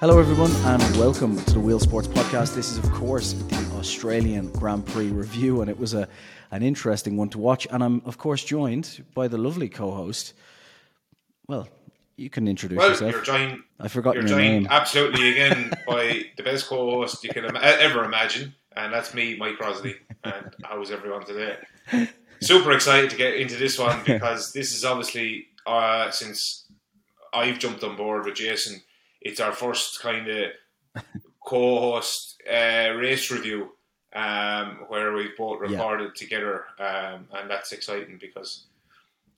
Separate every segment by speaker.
Speaker 1: Hello, everyone, and welcome to the Wheel Sports Podcast. This is, of course, the Australian Grand Prix review, and it was a an interesting one to watch. And I'm, of course, joined by the lovely co-host. Well, you can introduce
Speaker 2: Well,
Speaker 1: yourself.
Speaker 2: you're joined.
Speaker 1: I forgot
Speaker 2: You're
Speaker 1: your
Speaker 2: joined
Speaker 1: name.
Speaker 2: absolutely again by the best co-host you can ima- ever imagine, and that's me, Mike Rosney. And how's everyone today? Super excited to get into this one because this is obviously uh, since I've jumped on board with Jason. It's our first kind of co-host uh, race review um, where we've both
Speaker 1: Yeah.
Speaker 2: recorded together, um, and that's exciting because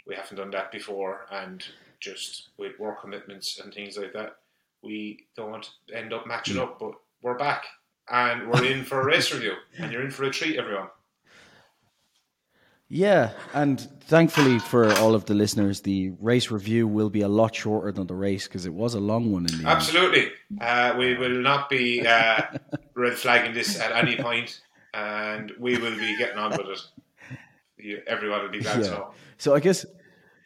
Speaker 2: we haven't done that before, and just with work commitments and things like that, we don't end up matching up. But we're back, and we're in for a race review, and you're in for a treat, everyone.
Speaker 1: Yeah, and thankfully for all of the listeners, the race review will be a lot shorter than the race because it was a long one in the end.
Speaker 2: Absolutely, uh, we will not be uh, red flagging this at any point, and we will be getting on with it. You, everyone will be glad
Speaker 1: Yeah.
Speaker 2: know.
Speaker 1: So I guess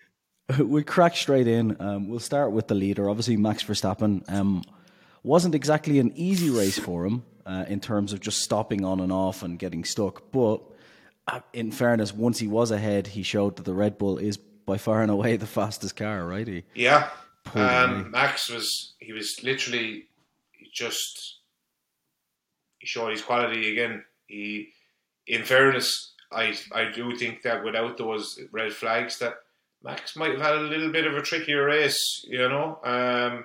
Speaker 1: we'll crack straight in. Um, we'll start with the leader. Obviously, Max Verstappen um, wasn't exactly an easy race for him uh, in terms of just stopping on and off and getting stuck. But in fairness, once he was ahead, he showed that the Red Bull is by far and away the fastest car, right? He,
Speaker 2: Yeah, um, Max was he was literally just he showed his quality again. He, in fairness, I I do think that without those red flags, that Max might have had a little bit of a trickier race. You know, um,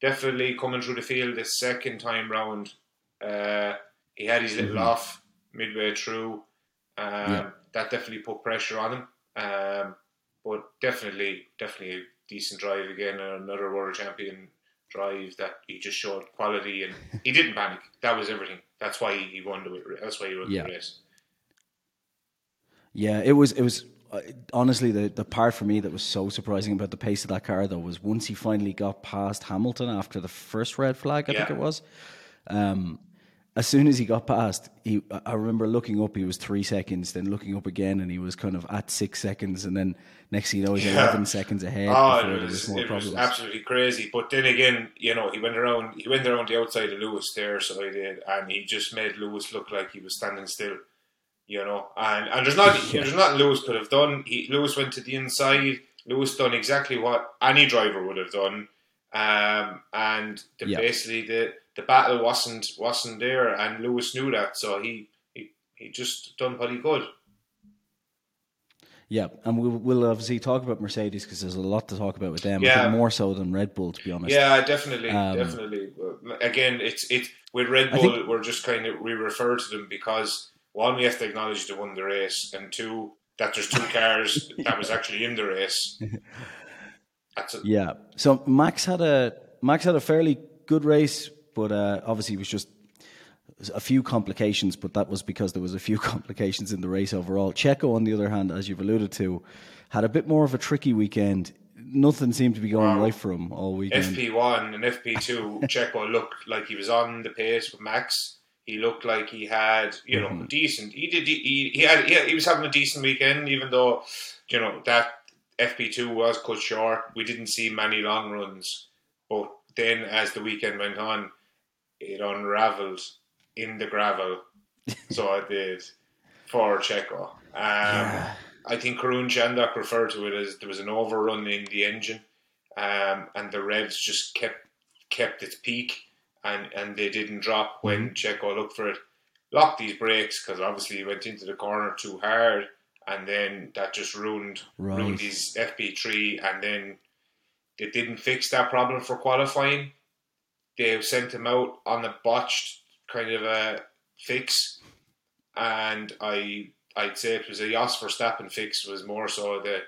Speaker 2: definitely coming through the field the second time round, uh, he had his little
Speaker 1: Mhm.
Speaker 2: off midway through. Um,
Speaker 1: Yeah.
Speaker 2: That definitely put pressure on him. Um, but definitely, definitely a decent drive again. and Another world champion drive that he just showed quality and he didn't panic. That was everything. That's why he won the. That's why he won
Speaker 1: Yeah.
Speaker 2: the race.
Speaker 1: Yeah, it was. It was uh, honestly the the part for me that was so surprising about the pace of that car though was once he finally got past Hamilton after the first red flag, I think it was. Um, as soon as he got past, he I remember looking up. He was three seconds, then looking up again, and he was kind of at six seconds, and then next thing you know, he's
Speaker 2: Yeah.
Speaker 1: eleven seconds ahead
Speaker 2: Oh, it was,
Speaker 1: was more
Speaker 2: it was absolutely crazy. But then again, you know, he went around. He went around the outside of Lewis there, so he did, and he just made Lewis look like he was standing still. You know, and and there's not
Speaker 1: Yeah.
Speaker 2: there's nothing Lewis could have done. He Lewis went to the inside. Lewis done exactly what any driver would have done, um, and the,
Speaker 1: Yeah.
Speaker 2: basically the the battle wasn't wasn't there, and Lewis knew that, so he he, he just done what he could.
Speaker 1: Yeah, and we'll, we'll obviously talk about Mercedes because there's a lot to talk about with them.
Speaker 2: Yeah.
Speaker 1: more so than Red Bull, to be honest.
Speaker 2: Yeah, definitely,
Speaker 1: Um,
Speaker 2: definitely. Again, it's it with Red Bull.
Speaker 1: think-
Speaker 2: we're just kind of we refer to them because one, we have to acknowledge they won the race, and two, that there's two cars that was actually in the race. That's
Speaker 1: Yeah. So Max had a Max had a fairly good race, but uh, obviously it was just a few complications. But that was because there was a few complications in the race overall. Checo, on the other hand, as you've alluded to, had a bit more of a tricky weekend. Nothing seemed to be going
Speaker 2: Wow.
Speaker 1: right for him all weekend.
Speaker 2: FP one and FP two. Checo looked like he was on the pace with Max. He looked like he had, you know,
Speaker 1: Mhm.
Speaker 2: decent. He did. He, he had. He, had- he was having a decent weekend, even though, you know, that FP two was cut short. We didn't see many long runs, but then as the weekend went on, it unravelled in the gravel. so I did for Checo. Um, I think Karun Chandhok referred to it as there was an overrun in the engine, um, and the revs just kept kept its peak, and, and they didn't drop when Checo looked for it. Locked these brakes because obviously he went into the corner too hard, and then that just ruined
Speaker 1: Right.
Speaker 2: ruined his FP three, and then they didn't fix that problem for qualifying. They sent him out on a botched kind of a fix, and I I'd say it was a Jos Verstappen fix was more so the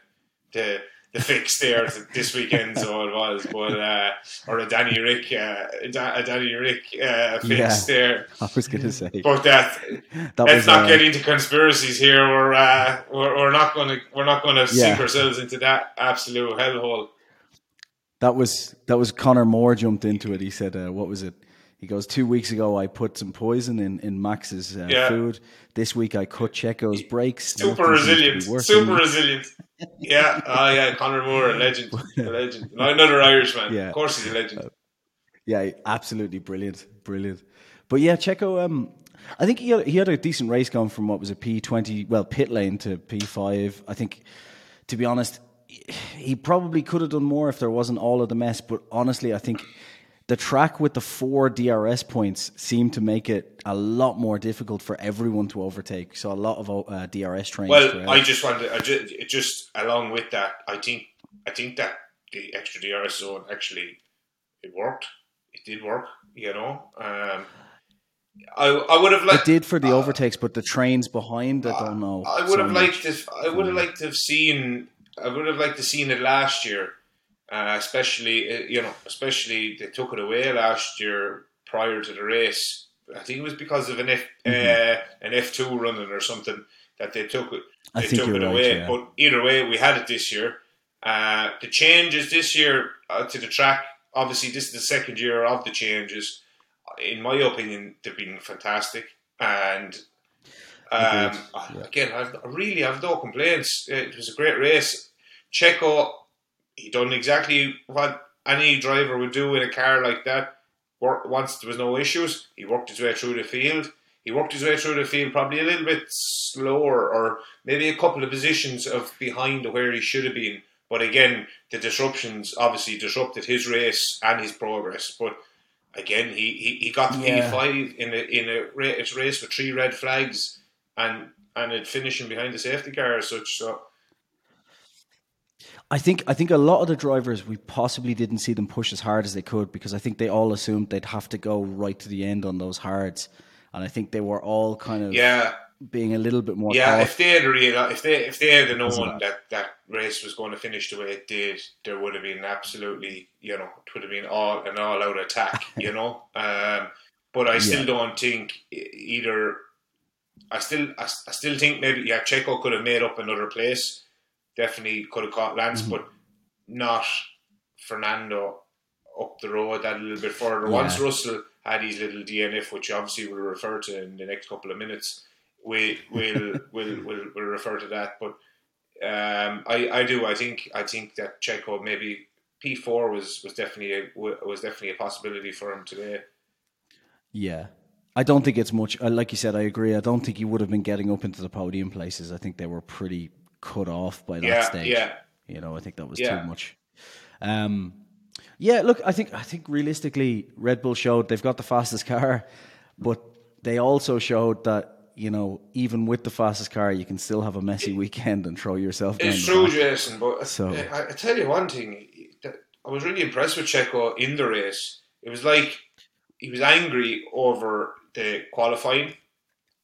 Speaker 2: the the fix there this weekend, so it was, but uh, or a Danny Rick uh, a Danny Rick uh, fix
Speaker 1: Yeah.
Speaker 2: there,
Speaker 1: I was going to say
Speaker 2: but that
Speaker 1: that
Speaker 2: let's
Speaker 1: was
Speaker 2: not
Speaker 1: uh,
Speaker 2: get into conspiracies here. We're uh, we're, we're not going to we're not going to sink ourselves into that absolute hellhole.
Speaker 1: That was that was Conor Moore jumped into it. He said, uh, "What was it?" He goes, two weeks ago, I put some poison in, in Max's uh,
Speaker 2: Yeah.
Speaker 1: food. This week, I cut Checo's brakes.
Speaker 2: Super
Speaker 1: Nothing seems to be
Speaker 2: resilient. Super resilient. Yeah. Oh, yeah. Conor Moore, a legend. A legend. Another Irishman.
Speaker 1: Yeah.
Speaker 2: Of course he's a legend.
Speaker 1: Yeah, absolutely brilliant, brilliant. But yeah, Checo. Um, I think he had, he had a decent race going from what was a P twenty, well, pit lane to P five. I think, to be honest, he probably could have done more if there wasn't all of the mess. But honestly, I think the track with the four DRS points seemed to make it a lot more difficult for everyone to overtake. So a lot of uh, DRS trains.
Speaker 2: Well, I just wanted, I just, just along with that, I think, I think that the extra DRS zone actually it worked. It did work, you know. Um, I, I would have liked.
Speaker 1: It did for the uh, overtakes, but the trains behind, I don't know.
Speaker 2: I would so have liked to. I would have liked to have seen. I would have liked to seen it last year, uh, especially uh, you know, especially they took it away last year prior to the race. I think it was because of an F mm-hmm. uh, an F two running or something that they took it. They took it away. yeah. But either way, we had it this year. Uh, the changes this year uh, to the track obviously this is the second year of the changes. In my opinion, they've been fantastic, and um, yeah. again, I've, I really have no complaints. It was a great race. Checo, he done exactly what any driver would do in a car like that. Once there was no issues, he worked his way through the field. He worked his way through the field probably a little bit slower, or maybe a couple of positions of behind where he should have been but again, the disruptions obviously disrupted his race and his progress. But again, he, he, he got to yeah. P5 in a in a race, race with three red flags and and it finishing behind the safety car as such. So.
Speaker 1: I think I think a lot of the drivers we possibly didn't see them push as hard as they could because I think they all assumed they'd have to go right to the end on those hards, and I think they were all kind of
Speaker 2: yeah
Speaker 1: being a little bit more.
Speaker 2: Yeah, if they had real, if they if they had known that that race was going to finish the way it did, there would have been absolutely, you know, it would have been all an all out attack, you know. Um, but I still yeah. don't think either. I still, I, I, still think maybe yeah, Checo could have made up another place. Definitely could have caught Lance, mm-hmm. but not Fernando up the road that a little bit further. Yeah. Once Russell had his little DNF, which obviously we'll refer to in the next couple of minutes we will will will will refer to that. But um, I I do I think I think that Checo maybe P four was was definitely a, was definitely a possibility for him today.
Speaker 1: Yeah. I don't think it's much. Uh, like you said, I agree. I don't think he would have been getting up into the podium places. I think they were pretty cut off by that
Speaker 2: yeah,
Speaker 1: stage.
Speaker 2: Yeah,
Speaker 1: you know, I think that was yeah. too much. Um, yeah, look, I think I think realistically, Red Bull showed they've got the fastest car, but they also showed that you know, even with the fastest car, you can still have a messy weekend and throw yourself.
Speaker 2: It's true, Jason. But so. I, I, tell you one thing, I was really impressed with Checo in the race. It was like he was angry over the qualifying,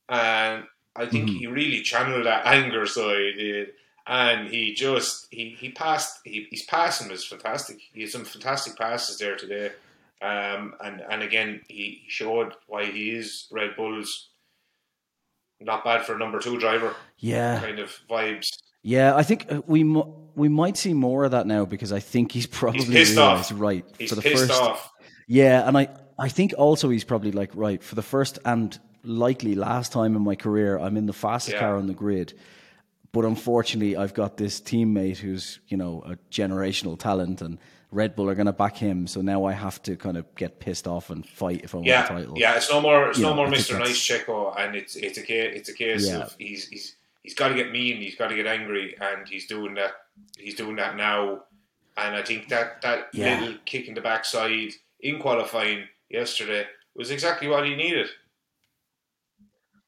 Speaker 2: and I think mm-hmm. he really channeled that anger. So he did, and he just he he passed. He, his passing was fantastic. He had some fantastic passes there today. Um, and and again, he showed why he is Red Bull's not bad for a number two driver.
Speaker 1: Yeah,
Speaker 2: kind of vibes.
Speaker 1: Yeah, I think uh, we we might see more of that now because I think he's probably
Speaker 2: he's pissed
Speaker 1: off.
Speaker 2: right
Speaker 1: he's
Speaker 2: for the first. Off.
Speaker 1: Yeah, and I I think also he's probably like right for the first and likely last time in my career I'm in the fastest yeah. car on the grid. But unfortunately, I've got this teammate who's you know a generational talent, and Red Bull are going to back him. So now I have to kind of get pissed off and fight if I want
Speaker 2: yeah,
Speaker 1: the title.
Speaker 2: Yeah, it's no more. It's you no know, more Mr. Nice Checo, oh, and it's it's a case, it's a case yeah. of he's he's he's got to get mean, he's got to get angry, and he's doing that. He's doing that now, and I think that that yeah. little kick in the backside in qualifying yesterday was exactly what he needed.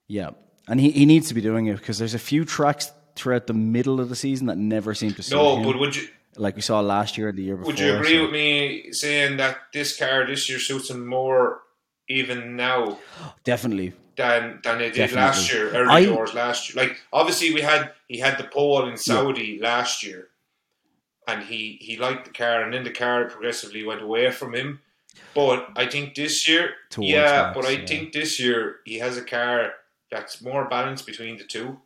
Speaker 1: Yeah, and he, he needs to be doing it because there's a few tracks throughout the middle of the season that never seem to suit
Speaker 2: no,
Speaker 1: him.
Speaker 2: but would you?
Speaker 1: like we saw last year and the year before.
Speaker 2: Would you agree so. with me saying that this car this year suits him more even now?
Speaker 1: Definitely.
Speaker 2: Than than it did Definitely. last year, early I, doors last year. Like obviously we had he had the pole in Saudi yeah. last year, and he he liked the car, and then the car progressively went away from him. But I think this year, Towards yeah, Max, but I yeah. think this year he has a car that's more balanced between the two.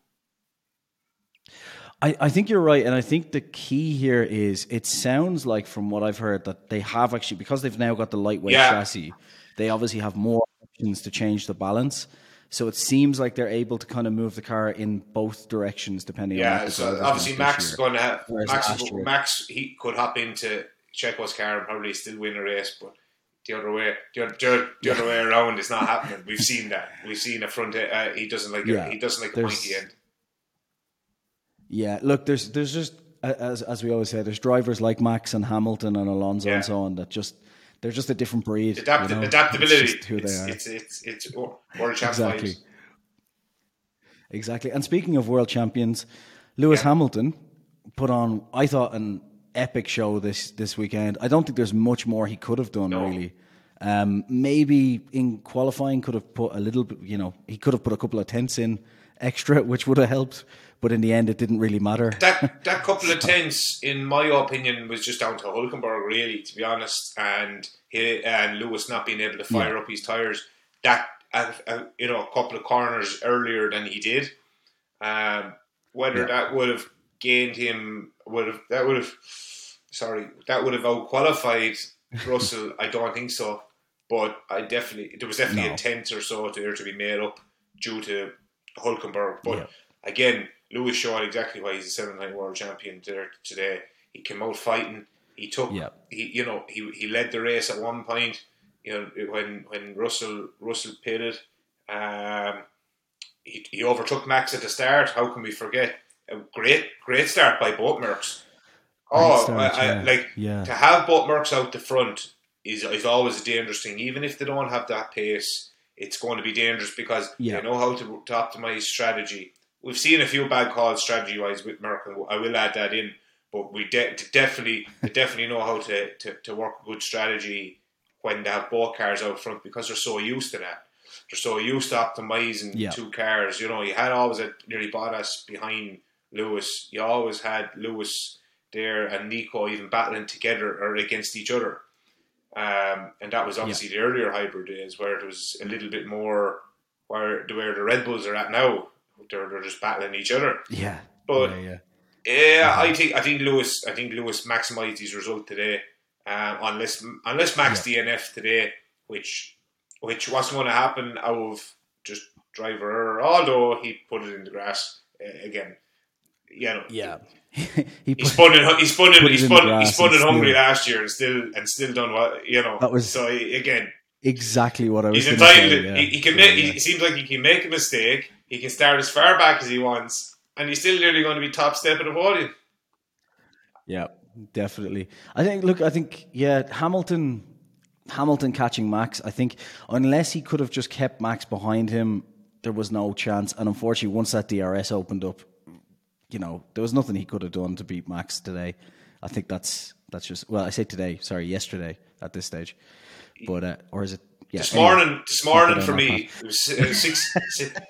Speaker 1: I, I think you're right, and I think the key here is it sounds like from what I've heard that they have actually because they've now got the lightweight yeah. chassis, they obviously have more options to change the balance. So it seems like they're able to kind of move the car in both directions depending
Speaker 2: yeah,
Speaker 1: on. Yeah,
Speaker 2: so obviously Max is going to have Max, Max. He could hop into Checo's car and probably still win a race, but the other way, the, other- the, the other way around is not happening. We've seen that. We've seen a front. Uh, he doesn't like.
Speaker 1: Yeah.
Speaker 2: A, he doesn't like a pointy end.
Speaker 1: Yeah, look, there's there's just as as we always say, there's drivers like Max and Hamilton and Alonso
Speaker 2: Yeah.
Speaker 1: and so on that just they're just a different breed.
Speaker 2: Adapt-
Speaker 1: you know?
Speaker 2: adaptability.
Speaker 1: It's who
Speaker 2: it's,
Speaker 1: they are.
Speaker 2: it's it's it's world champ
Speaker 1: Exactly. Exactly. And speaking of world champions, Lewis
Speaker 2: Yeah.
Speaker 1: Hamilton put on, I thought, an epic show this this weekend. I don't think there's much more he could have done
Speaker 2: No.
Speaker 1: really. Um, maybe in qualifying could have put a little bit, you know, he could have put a couple of tenths in extra, which would have helped. But in the end, it didn't really matter.
Speaker 2: that that couple of tenths, in my opinion, was just down to Hulkenberg, really, to be honest, and he, and Lewis not being able to fire up his tires. That uh, uh, you know, a couple of corners earlier than he did. Um, whether
Speaker 1: Yeah.
Speaker 2: that would have gained him, would have that would have, sorry, that would have out qualified Russell. I don't think so, but I definitely there was definitely
Speaker 1: No.
Speaker 2: a tenth or so there to be made up due to Hulkenberg, but
Speaker 1: Yeah.
Speaker 2: again, Lewis showed exactly why he's a seven-time world champion there today. He came out fighting. He took,
Speaker 1: Yeah.
Speaker 2: he you know, he he led the race at one point. You know, when when Russell Russell pitted, um, he, he overtook Max at the start. How can we forget? A great great start by both Mercs. Oh,
Speaker 1: start,
Speaker 2: I, I,
Speaker 1: yeah.
Speaker 2: like
Speaker 1: Yeah.
Speaker 2: to have both Mercs out the front is is always a dangerous thing. Even if they don't have that pace, it's going to be dangerous because
Speaker 1: Yeah.
Speaker 2: they know how to, to optimize strategy. We've seen a few bad calls strategy wise with Merc, and I will add that in. But we de- definitely they definitely know how to, to, to work a good strategy when they have both cars out front because they're so used to that. They're so used to optimizing
Speaker 1: Yeah.
Speaker 2: two cars. You know, you had always a nearly Bottas behind Lewis. You always had Lewis there and Nico even battling together or against each other. Um, and that was obviously the earlier hybrid days where it was a little bit more where where the Red Bulls are at now. They're, they're just battling each other.
Speaker 1: Yeah.
Speaker 2: But
Speaker 1: yeah, yeah.
Speaker 2: yeah, I think I think Lewis I think Lewis maximised his result today. Um, unless unless Max DNF today, which which wasn't going to happen out of just driver error, although he put it in the grass uh, again. You know,
Speaker 1: Yeah. he
Speaker 2: he
Speaker 1: put,
Speaker 2: spun it. He spun it. He
Speaker 1: it in the
Speaker 2: spun. He spun it hungry
Speaker 1: still-
Speaker 2: last year and still and still done what you know.
Speaker 1: That was-
Speaker 2: so he- again.
Speaker 1: exactly what I was
Speaker 2: He's entitled.
Speaker 1: say. yeah.
Speaker 2: he, he can
Speaker 1: So,
Speaker 2: make.
Speaker 1: yeah.
Speaker 2: He seems like he can make a mistake. He can start as far back as he wants, and he's still nearly going to be top step of the podium.
Speaker 1: Yeah, definitely. I think. Look, I think. Yeah, Hamilton. Hamilton catching Max. I think unless he could have just kept Max behind him, there was no chance. And unfortunately, once that DRS opened up, you know, there was nothing he could have done to beat Max today. I think that's that's just. Well, I say today. Sorry, yesterday at this stage. But uh, or is it? Yeah,
Speaker 2: This
Speaker 1: anyway.
Speaker 2: morning, this morning for me, it was six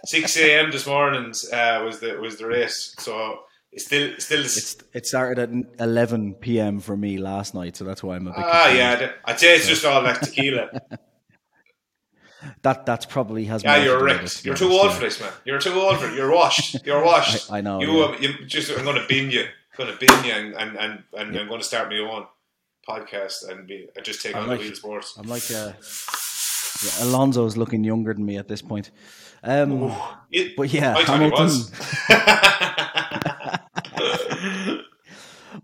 Speaker 2: six a.m. this morning uh, was the was the race. So it's still still.
Speaker 1: It's, it started at 11 p.m. for me last night, so that's why I'm a bit.
Speaker 2: ah,
Speaker 1: confused.
Speaker 2: yeah. I'd say it's just all that tequila.
Speaker 1: that that's probably has.
Speaker 2: Yeah, you're
Speaker 1: do with it,
Speaker 2: wrecked.
Speaker 1: to be
Speaker 2: You're too old
Speaker 1: yeah.
Speaker 2: for this, man. You're too old for it. You're washed. You're washed.
Speaker 1: I- I know,
Speaker 2: You,
Speaker 1: yeah.
Speaker 2: um, you just. I'm going to bin you. going to bin you, and and and, and I'm going to start my own podcast and be and just take
Speaker 1: I'm
Speaker 2: on
Speaker 1: like-
Speaker 2: the wheel sports.
Speaker 1: I'm like, uh, yeah, Alonso's looking younger than me at this point. Um,
Speaker 2: It-
Speaker 1: but yeah,
Speaker 2: I
Speaker 1: Hamilton.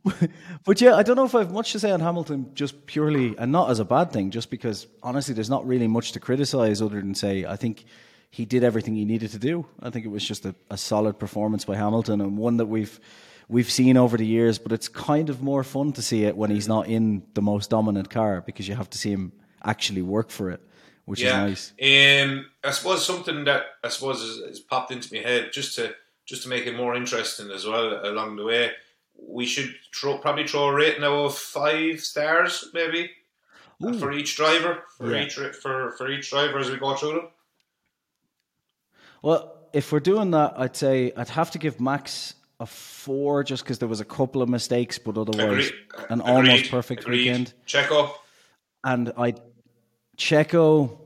Speaker 1: but yeah, I don't know if I have much to say on Hamilton, just purely, and not as a bad thing, just because honestly, there's not really much to criticize other than say I think he did everything he needed to do. I think it was just a, a solid performance by Hamilton and one that we've we've seen over the years. But it's kind of more fun to see it when he's not in the most dominant car because you have to see him actually work for it, which
Speaker 2: yeah.
Speaker 1: is nice.
Speaker 2: Um, I suppose something that I suppose has, has popped into my head just to just to make it more interesting as well along the way. We should throw, probably throw a rate now of five stars, maybe uh, for each driver, for
Speaker 1: Yeah.
Speaker 2: each for for each driver as we go through them.
Speaker 1: Well, if we're doing that, I'd say I'd have to give Max a four just because there was a couple of mistakes, but otherwise
Speaker 2: Agree-
Speaker 1: an
Speaker 2: agreed,
Speaker 1: almost perfect
Speaker 2: agreed.
Speaker 1: weekend.
Speaker 2: Checo,
Speaker 1: And I, Checo.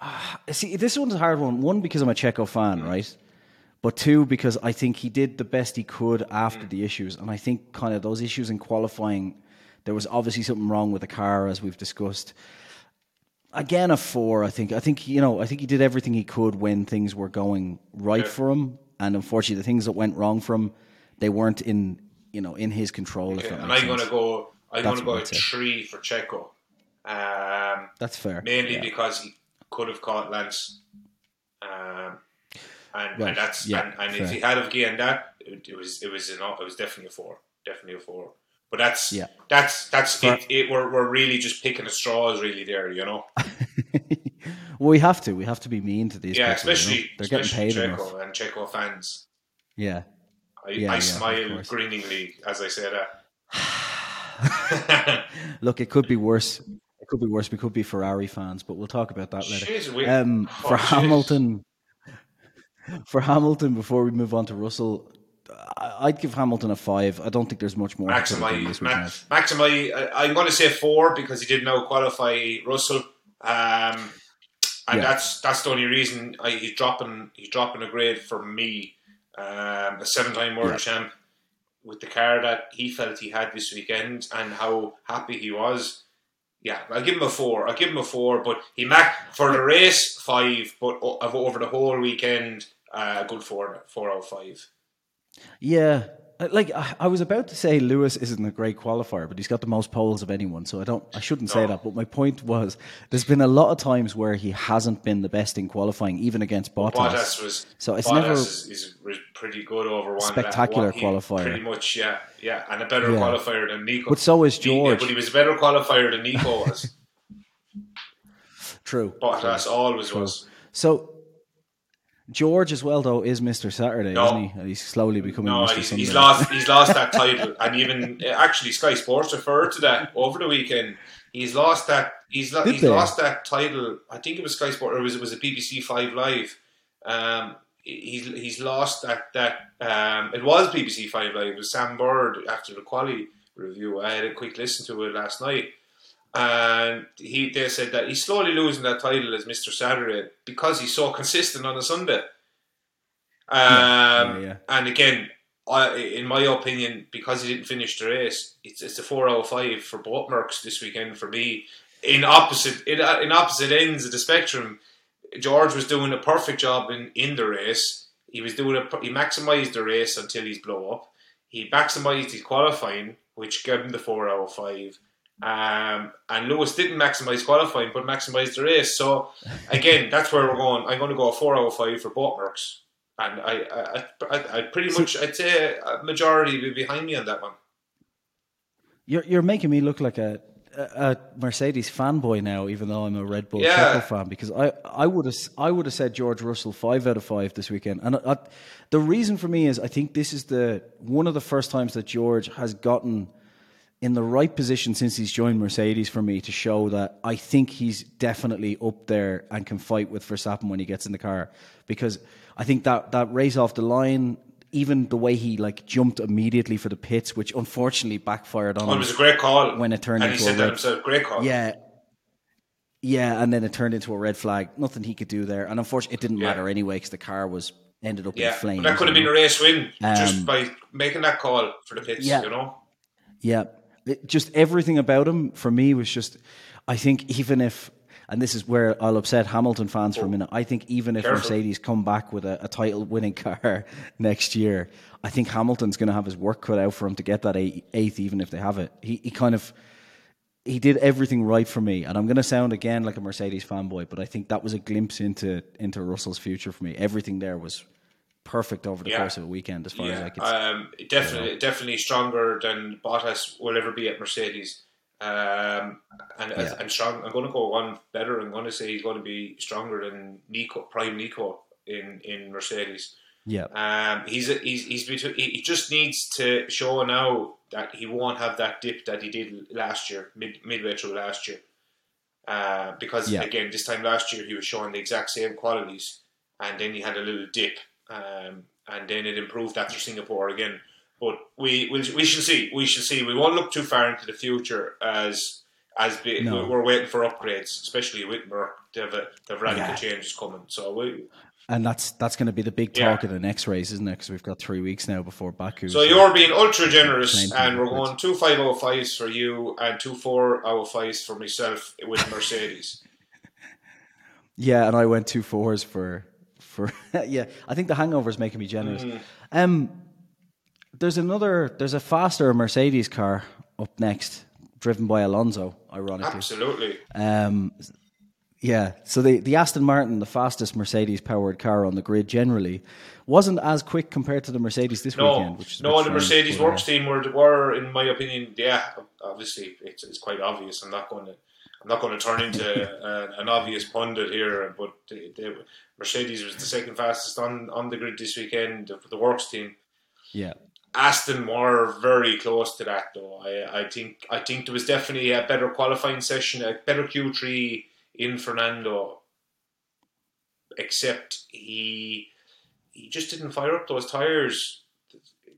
Speaker 1: See, this one's a hard one. One because I'm a Checo fan, right? But two because I think he did the best he could after the issues, and I think kind of those issues in qualifying, there was obviously something wrong with the car, as we've discussed. Again, a four. I think. I think you know. I think he did everything he could when things were going right
Speaker 2: Yeah.
Speaker 1: for him, and unfortunately, the things that went wrong for him, they weren't in you know in his control. That
Speaker 2: and I'm going to go. I'm going to go three for Checo. Um,
Speaker 1: That's fair.
Speaker 2: mainly
Speaker 1: Yeah.
Speaker 2: because he could have caught Lance. Um, and,
Speaker 1: Right,
Speaker 2: and that's
Speaker 1: yeah,
Speaker 2: and, and if he had have gained that, it, it was it was an, it was definitely a four, definitely a four. But that's
Speaker 1: Yeah.
Speaker 2: that's that's it, it. We're we're really just picking at straws, really. There, you know.
Speaker 1: well, we have to. We have to be mean to these
Speaker 2: Yeah,
Speaker 1: people. you know?
Speaker 2: especially
Speaker 1: They're getting paid
Speaker 2: Checo
Speaker 1: enough.
Speaker 2: and Checo fans.
Speaker 1: Yeah.
Speaker 2: I,
Speaker 1: Yeah, yeah,
Speaker 2: I
Speaker 1: of
Speaker 2: smile grinningly as I say that.
Speaker 1: Look, it could be worse. It could be worse. We could be Ferrari fans, but we'll talk about that later.
Speaker 2: Jeez, we-
Speaker 1: Um,
Speaker 2: oh,
Speaker 1: for
Speaker 2: jeez.
Speaker 1: Hamilton, for Hamilton, before we move on to Russell, I'd give Hamilton a five. I don't think there's much more. he could have
Speaker 2: Maximi,
Speaker 1: this
Speaker 2: Ma-
Speaker 1: weekend.
Speaker 2: Maximi, I- I'm going to say four because he did now qualify Russell, um, and
Speaker 1: Yeah.
Speaker 2: that's that's the only reason I, he's dropping he's dropping a grade for me. Um, a seven-time world
Speaker 1: Yeah.
Speaker 2: champ with the car that he felt he had this weekend and how happy he was. Yeah, I'll give him a four. I'll give him a four, but he mac for the race five, but over the whole weekend, uh, a good four, four out of five.
Speaker 1: Yeah, Uh, like I, was about to say, Lewis isn't a great qualifier, but he's got the most poles of anyone. So I don't. I shouldn't say
Speaker 2: No.
Speaker 1: that. But my point was, there's been a lot of times where he hasn't been the best in qualifying, even against Bottas.
Speaker 2: Bottas was
Speaker 1: So it's
Speaker 2: Bottas
Speaker 1: never-
Speaker 2: is, is pretty good over one
Speaker 1: Spectacular
Speaker 2: lap. He-
Speaker 1: qualifier.
Speaker 2: Pretty much, yeah, yeah, and a better
Speaker 1: Yeah.
Speaker 2: qualifier than Nico.
Speaker 1: But so is
Speaker 2: He- yeah,
Speaker 1: George.
Speaker 2: but he was a better qualifier than Nico was.
Speaker 1: True.
Speaker 2: Bottas always
Speaker 1: True.
Speaker 2: was.
Speaker 1: So George as well, though, is Mister Saturday,
Speaker 2: No.
Speaker 1: isn't he? And he's slowly becoming
Speaker 2: No,
Speaker 1: Mister
Speaker 2: he's,
Speaker 1: Sunday.
Speaker 2: he's lost. He's lost that title, and even actually Sky Sports referred to that over the weekend. He's lost that. He's, lo- he's lost that title. I think it was Sky Sports or was it was a BBC Five Live. Um, he's he's lost that that. Um, it was BBC Five Live. It was Sam Bird after the quali review. I had a quick listen to it last night, and he they said that he's slowly losing that title as Mister Saturday because he's so consistent on a Sunday. Um,
Speaker 1: Yeah, yeah.
Speaker 2: and again, I, in my opinion, because he didn't finish the race, it's it's a four of five for both Mercs this weekend for me. In opposite in, in opposite ends of the spectrum, George was doing a perfect job in, in the race. He was doing a he maximised the race until he's blow up. He maximised his qualifying, which gave him the four of five. Um, and Lewis didn't maximise qualifying, but maximised the race. So again, that's where we're going. I'm going to go a four out of five for both Mercs. And I, I, I, I pretty much, I'd say a majority would be behind me on that one.
Speaker 1: You're you're making me look like a, a, Mercedes fanboy now, even though I'm a Red Bull
Speaker 2: Yeah.
Speaker 1: Fan. Because I I would have I would have said George Russell five out of five this weekend, and I, the reason for me is I think this is the one of the first times that George has gotten in the right position since he's joined Mercedes for me to show that I think he's definitely up there and can fight with Verstappen when he gets in the car. Because I think that that race off the line, even the way he like jumped immediately for the pits, which unfortunately backfired on
Speaker 2: Well, it was a great call.
Speaker 1: When it turned
Speaker 2: and he
Speaker 1: into a
Speaker 2: said that
Speaker 1: red-
Speaker 2: himself, great call.
Speaker 1: Yeah. Yeah, and then it turned into a red flag. Nothing he could do there, and unfortunately, it didn't
Speaker 2: Yeah.
Speaker 1: matter anyway because the car was ended up
Speaker 2: Yeah,
Speaker 1: in flames.
Speaker 2: but that could have been a race win
Speaker 1: Um,
Speaker 2: just by making that call for the pits,
Speaker 1: Yeah.
Speaker 2: you know?
Speaker 1: Yeah, It- just everything about him for me was just. I think even if, and this is where I'll upset Hamilton fans for a oh. minute. I think even if
Speaker 2: Careful.
Speaker 1: Mercedes come back with a, a title-winning car next year, I think Hamilton's going to have his work cut out for him to get that eighth, even if they have it. He he kind of. He did everything right for me, and I'm going to sound again like a Mercedes fanboy, but I think that was a glimpse into into Russell's future for me. Everything there was perfect over the
Speaker 2: Yeah.
Speaker 1: course of a weekend, as far as I can see.
Speaker 2: um, definitely, definitely stronger than Bottas will ever be at Mercedes. Um, and
Speaker 1: Yeah.
Speaker 2: and strong. I'm going to go one better. I'm going to say he's going to be stronger than Nico, Prime Nico in in Mercedes.
Speaker 1: yeah,
Speaker 2: Um, he's a, he's he's between, he he just needs to show now that he won't have that dip that he did last year, mid midway through last year. Uh, because
Speaker 1: Yeah.
Speaker 2: again, this time last year he was showing the exact same qualities, and then he had a little dip, um, and then it improved after Singapore again. But we we, we shall see. We shall see. We won't look too far into the future as as be,
Speaker 1: No.
Speaker 2: we're waiting for upgrades, especially with Merc. They have, a, they have radical
Speaker 1: Yeah.
Speaker 2: changes coming. So we,
Speaker 1: and that's that's going to be the big
Speaker 2: Yeah.
Speaker 1: talk of the next race, isn't it? Because we've got three weeks now before Baku.
Speaker 2: So you're being ultra generous, and we're going two five oh fives for you and two four oh fives for myself with Mercedes.
Speaker 1: yeah, and I went two fours for for yeah. I think the hangover is making me generous.
Speaker 2: Mm.
Speaker 1: Um, there's another. There's a faster Mercedes car up next driven by Alonso, ironically.
Speaker 2: Absolutely.
Speaker 1: Um, yeah, so the, the Aston Martin, the fastest Mercedes powered car on the grid generally, wasn't as quick compared to the Mercedes this
Speaker 2: No,
Speaker 1: weekend. Which
Speaker 2: no, the Mercedes works team were, were, in my opinion, yeah, obviously it's, it's quite obvious. I'm not going to, I'm not going to turn into uh, an obvious pundit here, but the, the Mercedes was the second fastest on, on the grid this weekend. for the works team,
Speaker 1: Yeah,
Speaker 2: Aston were very close to that, though. I, I think, I think there was definitely a better qualifying session, a better Q three in Fernando, except he he just didn't fire up those tires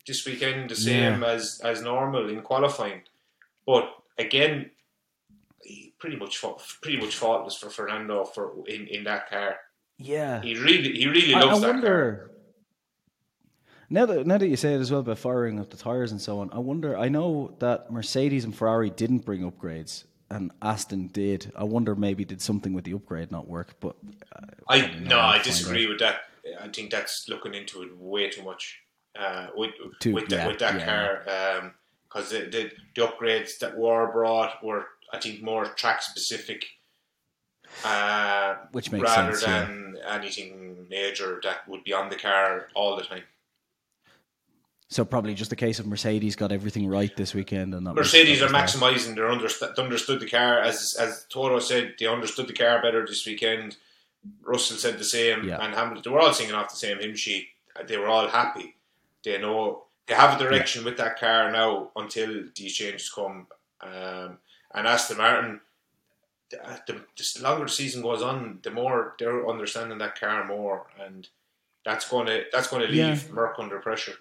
Speaker 2: this weekend the same as as normal in qualifying. But again, pretty much pretty much faultless for Fernando for in, in that car.
Speaker 1: yeah.
Speaker 2: He really he really
Speaker 1: I, I
Speaker 2: loves that car.
Speaker 1: wonder. Now that now that you say it as well about firing up the tires and so on, I wonder. I know that Mercedes and Ferrari didn't bring upgrades, and Aston did. I wonder maybe did something with the upgrade not work, but uh,
Speaker 2: I no,
Speaker 1: I'll
Speaker 2: I disagree with that. I think that's looking into it way too much. Uh, with
Speaker 1: Too-
Speaker 2: with, that
Speaker 1: yeah,
Speaker 2: with that
Speaker 1: yeah.
Speaker 2: car, because the, the the upgrades that were brought were, I think, more track specific. Uh,
Speaker 1: Which makes
Speaker 2: rather
Speaker 1: sense, yeah.
Speaker 2: than anything major that would be on the car all the time.
Speaker 1: So probably just a case of Mercedes got everything right this weekend, and was-
Speaker 2: Mercedes
Speaker 1: that
Speaker 2: are maximising their underst- understood the car as as Toto said they understood the car better this weekend. Russell said the same,
Speaker 1: Yeah.
Speaker 2: and Hamilton. They were all singing off the same hymn sheet. They were all happy. They know they have a direction with that car now until these changes come. Um, and Aston Martin, the, the, the longer the season goes on, the more they're understanding that car more, and that's going to that's going to leave
Speaker 1: Yeah.
Speaker 2: Merc under pressure.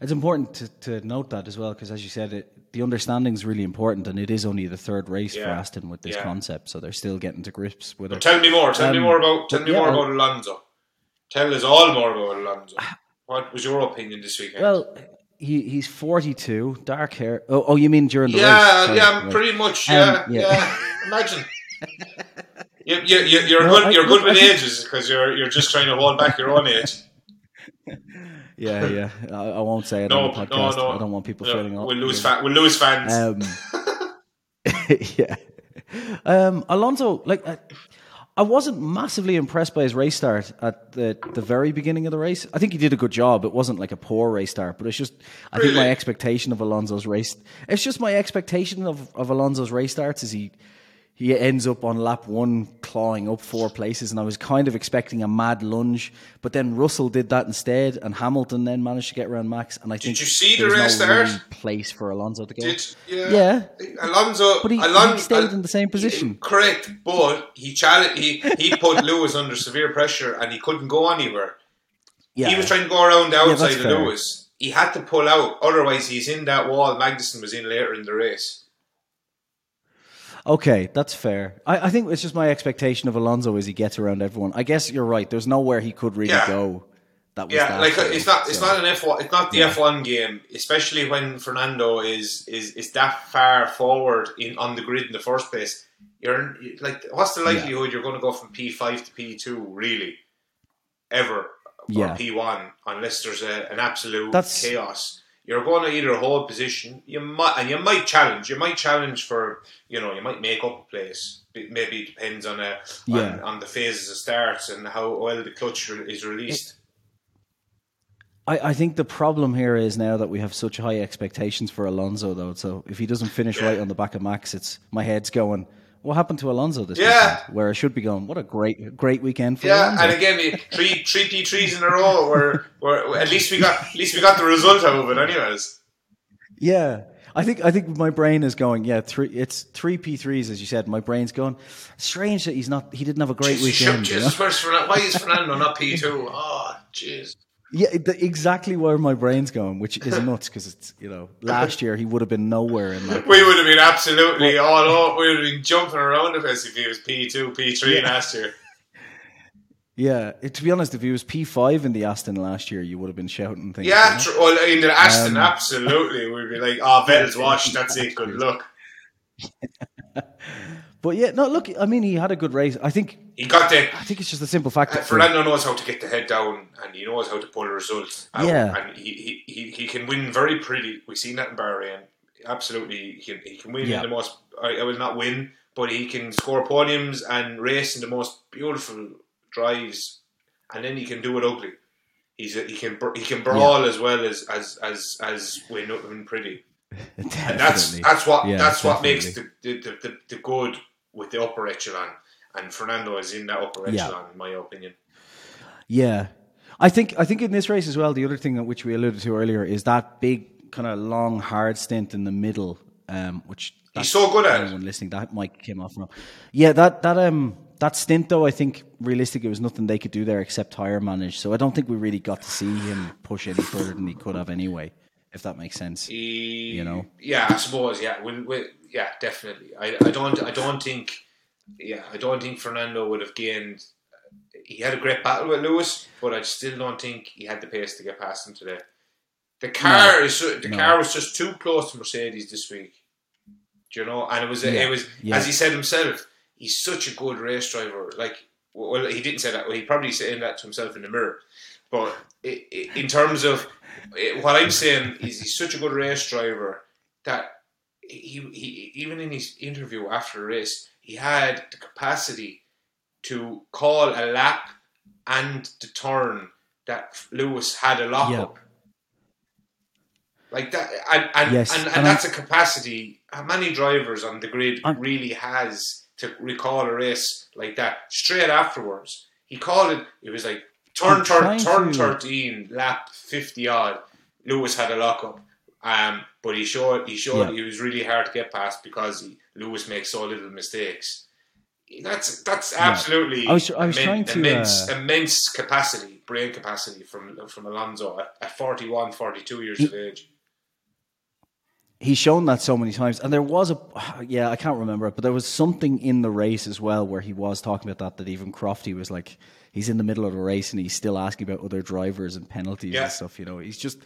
Speaker 1: It's important to, to note that as well, because as you said, it, the understanding is really important, and it is only the third race for Aston with this
Speaker 2: Yeah.
Speaker 1: concept, so they're still getting to grips with it.
Speaker 2: Tell me more. Tell me
Speaker 1: Um,
Speaker 2: more about. Tell me
Speaker 1: yeah,
Speaker 2: more about Alonso. Tell us all more about Alonso. What was your opinion this weekend?
Speaker 1: Well, he, he's 42, dark hair. Oh, oh, you mean during the race?
Speaker 2: yeah,
Speaker 1: Sorry,
Speaker 2: yeah,
Speaker 1: right.
Speaker 2: pretty much.
Speaker 1: Um,
Speaker 2: Yeah,
Speaker 1: yeah.
Speaker 2: yeah. Imagine. You, you, you, you're
Speaker 1: No,
Speaker 2: good.
Speaker 1: I-
Speaker 2: you're good with
Speaker 1: I think-
Speaker 2: ages because you're you're just trying to hold back your own age.
Speaker 1: Yeah, yeah. I, I won't say it
Speaker 2: No,
Speaker 1: on the
Speaker 2: no,
Speaker 1: podcast.
Speaker 2: no.
Speaker 1: I don't want people
Speaker 2: No,
Speaker 1: feeling off.
Speaker 2: we'll lose fa- We'll lose fans.
Speaker 1: Um, yeah. Um, Alonso, like, I, I wasn't massively impressed by his race start at the, the very beginning of the race. I think he did a good job. It wasn't like a poor race start, but it's just, I think my expectation of Alonso's race, it's just my expectation of, of Alonso's race starts is he, he ends up on lap one clawing up four places, and I was kind of expecting a mad lunge, but then Russell did that instead, and Hamilton then managed to get around Max. And I think
Speaker 2: you see the
Speaker 1: there
Speaker 2: race
Speaker 1: no really place for Alonso to go.
Speaker 2: Did yeah.
Speaker 1: Yeah.
Speaker 2: Alonso,
Speaker 1: But he-
Speaker 2: Alon-
Speaker 1: he stayed
Speaker 2: Al-
Speaker 1: in the same position.
Speaker 2: Correct, but he challenged. He he put Lewis under severe pressure, and he couldn't go anywhere.
Speaker 1: Yeah.
Speaker 2: He was trying to go around the
Speaker 1: Yeah,
Speaker 2: outside of
Speaker 1: fair.
Speaker 2: Lewis. He had to pull out, otherwise he's in that wall. Magnussen was in later in the race.
Speaker 1: Okay, that's fair. I, I think it's just my expectation of Alonso as he gets around everyone. I guess you're right. There's nowhere he could really
Speaker 2: Yeah.
Speaker 1: go. That was
Speaker 2: Yeah,
Speaker 1: that
Speaker 2: like it's not it's
Speaker 1: so.
Speaker 2: not an F one it's not the F one game, especially when Fernando is is is that far forward in on the grid in the first place. You're like, what's the likelihood you're going to go from P five to P two really, ever
Speaker 1: Yeah.
Speaker 2: P one unless there's a, an absolute
Speaker 1: That's-
Speaker 2: chaos. You're going to either hold position, you might and you might challenge. You might challenge for you know you might make up a place. Maybe It depends on uh, a
Speaker 1: Yeah.
Speaker 2: on, on the phases of starts and how well the clutch is released.
Speaker 1: I, I think the problem here is now that we have such high expectations for Alonso, though. So if he doesn't finish right on the back of Max, it's my head's going. What happened to Alonso this
Speaker 2: Yeah.
Speaker 1: weekend? Where I should be going. What a great, great weekend for
Speaker 2: Yeah,
Speaker 1: Alonso.
Speaker 2: and again, three three P threes in a row. Where where at least we got at least we got the result out of it, anyways.
Speaker 1: Yeah. I think I think my brain is going, yeah, three it's three P threes, as you said. My brain's going, strange that he's not he didn't have a great
Speaker 2: Jesus,
Speaker 1: weekend. you know?
Speaker 2: Where's why is Fernando not P two? Oh, jeez.
Speaker 1: Yeah, the, exactly where my brain's going, which is nuts because it's you know last year he would have been nowhere in that.
Speaker 2: We would have been absolutely all over. We would have been jumping around the place if he was P two, P three last year.
Speaker 1: Yeah, it- to be honest, if he was P five in the Aston last year, you would have been shouting things.
Speaker 2: Yeah, tr- well, in the Aston,
Speaker 1: Um,
Speaker 2: absolutely. We'd be like, oh, Vettel's washed. That's it. Good luck.
Speaker 1: but yeah, no, look, I mean, he had a good race. I think
Speaker 2: He got the
Speaker 1: I think it's just a simple fact
Speaker 2: Uh,
Speaker 1: that
Speaker 2: Fernando knows how to get the head down and he knows how to pull results out.
Speaker 1: Yeah.
Speaker 2: And he, he, he, can win very pretty. We've seen that in Bahrain. absolutely he can, he can win
Speaker 1: Yeah.
Speaker 2: in the most. I, I will not win, but he can score podiums and race in the most beautiful drives, and then he can do it ugly. He's a, he can he can brawl as well as as as as win, win pretty. And that's that's what
Speaker 1: Yeah,
Speaker 2: that's what makes the, the, the the good with the upper echelon. And Fernando is in that upper
Speaker 1: Yeah.
Speaker 2: echelon, in my opinion.
Speaker 1: Yeah, I think I think in this race as well. The other thing that which we alluded to earlier is that big kind of long hard stint in the middle, um, which
Speaker 2: He's so good at
Speaker 1: anyone listening that mic came off from. Yeah, that that um that stint though, I think realistically it was nothing they could do there except tire manage. So I don't think we really got to see him push any further than he could have anyway. If that makes sense. You know?
Speaker 2: Yeah, I suppose. Yeah, we, we, yeah, definitely. I, I don't. I don't think. Yeah, I don't think Fernando would have gained. He had a great battle with Lewis, but I still don't think he had the pace to get past him today. The car is the
Speaker 1: No.
Speaker 2: car was just too close to Mercedes this week. Do you know? And it was
Speaker 1: Yeah.
Speaker 2: it was
Speaker 1: Yeah.
Speaker 2: as he said himself. He's such a good race driver. Like, well, he didn't say that. Well, he probably saying that to himself in the mirror. But in terms of what I'm saying is, he's such a good race driver that he, he even in his interview after the race, he had the capacity to call a lap and the turn that Lewis had a lock
Speaker 1: Yeah.
Speaker 2: up. Like that, and and,
Speaker 1: Yes,
Speaker 2: and, and,
Speaker 1: and
Speaker 2: that's a capacity. How many drivers on the grid
Speaker 1: I'm-
Speaker 2: really has to recall a race like that straight afterwards? He called it. It was like turn turn turn
Speaker 1: to-
Speaker 2: thirteen, lap fifty odd. Lewis had a lockup, um, but he showed he showed
Speaker 1: Yeah.
Speaker 2: he was really hard to get past because he, Lewis makes so little mistakes. That's that's absolutely
Speaker 1: I was- I was
Speaker 2: immen-
Speaker 1: to,
Speaker 2: immense
Speaker 1: uh,
Speaker 2: immense capacity, brain capacity from from Alonso at, at 41, 42 years of age.
Speaker 1: he's shown that so many times and there was a yeah i can't remember it but there was something in the race as well where he was talking about that that even crofty was like he's in the middle of the race and he's still asking about other drivers and penalties
Speaker 2: Yeah.
Speaker 1: and stuff you know he's just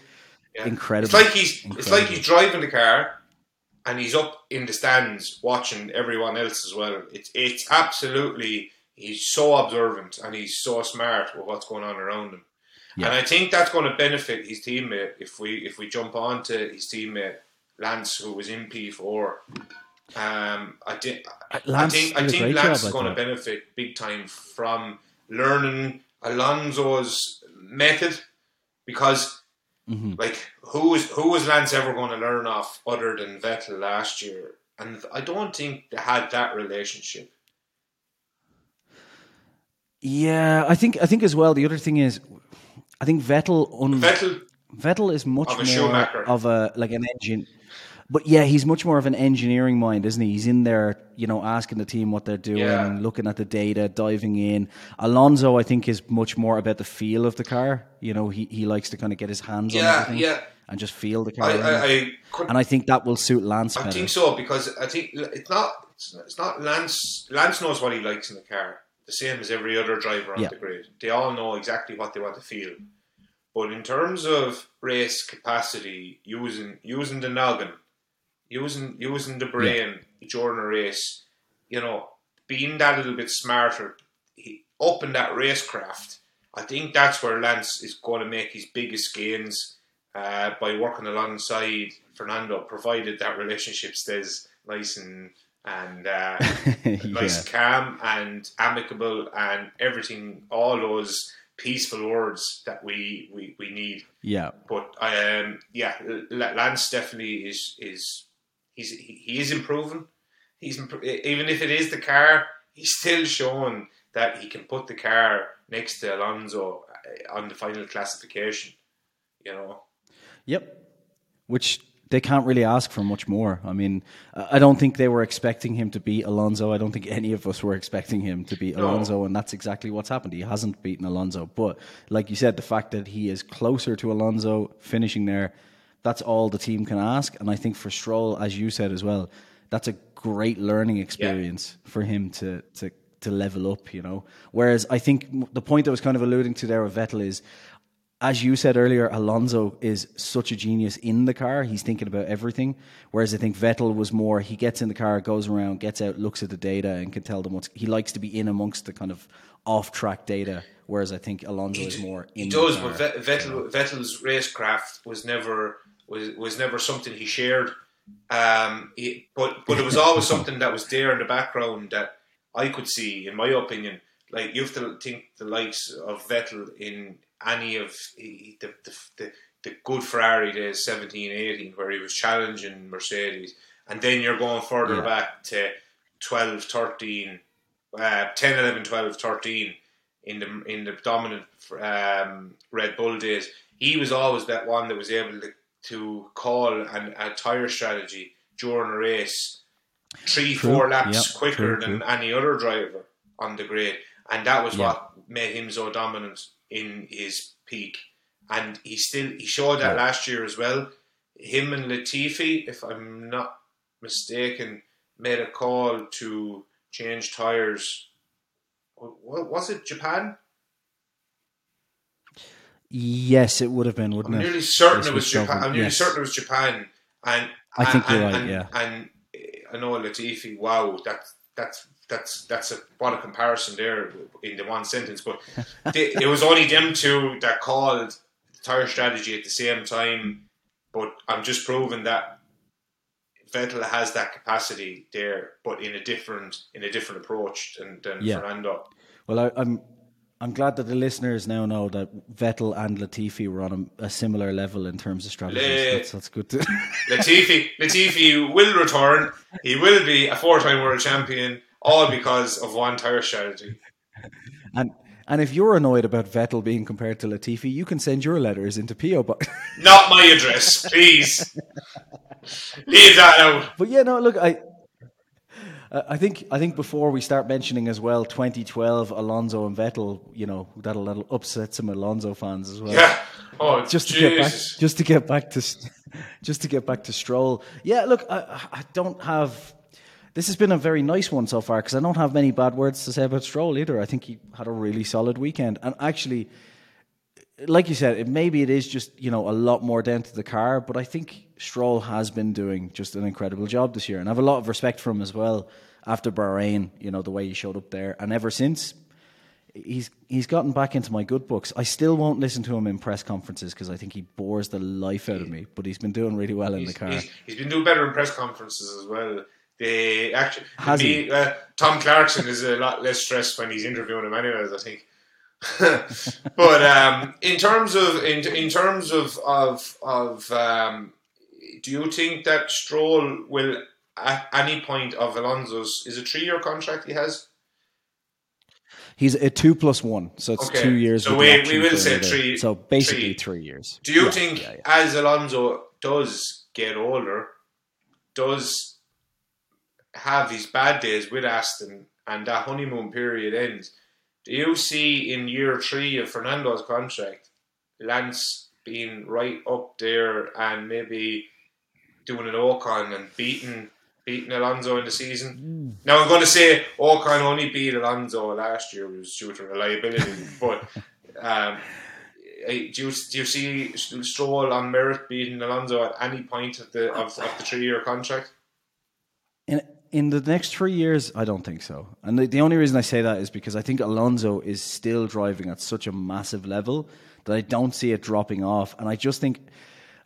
Speaker 2: Yeah.
Speaker 1: incredible
Speaker 2: It's like he's it's like he's driving the car and he's up in the stands watching everyone else as well. It's it's absolutely he's so observant and he's so smart with what's going on around him.
Speaker 1: Yeah.
Speaker 2: And I think that's going to benefit his teammate if we if we jump on to his teammate Lance who was in P four. Um, I think I think I think Lance is going to benefit big time from learning Alonso's method because
Speaker 1: Mhm.
Speaker 2: like who was who was Lance ever going to learn off other than Vettel last year? And I don't think they had that relationship.
Speaker 1: yeah i think i think as well the other thing is i think vettel un-
Speaker 2: Vettel,
Speaker 1: Vettel is much
Speaker 2: Of a
Speaker 1: more
Speaker 2: Schumacher.
Speaker 1: of a like an engine, but yeah, he's much more of an engineering mind, isn't he? He's in there, you know, asking the team what they're doing,
Speaker 2: Yeah.
Speaker 1: looking at the data, diving in. Alonso, I think, is much more about the feel of the car. You know, he, he likes to kind of get his hands on
Speaker 2: yeah,
Speaker 1: everything
Speaker 2: yeah.
Speaker 1: and just feel the car.
Speaker 2: I, I. I could
Speaker 1: and I think that will suit Lance
Speaker 2: I
Speaker 1: better.
Speaker 2: think so because I think it's not it's not- it's not Lance. Lance knows what he likes in the car, the same as every other driver on
Speaker 1: Yeah.
Speaker 2: the grid. They all know exactly what they want to feel. But in terms of race capacity, using using the noggin, using using the brain during a race, you know, being that little bit smarter, he, up in that racecraft, I think that's where Lance is going to make his biggest gains uh, by working alongside Fernando, provided that relationship stays nice and and uh, nice and calm and amicable and everything, all those peaceful words that we, we, we need.
Speaker 1: yeah,
Speaker 2: But um, yeah, Lance definitely is is he's he, he is improving. He's even if it is the car, he's still showing that he can put the car next to Alonso uh, on the final classification. You know,
Speaker 1: Yep. Which they can't really ask for much more. I mean, I I don't think they were expecting him to beat Alonso. I don't think any of us were expecting him to beat
Speaker 2: No.
Speaker 1: Alonso, and that's exactly what's happened. He hasn't beaten Alonso. But like you said, the fact that he is closer to Alonso finishing there, that's all the team can ask. And I think for Stroll, as you said as well, that's a great learning experience for him to to to level up, you know. Whereas I think the point I was kind of alluding to there with Vettel is as you said earlier, Alonso is such a genius in the car. He's thinking about everything. Whereas I think Vettel was more, he gets in the car, goes around, gets out, looks at the data, and can tell them what's. He likes to be in amongst the kind of off track data. Whereas I think Alonso is more in
Speaker 2: he
Speaker 1: the
Speaker 2: does. But Vet- Vettel, Vettel's racecraft was never was was never something he shared. Um, he, but but it was always something that was there in the background that I could see, in my opinion. Like you have to think the likes of Vettel in any of the the, the, the good Ferrari days, 17, 18, where he was challenging Mercedes, and then you're going further
Speaker 1: Yeah.
Speaker 2: back to 12, 13, uh, 10, 11, 12, 13 in the in the dominant um, Red Bull days. He was always that one that was able to, to call an, a tire strategy during a race three,
Speaker 1: True.
Speaker 2: four laps
Speaker 1: Yep.
Speaker 2: quicker
Speaker 1: True,
Speaker 2: than
Speaker 1: true.
Speaker 2: any other driver on the grid, and that was
Speaker 1: Yeah.
Speaker 2: what made him so dominant in his peak. And he still he showed that last year as well. Him and Latifi, if I'm not mistaken, made a call to change tires. What was it? Japan?
Speaker 1: Yes, it would have been,
Speaker 2: I'm
Speaker 1: wouldn't it?
Speaker 2: nearly certain
Speaker 1: They
Speaker 2: it was
Speaker 1: over,
Speaker 2: Japan. I'm nearly
Speaker 1: yes.
Speaker 2: certain it was Japan. And
Speaker 1: I think
Speaker 2: and,
Speaker 1: you're right,
Speaker 2: and,
Speaker 1: yeah.
Speaker 2: And eh, I know Latifi. Wow, that's that's that's that's a what a comparison there in the one sentence. But they, it was only them two that called tire strategy at the same time. But I'm just proving that Vettel has that capacity there, but in a different in a different approach than, than
Speaker 1: Yeah.
Speaker 2: Fernando.
Speaker 1: Well, I, I'm I'm glad that the listeners now know that Vettel and Latifi were on a, a similar level in terms of strategy.
Speaker 2: Le-
Speaker 1: That's, that's good. To,
Speaker 2: Latifi, Latifi will return. He will be a four-time world champion, all because of one tire strategy.
Speaker 1: and and if you're annoyed about Vettel being compared to Latifi, you can send your letters into PO box.
Speaker 2: Not my address, please. Leave that out.
Speaker 1: But yeah, no, look, I. uh, I think I think before we start mentioning as well, 2012 Alonso and Vettel, you know that'll, that'll upset some Alonso fans as well.
Speaker 2: Yeah. Oh,
Speaker 1: just to get back, just to get back to, just to get back to Stroll. Yeah, look, I, I don't have. This has been a very nice one so far because I don't have many bad words to say about Stroll either. I think he had a really solid weekend, and actually, like you said, it, maybe it is just you know a lot more down to the car, but I think Stroll has been doing just an incredible job this year, and I have a lot of respect for him as well. After Bahrain, you know the way he showed up there, and ever since, he's he's gotten back into my good books. I still won't listen to him in press conferences because I think he bores the life out of me. But he's been doing really well in the car.
Speaker 2: he's, he's been doing better in press conferences as well. They actually,
Speaker 1: Has
Speaker 2: me, uh, Tom Clarkson is a lot less stressed when he's interviewing him, anyways. I think. but um, in terms of in, in terms of of of um, do you think that Stroll will at any point of Alonso's is a three year contract he has?
Speaker 1: He's a two plus one, so it's
Speaker 2: Okay,
Speaker 1: two years.
Speaker 2: so we- we will say three-
Speaker 1: So basically,
Speaker 2: three.
Speaker 1: three, years.
Speaker 2: Do you
Speaker 1: Yeah,
Speaker 2: think
Speaker 1: yeah, yeah.
Speaker 2: as Alonso does get older, does have his bad days with Aston and that honeymoon period ends, do you see in year three of Fernando's contract Lance being right up there and maybe doing an Ocon and beating beating Alonso in the season? Now I'm going to say Ocon only beat Alonso last year was due to reliability, but um, do you, do you see Stroll on merit beating Alonso at any point of the of, of the three year contract?
Speaker 1: In the next three years, I don't think so. And the, the only reason I say that is because I think Alonso is still driving at such a massive level that I don't see it dropping off. And I just think,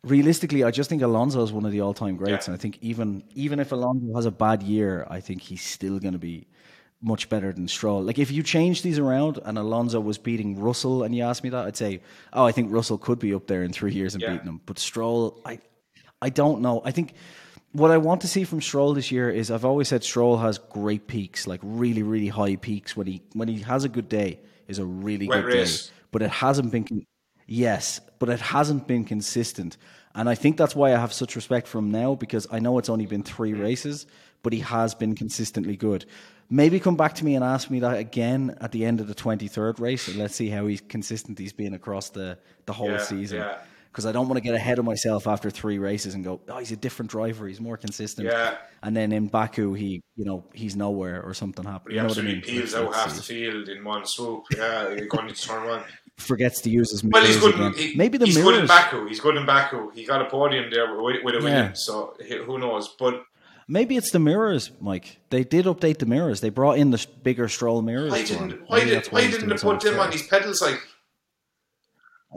Speaker 1: realistically, I just think Alonso is one of the all time greats.
Speaker 2: Yeah.
Speaker 1: And I think even even if Alonso has a bad year, I think he's still going to be much better than Stroll. Like if you change these around and Alonso was beating Russell, and you asked me that, I'd say, oh, I think Russell could be up there in three years and
Speaker 2: Yeah.
Speaker 1: beating him. But Stroll, I, I don't know. I think what I want to see from Stroll this year is I've always said Stroll has great peaks, like really, really high peaks when he when he has a good day is a really
Speaker 2: Wet
Speaker 1: good
Speaker 2: race.
Speaker 1: day. But it hasn't been yes, but it hasn't been consistent. And I think that's why I have such respect for him now because I know it's only been three mm. races, but he has been consistently good. Maybe come back to me and ask me that again at the end of the 23rd race and let's see how he's consistent he's been across the, the whole
Speaker 2: Yeah,
Speaker 1: season
Speaker 2: yeah.
Speaker 1: Because I don't want to get ahead of myself after three races and go, oh, he's a different driver. He's more consistent.
Speaker 2: Yeah.
Speaker 1: And then in Baku, he, you know, he's nowhere or something happened.
Speaker 2: He
Speaker 1: You know what I mean?
Speaker 2: peels out half the field in one swoop. Yeah, you're going to turn one.
Speaker 1: Forgets to use his
Speaker 2: Well, he's good. In, he,
Speaker 1: Maybe the
Speaker 2: he's
Speaker 1: mirrors.
Speaker 2: good in Baku. He's good in Baku. He got a podium there with, with a
Speaker 1: Yeah.
Speaker 2: Williams. So who knows? But
Speaker 1: Maybe it's the mirrors, Mike. They did update the mirrors. They brought in the bigger stroll mirrors.
Speaker 2: why didn't why did, why didn't they put them on his pedal cycle?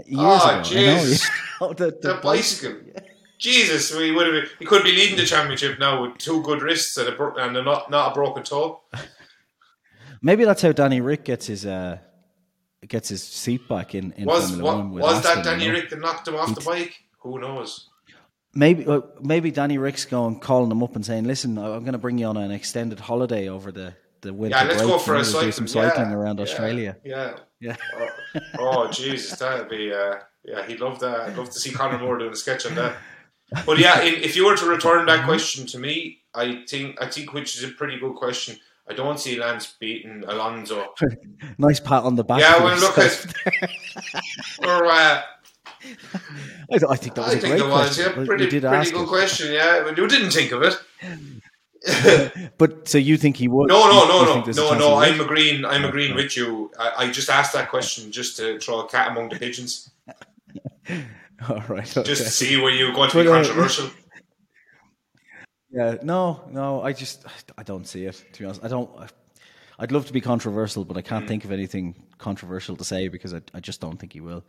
Speaker 1: Years
Speaker 2: Ah,
Speaker 1: ago, I know.
Speaker 2: jeez.
Speaker 1: Oh, the, the
Speaker 2: The bicycle. Jesus, we would have. He could be leading the championship now with two good wrists and a and a not not a broken toe.
Speaker 1: Maybe that's how Danny Ric gets his uh, gets his seat back in, in
Speaker 2: Was
Speaker 1: Formula
Speaker 2: wa-
Speaker 1: One. With
Speaker 2: was that Danny
Speaker 1: you know?
Speaker 2: Ric that knocked him off the bike? Who knows?
Speaker 1: Maybe maybe Danny Ric's going calling him up and saying, "Listen, I'm going to bring you on an extended holiday over the the winter
Speaker 2: Yeah, let's
Speaker 1: break.
Speaker 2: go for a
Speaker 1: we'll do some cycling
Speaker 2: yeah,
Speaker 1: around
Speaker 2: yeah,
Speaker 1: Australia."
Speaker 2: Yeah.
Speaker 1: Yeah,
Speaker 2: Oh, oh Jesus, that'd be. Uh, yeah, he'd love that. I'd love to see Conor Moore doing a sketch on that. But yeah, in, if you were to return that question to me, I think I think which is a pretty good question. I don't see Lance beating Alonso.
Speaker 1: nice pat on the back.
Speaker 2: Yeah, well, look at. Or, uh,
Speaker 1: I, th- I think that was
Speaker 2: I
Speaker 1: a great
Speaker 2: it was.
Speaker 1: question.
Speaker 2: Yeah, pretty, pretty good question. Yeah, you didn't think of it.
Speaker 1: But so you think he would?
Speaker 2: No, no, no, no, no, no. I'm agreeing. I'm agreeing with you. I, I just asked that question just to throw a cat among the pigeons,
Speaker 1: All right. Okay.
Speaker 2: just to see where you were going to be
Speaker 1: But, uh,
Speaker 2: controversial.
Speaker 1: Yeah, no, no. I just I don't see it. To be honest, I don't. I'd love to be controversial, but I
Speaker 2: Mm.
Speaker 1: can't think of anything controversial to say because I, I just don't think he will.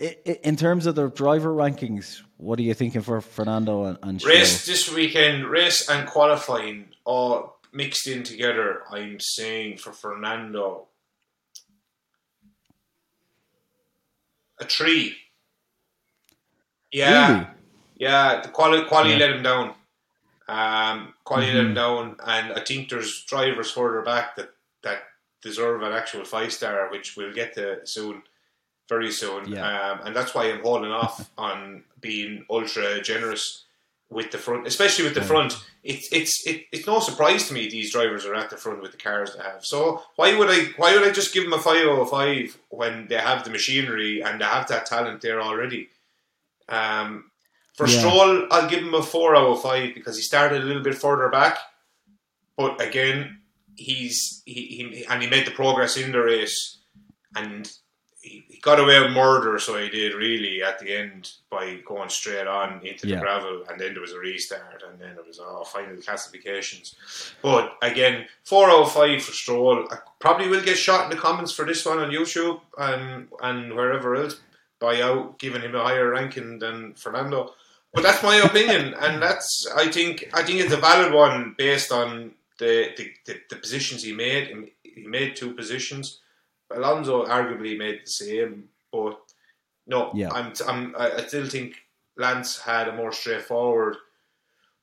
Speaker 1: I, I, in terms of the driver rankings, what are you thinking for Fernando and, and
Speaker 2: Race this weekend, race and qualifying all mixed in together. I'm saying for Fernando, a three. Yeah,
Speaker 1: Really?
Speaker 2: yeah. The quality quality
Speaker 1: Yeah. Mm-hmm.
Speaker 2: let him down. Um, quality let him down, and I think there's drivers further back that that deserve an actual five star, which we'll get to soon, very soon.
Speaker 1: Yeah.
Speaker 2: Um, and that's why I'm holding off on being ultra generous with the front, especially with the front. It's it's it, it's no surprise to me these drivers are at the front with the cars they have. So why would I why would I just give them a five out of five when they have the machinery and they have that talent there already? Um, for
Speaker 1: Yeah.
Speaker 2: Stroll, I'll give him a four out of five because he started a little bit further back, but again, he's he, he and he made the progress in the race, and he, he got away with murder. So he did really at the end by going straight on into the
Speaker 1: Yeah.
Speaker 2: gravel, and then there was a restart, and then it was oh final classifications. But again, four of five for Stroll. I probably will get shot in the comments for this one on YouTube and and wherever else by out giving him a higher ranking than Fernando. But that's my opinion, and that's I think I think it's a valid one based on the the, the, the positions he made. He made two positions. Alonso arguably made the same, but no,
Speaker 1: Yeah.
Speaker 2: I'm, I'm I still think Lance had a more straightforward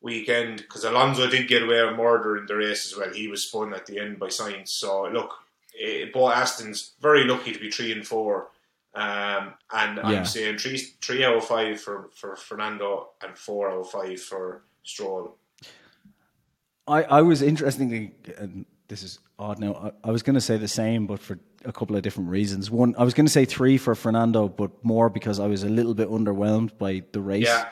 Speaker 2: weekend because Alonso did get away with murder in the race as well. He was spun at the end by Sainz. So look, eh, Bo Aston's very lucky to be three and four. Um, and
Speaker 1: Yeah.
Speaker 2: I'm saying three three out of five for, for Fernando and four out of five for Stroll.
Speaker 1: I, I was interestingly, and this is odd now. I, I was going to say the same, but for a couple of different reasons. One, I was going to say three for Fernando, but more because I was a little bit underwhelmed by the race
Speaker 2: Yeah.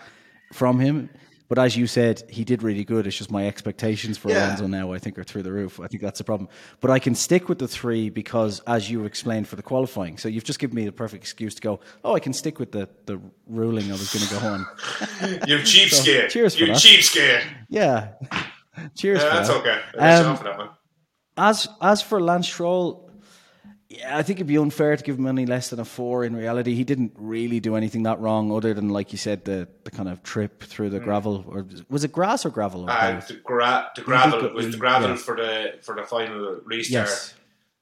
Speaker 1: from him. But as you said, he did really good. It's just my expectations for
Speaker 2: Yeah.
Speaker 1: Alonso now, I think, are through the roof. I think that's the problem. But I can stick with the three because, as you explained for the qualifying, so you've just given me the perfect excuse to go, oh, I can stick with the, the ruling I was going to go on.
Speaker 2: You're cheapskate.
Speaker 1: cheers for
Speaker 2: you
Speaker 1: that.
Speaker 2: cheapskate.
Speaker 1: Yeah. Cheers.
Speaker 2: Yeah, that's okay.
Speaker 1: Um,
Speaker 2: that.
Speaker 1: As as for Lance Stroll, yeah, I think it'd be unfair to give him any less than a four. In reality, he didn't really do anything that wrong, other than like you said, the, the kind of trip through the gravel, or was it grass or gravel? Or
Speaker 2: Uh, the, gra- the gravel was the gravel
Speaker 1: yeah.
Speaker 2: for the for the final restart
Speaker 1: yes,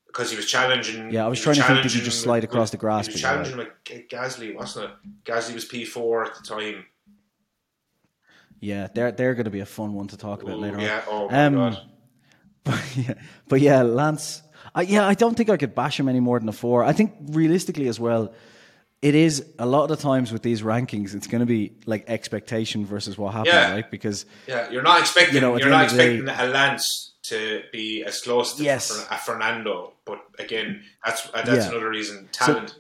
Speaker 2: because he was challenging.
Speaker 1: Yeah, I was
Speaker 2: he
Speaker 1: trying to think, did
Speaker 2: you
Speaker 1: just slide across the grass,
Speaker 2: He was challenging with Gasly, wasn't it? Gasly was P four at the time.
Speaker 1: Yeah, they're they're going to be a fun one to talk about
Speaker 2: Ooh,
Speaker 1: later
Speaker 2: yeah. Oh my
Speaker 1: Um,
Speaker 2: god.
Speaker 1: But yeah, but yeah, Lance. I, yeah, I don't think I could bash him any more than a four. I think realistically as well, it is a lot of the times with these rankings, it's going to be like expectation versus what happened,
Speaker 2: Yeah.
Speaker 1: right? Because
Speaker 2: Yeah, you're not expecting.
Speaker 1: you know,
Speaker 2: you're not
Speaker 1: end of the
Speaker 2: expecting a Lance to be as close to
Speaker 1: Yes.
Speaker 2: A Fernando, but again, that's uh, that's
Speaker 1: Yeah.
Speaker 2: another reason. Talent.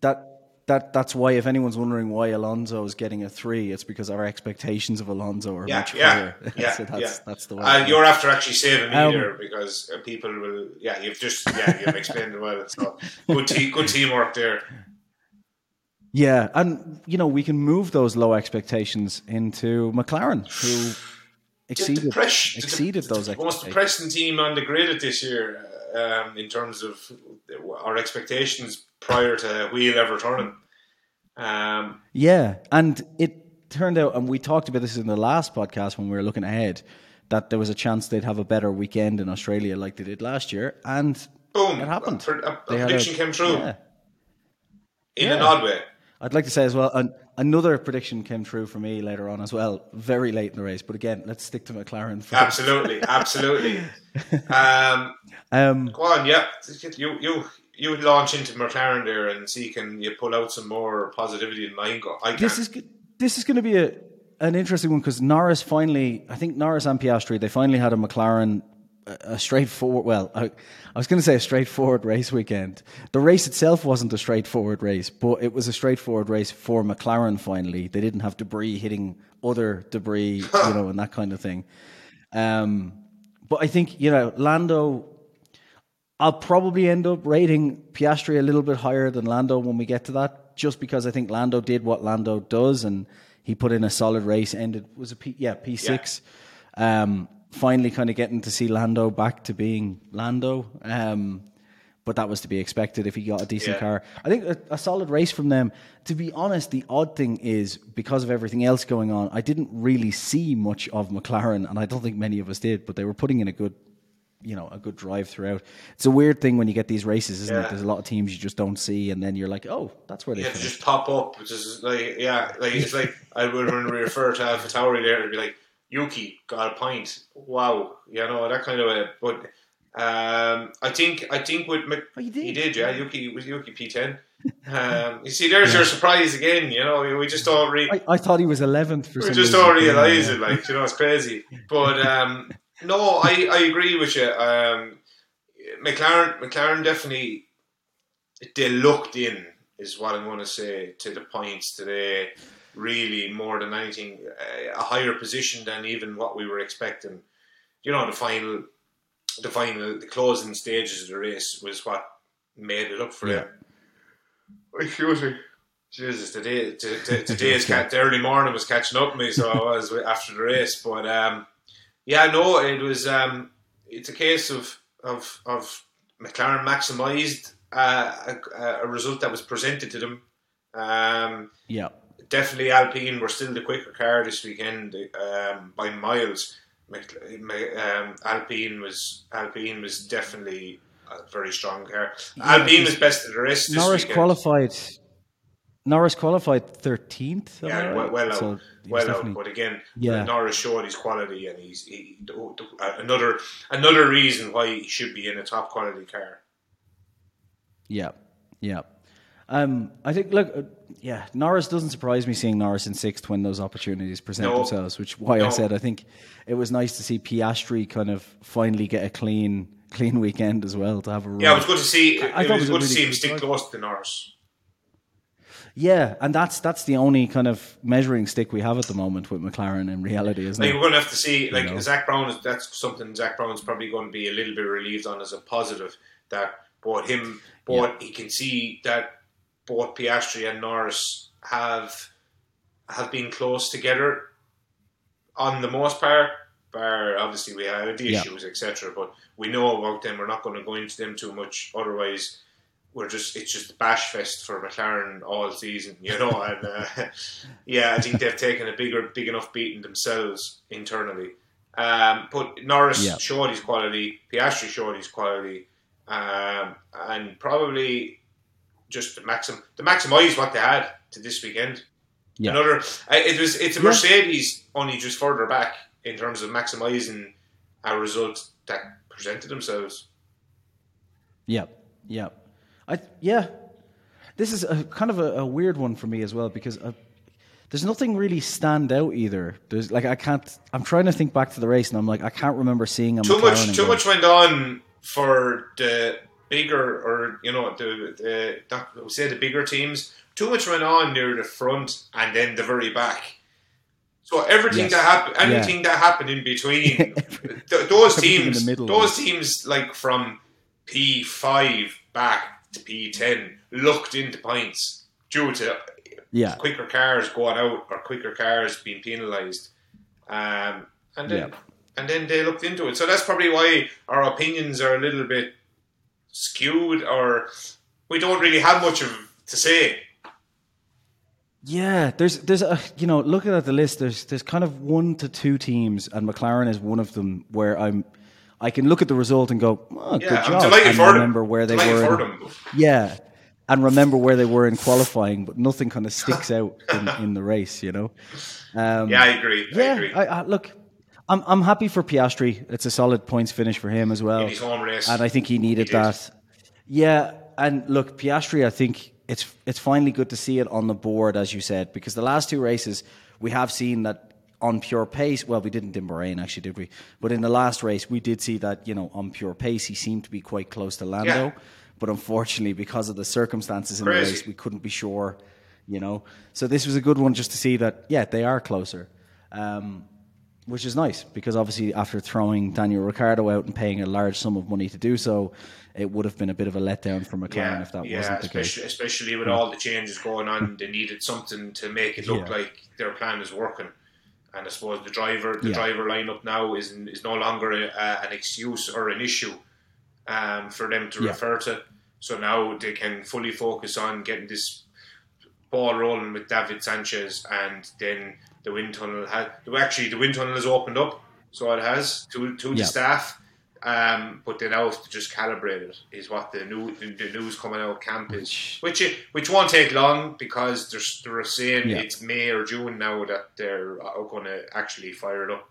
Speaker 1: that that that's why if anyone's wondering why Alonso is getting a three, it's because our expectations of Alonso are
Speaker 2: yeah,
Speaker 1: much
Speaker 2: yeah,
Speaker 1: higher.
Speaker 2: yeah,
Speaker 1: so that's
Speaker 2: yeah.
Speaker 1: that's the way.
Speaker 2: Uh, you're after actually saving me
Speaker 1: Um,
Speaker 2: there because uh, people will. Yeah, you've just yeah you've explained it well. So good te- good teamwork there.
Speaker 1: yeah, and you know we can move those low expectations into McLaren, who exceeded
Speaker 2: Depress-
Speaker 1: exceeded
Speaker 2: the,
Speaker 1: those
Speaker 2: the most depressing team on the grid this year um, in terms of our expectations prior to wheel ever turning. Um,
Speaker 1: Yeah, and it turned out, and we talked about this in the last podcast when we were looking ahead, that there was a chance they'd have a better weekend in Australia like they did last year, and
Speaker 2: Boom!
Speaker 1: it happened.
Speaker 2: A, a, a prediction came true
Speaker 1: Yeah.
Speaker 2: in an
Speaker 1: Yeah.
Speaker 2: odd way.
Speaker 1: I'd like to say as well, an, another prediction came true for me later on as well, very late in the race. But again, let's stick to McLaren first.
Speaker 2: Absolutely, absolutely. Um,
Speaker 1: Um,
Speaker 2: go on, yep. You you you would launch into McLaren there and see can you pull out some more positivity in mine go. I
Speaker 1: this is this is going to be a an interesting one because Norris finally, I think Norris and Piastri, they finally had a McLaren a, a straightforward. Well, I, I was going to say a straightforward race weekend. The race itself wasn't a straightforward race, but it was a straightforward race for McLaren. Finally, they didn't have debris hitting other debris, you know, and that kind of thing. Um, but I think you know Lando. I'll probably end up rating Piastri a little bit higher than Lando when we get to that, just because I think Lando did what Lando does, and he put in a solid race. Ended was a P, yeah P six. Um, finally, kind of getting to see Lando back to being Lando. Um, but that was to be expected if he got a decent
Speaker 2: Yeah.
Speaker 1: car. I think a, a solid race from them. To be honest, the odd thing is because of everything else going on, I didn't really see much of McLaren, and I don't think many of us did. But they were putting in a good, you know, a good drive throughout. It's a weird thing when you get these races, isn't it? There's a lot of teams you just don't see, and then you're like, oh, that's where they
Speaker 2: You have to
Speaker 1: finished.
Speaker 2: just pop up, which is like, yeah, like it's like I would when we refer to Alpha Tauri there, it'd be like Yuki got a point. Wow, you know that kind of way. But um, I think I think with Mc,
Speaker 1: Oh, you did?
Speaker 2: he did, yeah. Yuki was Yuki P ten. Um, you see, there's your surprise again. You know, we just don't re-
Speaker 1: I, I thought he was 11th
Speaker 2: we
Speaker 1: some
Speaker 2: just don't realize
Speaker 1: Yeah.
Speaker 2: it. Like you know, it's crazy. But um, no, I, I agree with you. Um, McLaren McLaren definitely they looked in is what I'm going to say to the points today. Really, more than anything, a- a higher position than even what we were expecting. You know, the final, the final, the closing stages of the race was what made it up for
Speaker 1: Yeah.
Speaker 2: them. Excuse me. Jesus, the day, the, the, the day is ca- the early morning was catching up with me, so I was after the race. But um, yeah, no, it was. Um, it's a case of of of McLaren maximised uh, a, a result that was presented to them. Um,
Speaker 1: Yeah.
Speaker 2: definitely Alpine were still the quicker car this weekend um, by miles. Um, Alpine was Alpine was definitely a very strong car. Alpine was best of the this
Speaker 1: Norris
Speaker 2: weekend.
Speaker 1: qualified. Norris qualified 13th.
Speaker 2: Yeah, well, well
Speaker 1: So was
Speaker 2: well out. But again,
Speaker 1: Yeah.
Speaker 2: Norris showed his quality, and he's he, the- the- another another reason why he should be in a top quality car.
Speaker 1: Yeah, yeah. Um, I think. Look, uh, yeah, Norris doesn't surprise me seeing Norris in sixth when those opportunities present
Speaker 2: No.
Speaker 1: themselves. Which why I said I think it was nice to see Piastri kind of finally get a clean, clean weekend as well to have a run.
Speaker 2: Yeah, it was good to see.
Speaker 1: I
Speaker 2: It, was
Speaker 1: it was a
Speaker 2: good to see him stick close to Norris.
Speaker 1: Yeah, and that's that's the only kind of measuring stick we have at the moment with McLaren in reality, isn't
Speaker 2: Like
Speaker 1: it?
Speaker 2: we're going to have to see. Like
Speaker 1: know.
Speaker 2: Zak Brown is that's something Zak Brown's probably going to be a little bit relieved on as a positive that both him, both he can see that both Piastri and Norris have have been close together on the most part. Bar obviously we had the
Speaker 1: Yeah.
Speaker 2: issues etc. But we know about them. We're not going to go into them too much. Otherwise, we're just it's just a bash fest for McLaren all season, you know. And uh, yeah, I think they've taken a bigger, big enough beating themselves internally. Um, but Norris
Speaker 1: Yeah.
Speaker 2: showed his quality. Piastri showed his quality, um, and probably just to maxim to maximise what they had to this weekend.
Speaker 1: Yeah.
Speaker 2: Another, it was it's a
Speaker 1: Yeah.
Speaker 2: Mercedes only just further back in terms of maximising a result that presented themselves.
Speaker 1: Yeah, yeah, I yeah. This is a kind of a, a weird one for me as well because uh, there's nothing really stand out either. There's like I can't. I'm trying to think back to the race and I'm like I can't remember seeing a
Speaker 2: too
Speaker 1: McLaren
Speaker 2: much too much went on for the bigger or you know the the not, we'll say the bigger teams too much went on near the front and then the very back so everything
Speaker 1: Yes.
Speaker 2: that happened
Speaker 1: Yeah.
Speaker 2: anything that happened in between th- those teams those teams like from P5 back to P10 looked into points due to
Speaker 1: Yeah,
Speaker 2: quicker cars going out or quicker cars being penalised. Um, and then
Speaker 1: Yeah.
Speaker 2: and then they looked into it. So that's probably why our opinions are a little bit skewed, or we don't really have much of to say.
Speaker 1: Yeah, there's there's a you know looking at the list, there's there's kind of one to two teams, and McLaren is one of them where I'm I can look at the result and go, oh, good
Speaker 2: Yeah, I'm
Speaker 1: job, and
Speaker 2: them.
Speaker 1: remember where they
Speaker 2: Delighted
Speaker 1: were. in- Yeah, and remember where they were in qualifying, but nothing kind of sticks out in, in the race, you know. Um,
Speaker 2: Yeah, I agree. I
Speaker 1: yeah,
Speaker 2: agree.
Speaker 1: I, I, look, I'm I'm happy for Piastri. It's a solid points finish for him as well.
Speaker 2: In his home race.
Speaker 1: and I think he needed
Speaker 2: He
Speaker 1: that. Yeah, and look, Piastri, I think it's it's finally good to see it on the board, as you said, because the last two races we have seen that on pure pace. Well, we didn't in Bahrain, actually, did we? But in the last race, we did see that you know on pure pace he seemed to be quite close to Lando,
Speaker 2: Yeah.
Speaker 1: but unfortunately, because of the circumstances in the race, we couldn't be sure. You know, so this was a good one just to see that yeah they are closer. Um, which is nice because obviously after throwing Daniel Ricciardo out and paying a large sum of money to do so, it would have been a bit of a letdown for McLaren
Speaker 2: yeah,
Speaker 1: if that
Speaker 2: yeah,
Speaker 1: wasn't the
Speaker 2: especially,
Speaker 1: case.
Speaker 2: especially with all the changes going on, they needed something to make it look
Speaker 1: Yeah.
Speaker 2: like their plan is working. And I suppose the driver, the
Speaker 1: Yeah.
Speaker 2: driver lineup now is is no longer a, a, an excuse or an issue um, for them to
Speaker 1: Yeah.
Speaker 2: refer to. So now they can fully focus on getting this ball rolling with David Sanchez, and then the wind tunnel has actually the wind tunnel has opened up, so it has to to
Speaker 1: Yeah.
Speaker 2: the staff. Um, but they now have to just calibrate it. Is what the new the, news coming out of camp is, which which won't take long because they're they're saying
Speaker 1: Yeah.
Speaker 2: it's May or June now that they're going to actually fire it up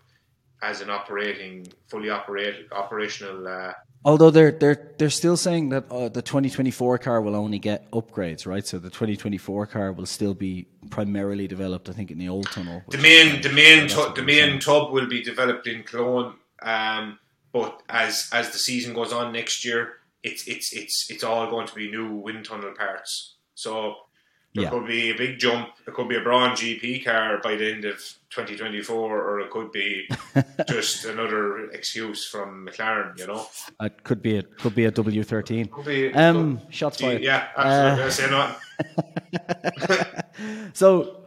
Speaker 2: as an operating fully operate operational. Uh,
Speaker 1: Although they're they're they're still saying that uh, the 2024 car will only get upgrades, right? So the 2024 car will still be primarily developed, I think, in the old tunnel.
Speaker 2: the main the main tu- the main tub will be developed in Cologne, um, but as as the season goes on next year, it's it's it's it's all going to be new wind tunnel parts. So there
Speaker 1: Yeah.
Speaker 2: could be a big jump. It could be a Braun GP car by the end of 2024, or it could be just another excuse from McLaren. You know,
Speaker 1: It could be a could be a W13.
Speaker 2: could be.
Speaker 1: Um, shots
Speaker 2: Gee,
Speaker 1: fired.
Speaker 2: yeah,
Speaker 1: Uh,
Speaker 2: absolutely. Not.
Speaker 1: So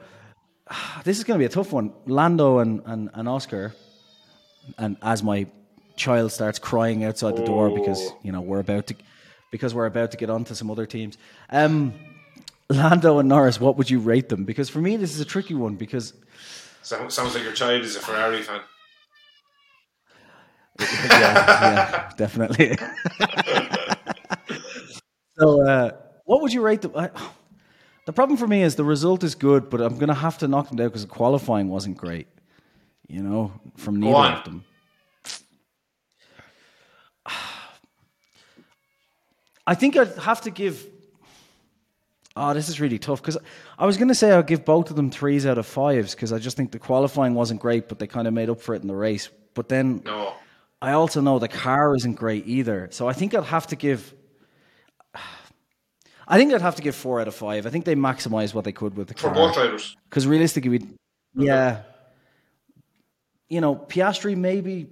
Speaker 1: this is going to be a tough one. Lando and, and, and Oscar, and as my child starts crying outside the door because you know we're about to because we're about to get on to some other teams. Um, Lando and Norris, what would you rate them? Because for me, this is a tricky one because
Speaker 2: So- Sounds like your child is a Ferrari fan.
Speaker 1: yeah, yeah, definitely. so, uh, what would you rate them? I, the problem for me is the result is good, but I'm going to have to knock them down because the qualifying wasn't great. You know, from neither of them. I think I'd have to give. Oh, this is really tough because I was going to say I'd give both of them threes out of fives because I just think the qualifying wasn't great, but they kind of made up for it in the race. But then
Speaker 2: No.
Speaker 1: I also know the car isn't great either. So I think I'd have to give. I think I'd have to give four out of five. I think they maximized what they could with the
Speaker 2: For
Speaker 1: car.
Speaker 2: both drivers.
Speaker 1: Because realistically, we, yeah, you know, Piastri maybe.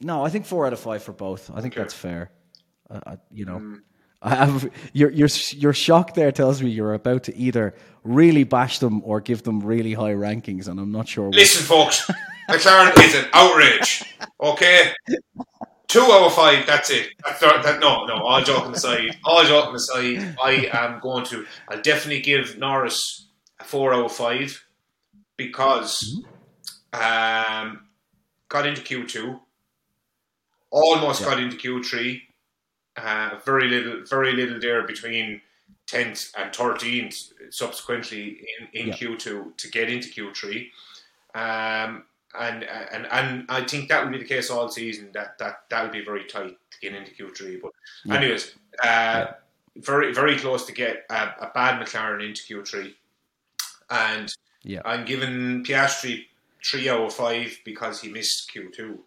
Speaker 1: No, I think four out of five for both. I think that's fair. Uh, you know,
Speaker 2: Hmm.
Speaker 1: I have your your your shock there tells me you're about to either really bash them or give them really high rankings, and I'm not sure.
Speaker 2: Listen, folks, McLaren is an outrage. Okay, two out of five. That's it. That's that, no, no. All joking aside, all joking aside, I am going to. I'll definitely give Norris a four out of five because um, got into Q two, almost got into Q three. Uh, very little, very little there between tenth and thirteenth. Subsequently, in, in
Speaker 1: Yeah.
Speaker 2: Q two to get into Q three. Um, and and and I think that will be the case all season. That that that will be very tight to get into Q three. But anyways, uh, very very close to get a, a bad McLaren into Q three, and
Speaker 1: Yeah.
Speaker 2: I'm giving Piastri three out of five because he missed Q two.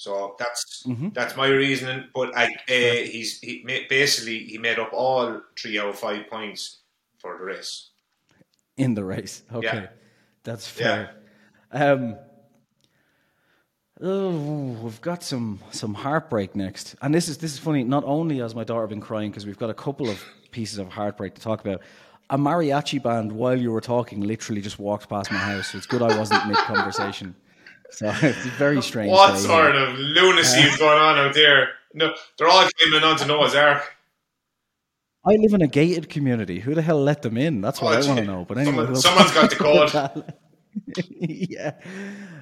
Speaker 2: So that's
Speaker 1: Mhm.
Speaker 2: that's my reasoning. But I uh, he's he basically he made up all three out of five points for the race.
Speaker 1: in the race. Okay,
Speaker 2: Yeah.
Speaker 1: that's
Speaker 2: Yeah.
Speaker 1: fair. Um, oh, we've got some some heartbreak next, and this is this is funny. Not only has my daughter been crying because we've got a couple of pieces of heartbreak to talk about. A mariachi band, while you were talking, literally just walked past my house. So it's good I wasn't mid conversation. So it's very strange.
Speaker 2: What sort
Speaker 1: here.
Speaker 2: of lunacy is going on out there? No, they're all claiming onto Noah's Ark.
Speaker 1: I live in a gated community. Who the hell let them in? That's what
Speaker 2: Oh,
Speaker 1: I want to know. But anyway,
Speaker 2: Someone- someone's got the code.
Speaker 1: yeah.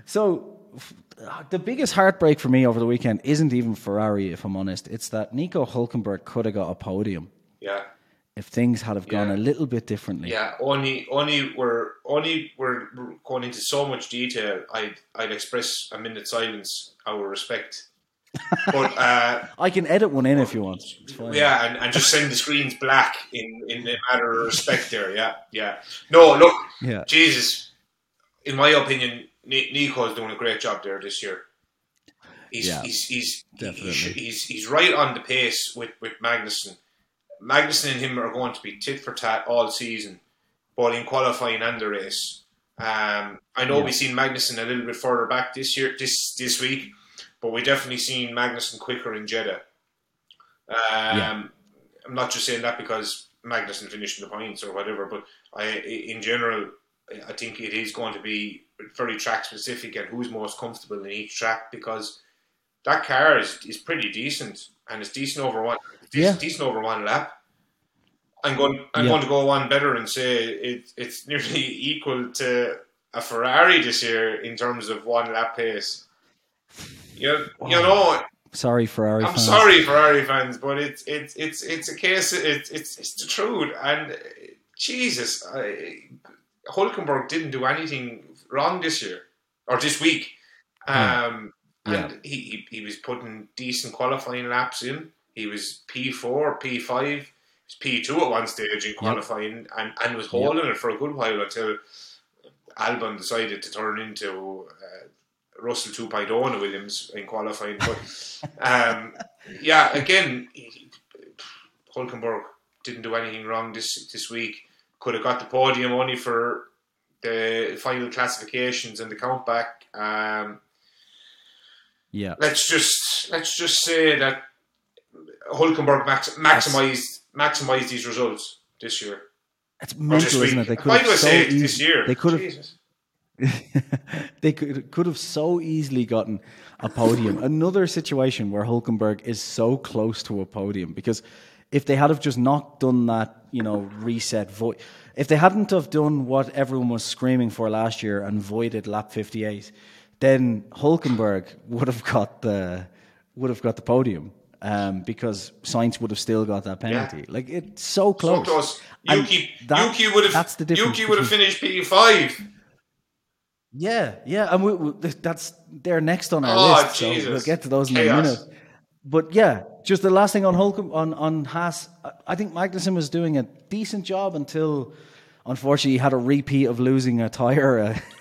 Speaker 1: So f- uh, the biggest heartbreak for me over the weekend isn't even Ferrari, if I'm honest. It's that Nico Hulkenberg could have got a podium
Speaker 2: Yeah.
Speaker 1: If things had have gone
Speaker 2: Yeah.
Speaker 1: a little bit differently.
Speaker 2: Yeah, only only we're only we're going into so much detail. I'd I'd express a minute silence, our respect. But uh,
Speaker 1: I can edit one in if you want.
Speaker 2: Yeah, and, and just send the screens black in in a matter of respect. There, yeah, yeah. No, look,
Speaker 1: Yeah.
Speaker 2: Jesus. In my opinion, Ni- Nico's doing a great job there this year. He's
Speaker 1: Yeah,
Speaker 2: he's he's, he's he's he's right on the pace with with Magnussen. Magnussen and him are going to be tit for tat all season, both in qualifying and the race. Um, I know
Speaker 1: Yeah.
Speaker 2: we've seen Magnussen a little bit further back this year, this this week, but we definitely seen Magnussen quicker in Jeddah. Um,
Speaker 1: Yeah.
Speaker 2: I'm not just saying that because Magnussen finished in the points or whatever, but I, in general, I think it is going to be very track specific and who's most comfortable in each track because that car is, is pretty decent and it's decent over one it's
Speaker 1: Yeah.
Speaker 2: decent over one lap. I'm going I'm
Speaker 1: Yeah.
Speaker 2: going to go one better and say it, it's nearly equal to a Ferrari this year in terms of one lap pace. You, you know,
Speaker 1: Sorry, Ferrari
Speaker 2: I'm
Speaker 1: fans.
Speaker 2: sorry, Ferrari fans, but it's it's it's it's a case. It's it's it's the truth. And Jesus, I, Hulkenberg didn't do anything wrong this year or this week. Um,
Speaker 1: Yeah.
Speaker 2: And he, he he was putting decent qualifying laps in. He was P four, P five, P two at one stage in qualifying, and and was holding it for a good while until Albon decided to turn into. Uh, Russell 2.0 in Williams in qualifying, but um, yeah, again, he- Hulkenberg didn't do anything wrong this this week. Could have got the podium only for the final classifications and the countback. Um,
Speaker 1: Yeah.
Speaker 2: let's just let's just say that Hulkenberg max, maximized maximized these results this year.
Speaker 1: It's mental, isn't it? They could
Speaker 2: Why
Speaker 1: have so
Speaker 2: say it
Speaker 1: eas-
Speaker 2: this year?
Speaker 1: They could have they could could have so easily gotten a podium. Another situation where Hulkenberg is so close to a podium because if they had have just not done that, you know, reset void, if they hadn't have done what everyone was screaming for last year and voided lap fifty eight, then Hulkenberg would have got the would have got the podium. Um, because Sainz would have still got that penalty. Like it's so
Speaker 2: So
Speaker 1: close.
Speaker 2: close. Yuki,
Speaker 1: that-
Speaker 2: Yuki would have
Speaker 1: that's the difference
Speaker 2: Yuki would have finished P five.
Speaker 1: Yeah, yeah, and we, we, that's they're next on our
Speaker 2: Oh,
Speaker 1: list, so we'll get to those in
Speaker 2: Chaos.
Speaker 1: a minute. But yeah, just the last thing on Holcomb on on Haas, I- I think Magnussen was doing a decent job until, unfortunately, he had a repeat of losing a tire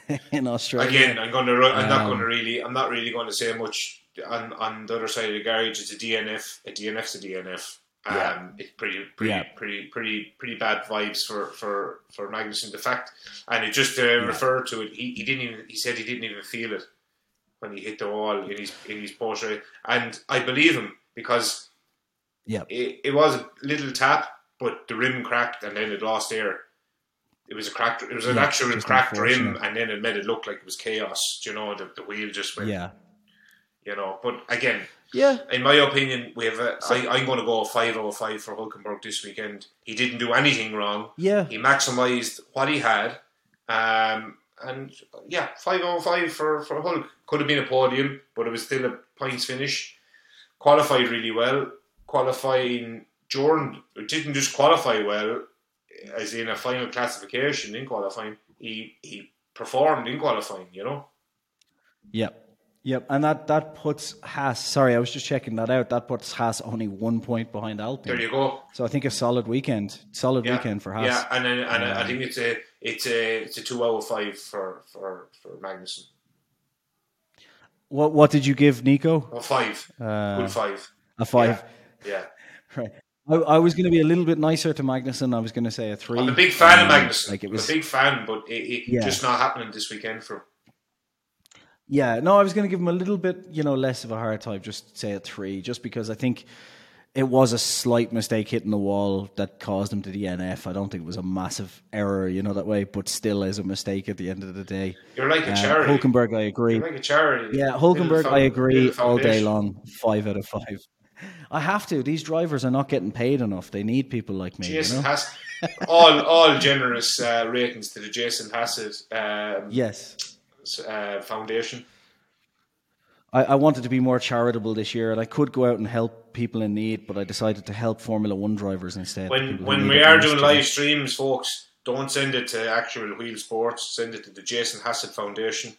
Speaker 1: uh, in Australia.
Speaker 2: Again, I'm going to. I'm not
Speaker 1: Um,
Speaker 2: going to really. I'm not really going to say much on on the other side of the garage. It's a DNF. A DNF's a DNF. Um,
Speaker 1: Yeah.
Speaker 2: it's pretty, pretty,
Speaker 1: Yeah.
Speaker 2: pretty, pretty, pretty bad vibes for for for Magnussen. The fact, and it just uh, referred to it. He, he didn't even. He said he didn't even feel it when he hit the wall in his in his Porsche, and I believe him because
Speaker 1: Yeah,
Speaker 2: it, it was a little tap, but the rim cracked and then it lost air. It was a cracked. It was an
Speaker 1: Yeah,
Speaker 2: actual cracked rim, and then it made it look like it was chaos. You know, the, the wheel just went.
Speaker 1: yeah,
Speaker 2: You know, but again,
Speaker 1: yeah,
Speaker 2: in my opinion, we have. i'm going to go five over five for Hulkenberg this weekend. He didn't do anything wrong.
Speaker 1: yeah.
Speaker 2: He maximised what he had, um, and yeah, five over five for for Hulk. Could have been a podium, but it was still a points finish. Qualified really well. Qualifying, Jordan didn't just qualify well, as in a final classification in qualifying. He he performed in qualifying. You know.
Speaker 1: Yep. Yep. And that, that puts Haas, sorry, I was just checking that out. That puts Haas only one point behind Alpine.
Speaker 2: There you go.
Speaker 1: So I think a solid weekend. Solid
Speaker 2: Yeah.
Speaker 1: weekend for Haas.
Speaker 2: Yeah, and then, and I
Speaker 1: Um,
Speaker 2: think it's a it's a it's a two out of five for for for Magnussen.
Speaker 1: What what did you give Nico?
Speaker 2: Or five,
Speaker 1: Uh,
Speaker 2: good five.
Speaker 1: A five.
Speaker 2: Yeah.
Speaker 1: Right. I, I was going to be a little bit nicer to Magnussen. I was going to say a 3
Speaker 2: I'm a big fan of
Speaker 1: Um,
Speaker 2: Magnussen.
Speaker 1: Like it
Speaker 2: I'm
Speaker 1: was.
Speaker 2: a big fan, but it, it
Speaker 1: Yeah.
Speaker 2: just not happening this weekend for. him.
Speaker 1: Yeah, no, I was going to give him a little bit, you know, less of a hard time. Just say a three, just because I think it was a slight mistake hitting the wall that caused him to DNF. I don't think it was a massive error, you know, that way, but still is a mistake at the end of the day.
Speaker 2: You're like a
Speaker 1: Uh,
Speaker 2: charity.
Speaker 1: Hulkenberg, I agree.
Speaker 2: You're like a charity.
Speaker 1: Yeah, Hulkenberg, I agree all day long. Five out of five. I have to. These drivers are not getting paid enough. They need people like me.
Speaker 2: Jason
Speaker 1: you know?
Speaker 2: Hassett. all all generous uh, ratings to the Jason Hassett um,
Speaker 1: Yes.
Speaker 2: uh, Foundation.
Speaker 1: I, I wanted to be more charitable this year, and I could go out and help people in need, but I decided to help Formula One drivers instead.
Speaker 2: When when we are doing live streams, folks, don't send it to actual Wheel Sports. Send it to the Jason Hassett Foundation.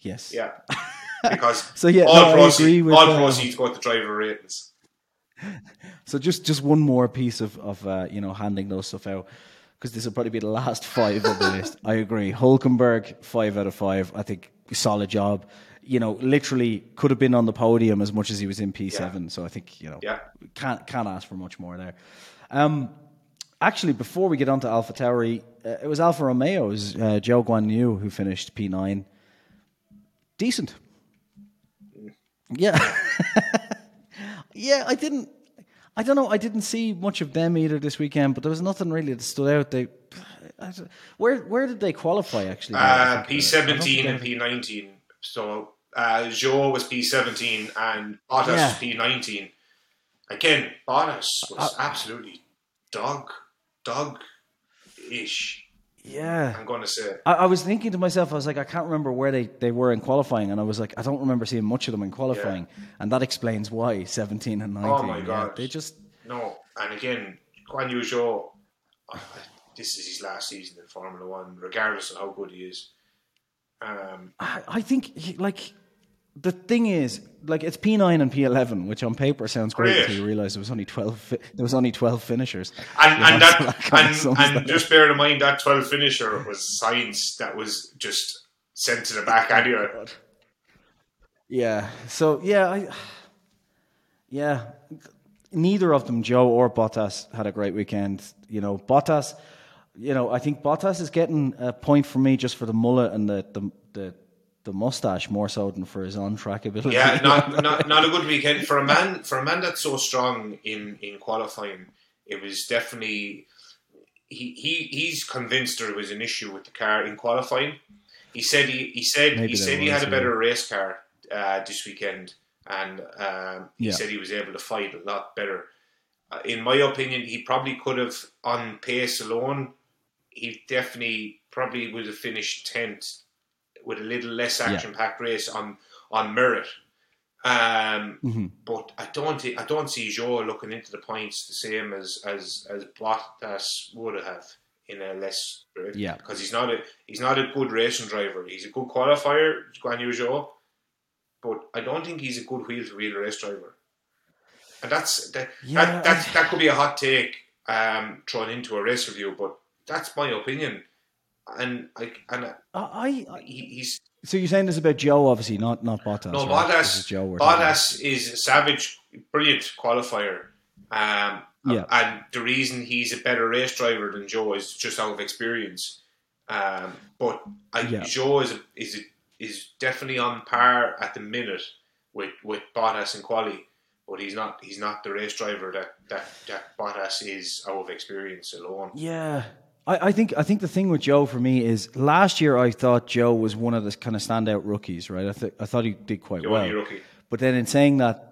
Speaker 1: yes,
Speaker 2: Yeah, because
Speaker 1: So, yeah,
Speaker 2: all
Speaker 1: no,
Speaker 2: proceeds,
Speaker 1: agree with,
Speaker 2: all
Speaker 1: uh,
Speaker 2: proceeds go to driver ratings.
Speaker 1: So just just one more piece of of uh, you know handing those stuff out because this will probably be the last five of the list. I agree. Hulkenberg five out of five. I think solid job. You know, literally could have been on the podium as much as he was in P seven. So I think you know
Speaker 2: Yeah.
Speaker 1: can't can't ask for much more there. Um, actually, before we get on to Alpha Tauri, uh, it was Alfa Romeo's uh, Zhou Guan Yu who finished P nine. Decent. Yeah. yeah, I didn't. I don't know. I didn't see much of them either this weekend, but there was nothing really that stood out. They, I where where did they qualify actually?
Speaker 2: Uh,
Speaker 1: I think about it. I don't
Speaker 2: P seventeen and P nineteen. So uh, Zhou was P seventeen and Bottas
Speaker 1: Yeah.
Speaker 2: was P nineteen. Again, Bottas
Speaker 1: Uh,
Speaker 2: was absolutely dog dog ish.
Speaker 1: Yeah,
Speaker 2: I'm going to say.
Speaker 1: I, I was thinking to myself, I was like, I can't remember where they, they were in qualifying, and I was like, I don't remember seeing much of them in qualifying, and that explains why seventeen and nineteen.
Speaker 2: Oh my
Speaker 1: yeah,
Speaker 2: God.
Speaker 1: they just
Speaker 2: No, and again, Guan Yu Zhou, this is his last season in Formula One, regardless of how good he is. Um,
Speaker 1: I, I think he- like the thing is like it's P nine and P eleven, which on paper sounds great until you realize there was only twelve. Fi- there was only twelve finishers,
Speaker 2: and
Speaker 1: You know,
Speaker 2: and
Speaker 1: so
Speaker 2: that and, and just bear in mind that 12 finisher was Sainz that was just sent to the back anyway.
Speaker 1: Yeah. So yeah, I yeah. Neither of them, Zhou or Bottas, had a great weekend. You know, Bottas. You know, I think Bottas is getting a point for me just for the mullet and the the the, the mustache more so than for his on track ability.
Speaker 2: Yeah, not, not not a good weekend for a man for a man that's so strong in in qualifying. It was definitely he, he he's convinced there was an issue with the car in qualifying. He said he he said
Speaker 1: Maybe
Speaker 2: he said he
Speaker 1: was,
Speaker 2: had a
Speaker 1: yeah.
Speaker 2: better race car uh, this weekend, and um, he
Speaker 1: Yeah.
Speaker 2: said he was able to fight a lot better. Uh, in my opinion, he probably could have on pace alone. He definitely probably would have finished tenth with a little less action packed race on on merit. Um,
Speaker 1: Mhm.
Speaker 2: but I don't I don't see Zhou looking into the points the same as as as Bottas would have in a less
Speaker 1: Yeah.
Speaker 2: because he's not a he's not a good racing driver. He's a good qualifier, Guan Yu Zhou, but I don't think he's a good wheel to wheel race driver. And that's that
Speaker 1: Yeah,
Speaker 2: that, that that could be a hot take um, thrown into a race review, but that's my opinion. And like and
Speaker 1: I, I
Speaker 2: he, he's
Speaker 1: so you're saying this about Zhou, obviously, not not Bottas.
Speaker 2: no,
Speaker 1: right? This is Zhou. we're about.
Speaker 2: Bottas is a savage, brilliant qualifier. Um,
Speaker 1: Yeah.
Speaker 2: And the reason he's a better race driver than Zhou is just out of experience. Um, but I,
Speaker 1: Yeah.
Speaker 2: Zhou is a, is a, is definitely on par at the minute with with Bottas and quali. But he's not he's not the race driver that, that, that Bottas is out of experience alone.
Speaker 1: Yeah. I, I think I think the thing with Zhou for me is last year I thought Zhou was one of the kind of standout rookies, right? I th- I thought he did quite
Speaker 2: The
Speaker 1: well. But then in saying that,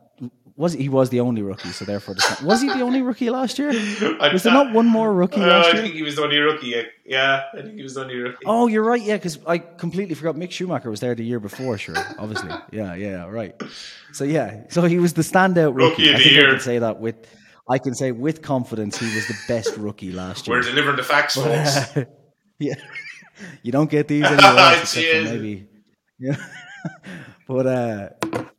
Speaker 1: was he was the only rookie? So therefore, the, was he the only rookie last year?
Speaker 2: I-
Speaker 1: Was there not one more rookie
Speaker 2: Uh, I think he was the only rookie. Yeah, I think he was the only rookie.
Speaker 1: Oh, you're right. Yeah, because I completely forgot Mick Schumacher was there the year before. Sure, obviously. Yeah, yeah, right. So yeah, so he was the standout rookie.
Speaker 2: Rookie of
Speaker 1: I
Speaker 2: the
Speaker 1: think I
Speaker 2: year.
Speaker 1: can say that with, I can say with confidence, he was the best rookie last year.
Speaker 2: We're delivering the facts, folks.
Speaker 1: yeah, you don't get these anywhere else except for maybe. Yeah, but uh,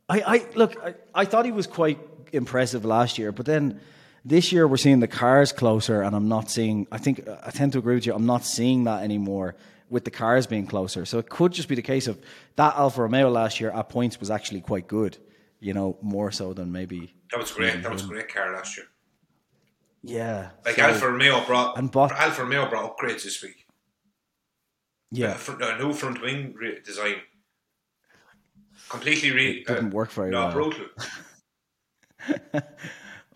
Speaker 1: I, I look, I, I thought he was quite impressive last year, but then this year we're seeing the cars closer, and I'm not seeing. I think I tend to agree with you. I'm not seeing that anymore with the cars being closer. So it could just be the case of that Alfa Romeo last year at points was actually quite good. You know, more so than maybe.
Speaker 2: That was great. That was a great car last year.
Speaker 1: Yeah,
Speaker 2: Like
Speaker 1: so-
Speaker 2: Alfa Romeo brought
Speaker 1: and Bot-
Speaker 2: Alfa Romeo brought upgrades this week.
Speaker 1: Yeah,
Speaker 2: uh, new front wing re- design. Completely re.
Speaker 1: It didn't
Speaker 2: uh,
Speaker 1: work very
Speaker 2: no,
Speaker 1: well.
Speaker 2: brutal.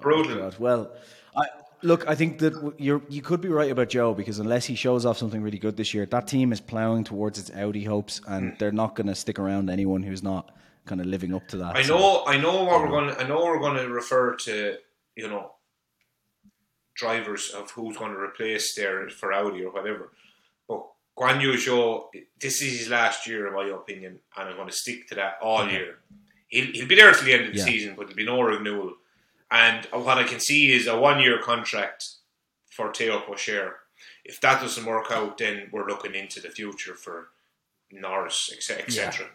Speaker 2: brutal.
Speaker 1: God. Well, I, look, I think that you you could be right about Zhou because unless he shows off something really good this year, that team is ploughing towards its Audi hopes, and they're not going to stick around anyone who's not kind of living up to that.
Speaker 2: I
Speaker 1: So,
Speaker 2: know, I know what we're going. I know we're going to refer to, you know, drivers of who's going to replace there for Audi or whatever. But Guan Yu Zhou, this is his last year, in my opinion, and I'm going to stick to that all year. He'll, he'll be there till the end of the
Speaker 1: Yeah.
Speaker 2: season, but there'll be no renewal. And what I can see is a one-year contract for Theo Pourchaire. If that doesn't work out, then we're looking into the future for Norris, etc. etc.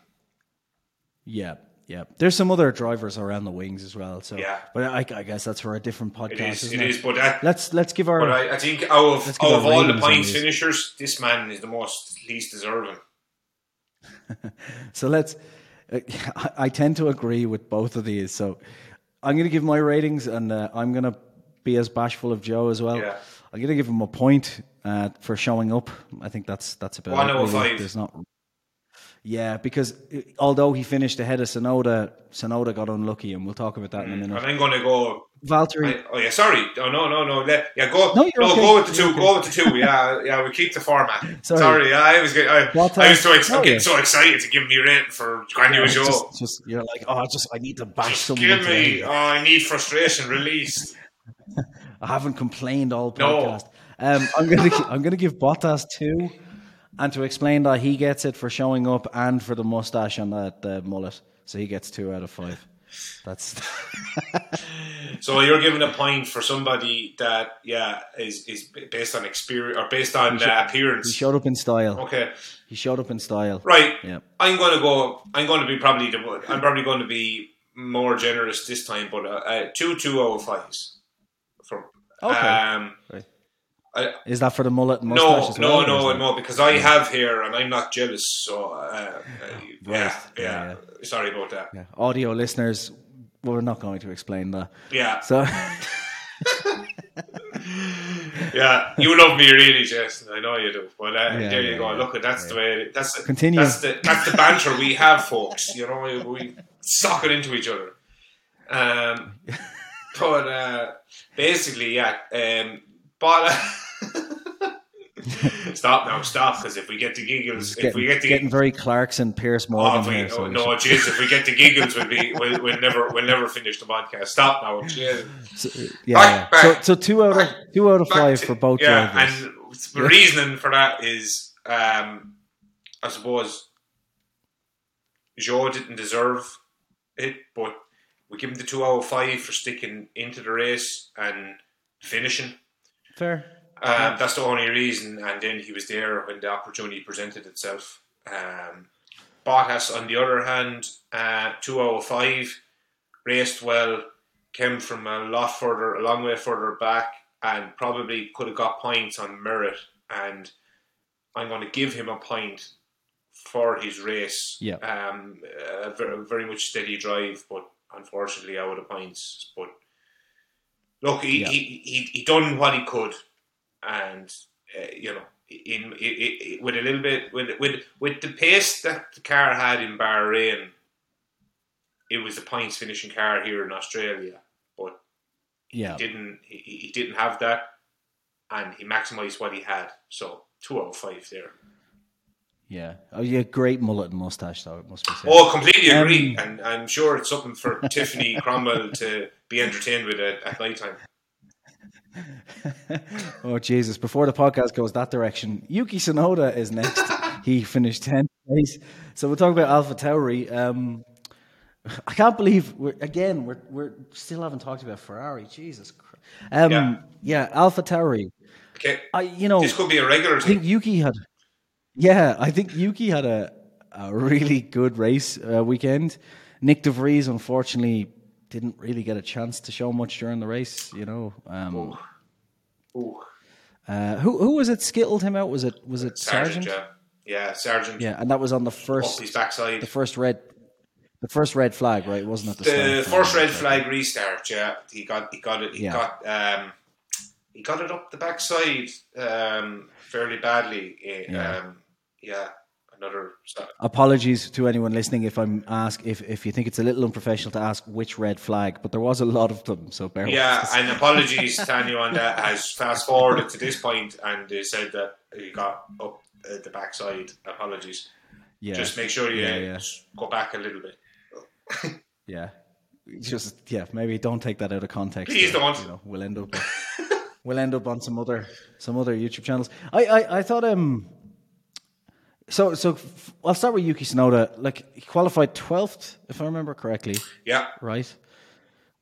Speaker 1: Yeah, yeah. Yeah, there's some other drivers around the wings as well. So,
Speaker 2: Yeah.
Speaker 1: but I, I guess that's for a different podcast.
Speaker 2: It is,
Speaker 1: isn't
Speaker 2: it
Speaker 1: it?
Speaker 2: is, but that,
Speaker 1: Let's let's give our
Speaker 2: But I, I think out of, out of all the
Speaker 1: ratings
Speaker 2: points finishers, this man is the most least deserving.
Speaker 1: So let's. Uh, I, I tend to agree with both of these. So I'm going to give my ratings, and uh, I'm going to be as bashful of Zhou as well.
Speaker 2: Yeah.
Speaker 1: I'm going to give him a point uh, for showing up. I think that's that's about
Speaker 2: One
Speaker 1: it,
Speaker 2: out of five.
Speaker 1: There's not. Yeah, because although he finished ahead of Tsunoda, Tsunoda got unlucky, and we'll talk about that in a
Speaker 2: And
Speaker 1: minute.
Speaker 2: I'm going to go.
Speaker 1: Valtteri,
Speaker 2: I, oh yeah, sorry. Oh no, no, no. Let, yeah, go.
Speaker 1: No,
Speaker 2: No,
Speaker 1: okay.
Speaker 2: go with the 2
Speaker 1: okay.
Speaker 2: Go with the two. Yeah, yeah. We keep the format.
Speaker 1: Sorry.
Speaker 2: Sorry. yeah, I was. Getting, I,
Speaker 1: What
Speaker 2: I was so ex-
Speaker 1: Oh,
Speaker 2: getting so excited to give me rent for Guan Yu Zhou.
Speaker 1: just, you're like, oh, I just I need to bash
Speaker 2: Just
Speaker 1: someone.
Speaker 2: give
Speaker 1: today.
Speaker 2: me. Oh, I need frustration released.
Speaker 1: I haven't complained all
Speaker 2: No.
Speaker 1: podcast. Um, I'm gonna I'm gonna give Bottas two, and to explain that he gets it for showing up and for the mustache and that uh, mullet, so he gets two out of five. That's
Speaker 2: So you're giving a point for somebody that yeah is is based on experience or based on uh,
Speaker 1: he showed up in style.
Speaker 2: Okay.
Speaker 1: He showed up in style.
Speaker 2: Right.
Speaker 1: Yeah.
Speaker 2: I'm going to go. I'm going to be probably the. I'm probably going to be more generous this time, but uh, uh, two two of fives. For
Speaker 1: Okay.
Speaker 2: um,
Speaker 1: Is that for the mullet and
Speaker 2: no,
Speaker 1: as well?
Speaker 2: no, no, no, because I have hair and I'm not jealous. So uh, uh, yeah, yeah,
Speaker 1: Yeah,
Speaker 2: Sorry about that.
Speaker 1: Yeah. Audio listeners, well, we're not going to explain that.
Speaker 2: Yeah,
Speaker 1: So
Speaker 2: yeah. You love me, really, Jason. I know you do. But uh,
Speaker 1: Yeah,
Speaker 2: there you go. Look, that's the way. That's
Speaker 1: Continue.
Speaker 2: That's the that's the banter we have, folks. You know, we, we sock it into each other. Um, but uh, basically, yeah. Um, but stop now, stop. Because if we get the giggles, if
Speaker 1: getting,
Speaker 2: we get the
Speaker 1: getting very Clarkson, Piers
Speaker 2: Oh,
Speaker 1: Morgan
Speaker 2: if we,
Speaker 1: here. So
Speaker 2: oh, no, jeez, if we get the giggles, we'll be, we'll, we'll never, we'll never finish the podcast. Stop now.
Speaker 1: So, yeah,
Speaker 2: Back,
Speaker 1: yeah.
Speaker 2: back,
Speaker 1: so, so two out of two out of five
Speaker 2: to-
Speaker 1: for both
Speaker 2: yeah,
Speaker 1: drivers.
Speaker 2: and the reasoning for that is, um, I suppose, Zhou didn't deserve it, but we give him the two out of five for sticking into the race and finishing.
Speaker 1: Fair.
Speaker 2: Um, that's the only reason, and then he was there when the opportunity presented itself. Um, Bottas, on the other hand, uh, two out of five, raced well, came from a lot further, a long way further back, and probably could have got points on merit. And I'm going to give him a point for his race.
Speaker 1: Yeah.
Speaker 2: Um, a very, very much steady drive, but unfortunately out of points. But look, he,
Speaker 1: Yeah.
Speaker 2: he, he, he done what he could, and uh, you know, in, i i with a little bit with with with the pace that the car had in Bahrain, it was the points finishing car here in Australia, but
Speaker 1: Yeah.
Speaker 2: didn't he, he didn't have that, and he maximised what he had. So two out of five there.
Speaker 1: Yeah. Oh, yeah. Great mullet and mustache, though. It must be said.
Speaker 2: Oh, completely agree,
Speaker 1: Um,
Speaker 2: and I'm sure it's something for Tiffany Cromwell to be entertained with at, at night time.
Speaker 1: oh Jesus! Before the podcast goes that direction, Yuki Tsunoda is next. he finished tenth place. So we'll talk about Alpha Tauri. Um, I can't believe we're again we're we're still haven't talked about Ferrari. Jesus Christ. Um,
Speaker 2: Yeah.
Speaker 1: yeah. Alpha Tauri.
Speaker 2: Okay,
Speaker 1: I you know
Speaker 2: this could be a regular
Speaker 1: I think Yuki had. Yeah, I think Yuki had a a really good race uh, weekend. Nyck de Vries unfortunately didn't really get a chance to show much during the race. You know. Um,
Speaker 2: Ooh,
Speaker 1: Uh, who who was it skittled him out? Was it was it
Speaker 2: Sergeant,
Speaker 1: Sargent?
Speaker 2: yeah, yeah, Sargent.
Speaker 1: Yeah, and that was on the first
Speaker 2: his backside.
Speaker 1: the first red the first red flag, right? Wasn't it the,
Speaker 2: the first red flag restart, yeah, he got he got it he
Speaker 1: Yeah.
Speaker 2: got um he got it up the backside um fairly badly. eh,
Speaker 1: Yeah.
Speaker 2: Um, yeah, another.
Speaker 1: Apologies to anyone listening if I'm ask if if you think it's a little unprofessional to ask which red flag, but there was a lot of them, so bear
Speaker 2: Yeah,
Speaker 1: with us.
Speaker 2: and apologies to anyone that has fast forwarded to this point and they said that he got up at the backside. Apologies.
Speaker 1: yeah,
Speaker 2: Just make sure you
Speaker 1: Yeah, yeah.
Speaker 2: go back a little bit.
Speaker 1: Yeah, just yeah. Maybe don't take that out of context.
Speaker 2: Please
Speaker 1: or,
Speaker 2: don't.
Speaker 1: You know, we'll end up. we'll end up on some other some other YouTube channels. I I, I thought um. So so f- I'll start with Yuki Tsunoda. Like he qualified twelfth, if I remember correctly,
Speaker 2: Yeah.
Speaker 1: right?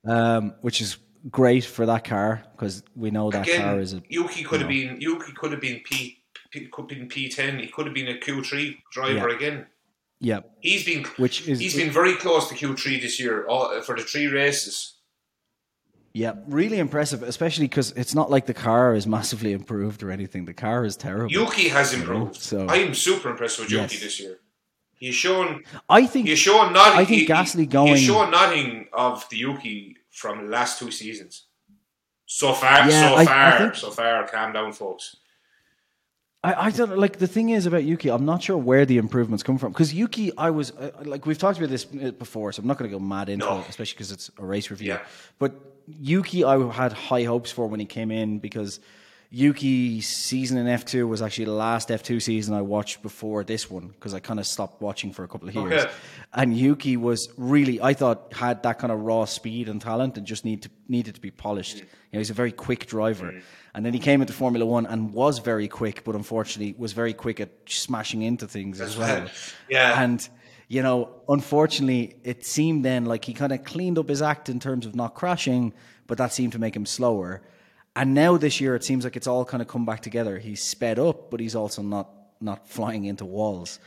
Speaker 1: Um, which is great for that car because we know that
Speaker 2: Again,
Speaker 1: car is a
Speaker 2: Yuki could have been Yuki could have been P, P could have been P ten. He could have been a Q three driver
Speaker 1: Yeah.
Speaker 2: again.
Speaker 1: yeah,
Speaker 2: He's been
Speaker 1: which is
Speaker 2: he's been very close to Q three this year for the three races.
Speaker 1: Yeah really impressive, especially because it's not like the car is massively improved or anything. The car is terrible.
Speaker 2: Yuki has improved.
Speaker 1: so-
Speaker 2: I am super impressed with Yuki
Speaker 1: Yes.
Speaker 2: this year. He's shown
Speaker 1: I think
Speaker 2: he's shown nothing.
Speaker 1: I think
Speaker 2: he-
Speaker 1: Gasly going-
Speaker 2: He's shown nothing of the Yuki from the last two seasons. So far,
Speaker 1: Yeah,
Speaker 2: so
Speaker 1: I- I
Speaker 2: far,
Speaker 1: think-
Speaker 2: so far. Calm down, folks.
Speaker 1: I, I don't like the thing is about Yuki. I'm not sure where the improvements come from because Yuki, I was uh, like we've talked about this before, so I'm not going to go mad into
Speaker 2: No.
Speaker 1: it, especially because it's a race review.
Speaker 2: Yeah.
Speaker 1: But Yuki, I had high hopes for when he came in because Yuki's season in F2 was actually the last F2 season I watched before this one because I kind of stopped watching for a couple of years.
Speaker 2: Okay.
Speaker 1: And Yuki was really, I thought, had that kind of raw speed and talent and just need to, needed to be polished. Mm. You know, he's a very quick driver. Mm. And then he came into Formula One and was very quick, but unfortunately was very quick at smashing into things as well.
Speaker 2: right. Yeah.
Speaker 1: And, you know, unfortunately, it seemed then like he kind of cleaned up his act in terms of not crashing, but that seemed to make him slower. And now this year, it seems like it's all kind of come back together. He's sped up, but he's also not not flying into walls.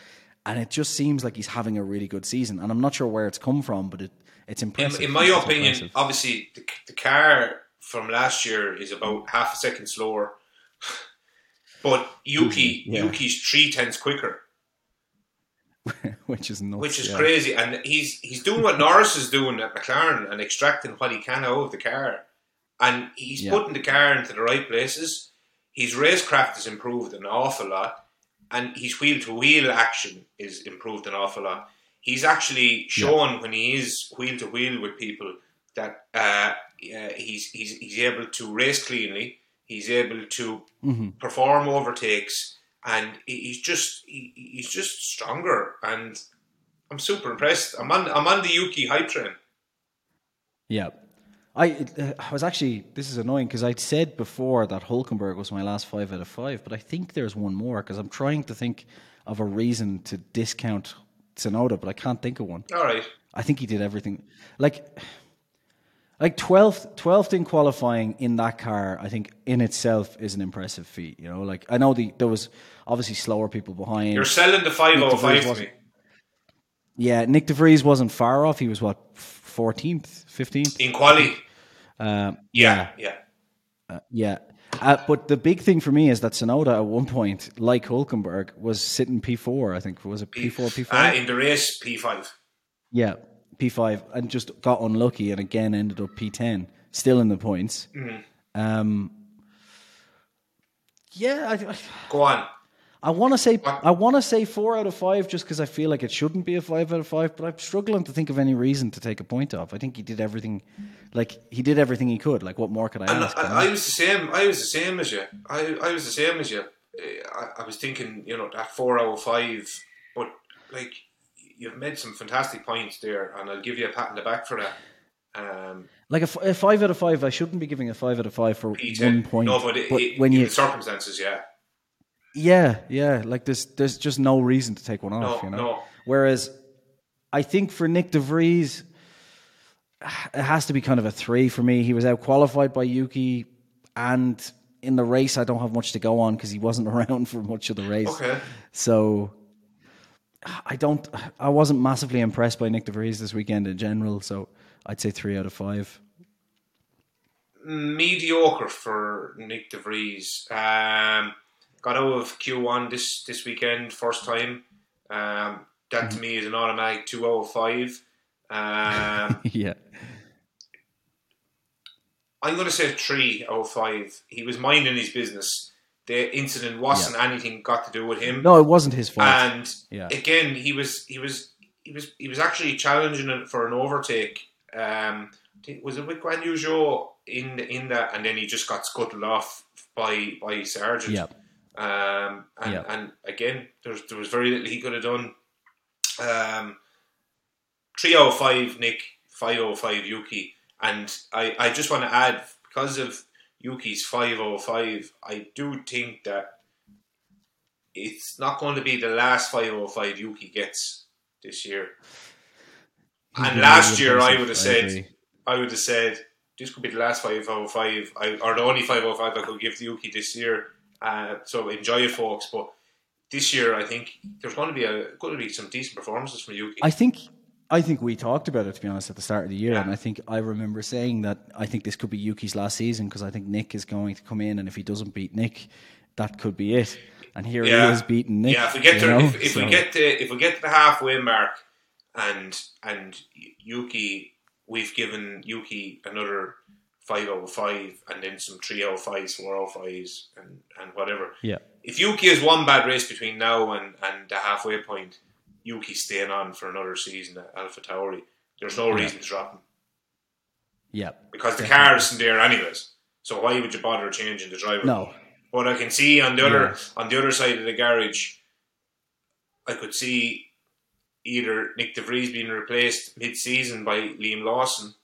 Speaker 1: And it just seems like he's having a really good season. And I'm not sure where it's come from, but it, it's
Speaker 2: In,
Speaker 1: impressive.
Speaker 2: in my
Speaker 1: It's
Speaker 2: opinion,
Speaker 1: impressive.
Speaker 2: obviously the, the car from last year is about half a second slower, but Yuki
Speaker 1: Mm-hmm. yeah.
Speaker 2: Yuki's three tenths quicker,
Speaker 1: which is nuts.
Speaker 2: which is
Speaker 1: yeah.
Speaker 2: crazy. And he's he's doing what Norris is doing at McLaren and extracting what he can out of the car, and he's
Speaker 1: Yeah.
Speaker 2: putting the car into the right places. His racecraft has improved an awful lot, and his wheel to wheel action is improved an awful lot. He's actually shown when he is wheel to wheel with people that uh, uh, he's, he's he's able to race cleanly. He's able to
Speaker 1: Mm-hmm.
Speaker 2: perform overtakes, and he's just he, he's just stronger. And I'm super impressed. I'm on I'm on the Yuki hype train.
Speaker 1: Yeah. I, uh, I was actually, this is annoying because I'd said before that Hulkenberg was my last five out of five, but I think there's one more because I'm trying to think of a reason to discount Tsunoda, but I can't think of one.
Speaker 2: All right.
Speaker 1: I think he did everything. Like, like 12th, 12th in qualifying in that car, I think in itself is an impressive feat. You know, like I know the, there was obviously slower people behind.
Speaker 2: You're selling the 505 to me.
Speaker 1: yeah, Nyck de Vries wasn't far off. He was what, 14th, 15th?
Speaker 2: In quali.
Speaker 1: Um,
Speaker 2: Yeah, yeah.
Speaker 1: Yeah. Uh, but the big thing for me is that Tsunoda at one point, like Hulkenberg, was sitting P4, I think. Was it P4, P5?
Speaker 2: Uh, in the race, P5.
Speaker 1: yeah, P5, and just got unlucky and again ended up P10, still in the points.
Speaker 2: Mm-hmm.
Speaker 1: Um, yeah, I, I,
Speaker 2: Go on.
Speaker 1: I want to say
Speaker 2: What?
Speaker 1: I want to say four out of five just because I feel like it shouldn't be a five out of five, but I'm struggling to think of any reason to take a point off. I think he did everything, like he did everything he could. Like what more could I
Speaker 2: And
Speaker 1: ask?
Speaker 2: I, I was the same. I was the same as you. I, I was the same as you. I, I was thinking, you know, that four out of five. But like, you've made some fantastic points there, and I'll give you a pat on the back for that. Um,
Speaker 1: Like a, f- a five out of five, I shouldn't be giving a five out of five for
Speaker 2: P10.
Speaker 1: one point.
Speaker 2: No, but, it, it,
Speaker 1: when you,
Speaker 2: the circumstances, yeah.
Speaker 1: yeah, yeah, like there's there's just no reason to take one off,
Speaker 2: No,
Speaker 1: you know.
Speaker 2: no.
Speaker 1: Whereas, I think for Nyck de Vries, it has to be kind of a three for me. He was out qualified by Yuki, and in the race, I don't have much to go on because he wasn't around for much of the race.
Speaker 2: Okay.
Speaker 1: So. I don't. I wasn't massively impressed by Nyck de Vries this weekend in general, so I'd say three out of five.
Speaker 2: mediocre for Nyck de Vries. Um, got out of Q1 this this weekend, first time. Um, that to me is an automatic two out of five. Um,
Speaker 1: yeah,
Speaker 2: I'm going to say three out of five. He was minding his business. The incident wasn't anything got to do with him.
Speaker 1: no, it wasn't his fault.
Speaker 2: and
Speaker 1: Yeah.
Speaker 2: again, he was he was he was he was actually challenging it for an overtake. Um, was it with Guan Yu in in that, and then he just got scuttled off by by Sargent.
Speaker 1: yeah,
Speaker 2: Um, and,
Speaker 1: Yeah.
Speaker 2: and again, there was, there was very little he could have done. Um, three of five Nyck, five of five Yuki, and I, I just want to add because of Yuki's five out of five, I do think that it's not going to be the last five out of five Yuki gets this year.
Speaker 1: He's
Speaker 2: And last year, I would have said,
Speaker 1: agree.
Speaker 2: I would have said this could be the last five out of five, I, or the only five out of five I could give to Yuki this year. Uh, so enjoy it, folks. But this year, I think there's going to be a going to be some decent performances from Yuki.
Speaker 1: I think I think we talked about it to be honest at the start of the year,
Speaker 2: Yeah.
Speaker 1: and I think I remember saying that I think this could be Yuki's last season because I think Nyck is going to come in, and if he doesn't beat Nyck, that could be it. And here
Speaker 2: Yeah.
Speaker 1: he is beating Nyck.
Speaker 2: yeah, if we get to
Speaker 1: know?
Speaker 2: if, if we get to if we get to the halfway mark, and and Yuki, we've given Yuki another five of five, and then some three of fives, four of fives, and and whatever.
Speaker 1: yeah,
Speaker 2: If Yuki has one bad race between now and, and the halfway point, Yuki's staying on for another season at Alpha Tauri. There's no reason to drop him
Speaker 1: yeah,
Speaker 2: because the car isn't there anyways. So why would you bother changing the driver?
Speaker 1: no,
Speaker 2: But I can see on the other
Speaker 1: Yeah.
Speaker 2: on the other side of the garage, I could see either Nyck de Vries being replaced mid season by Liam Lawson.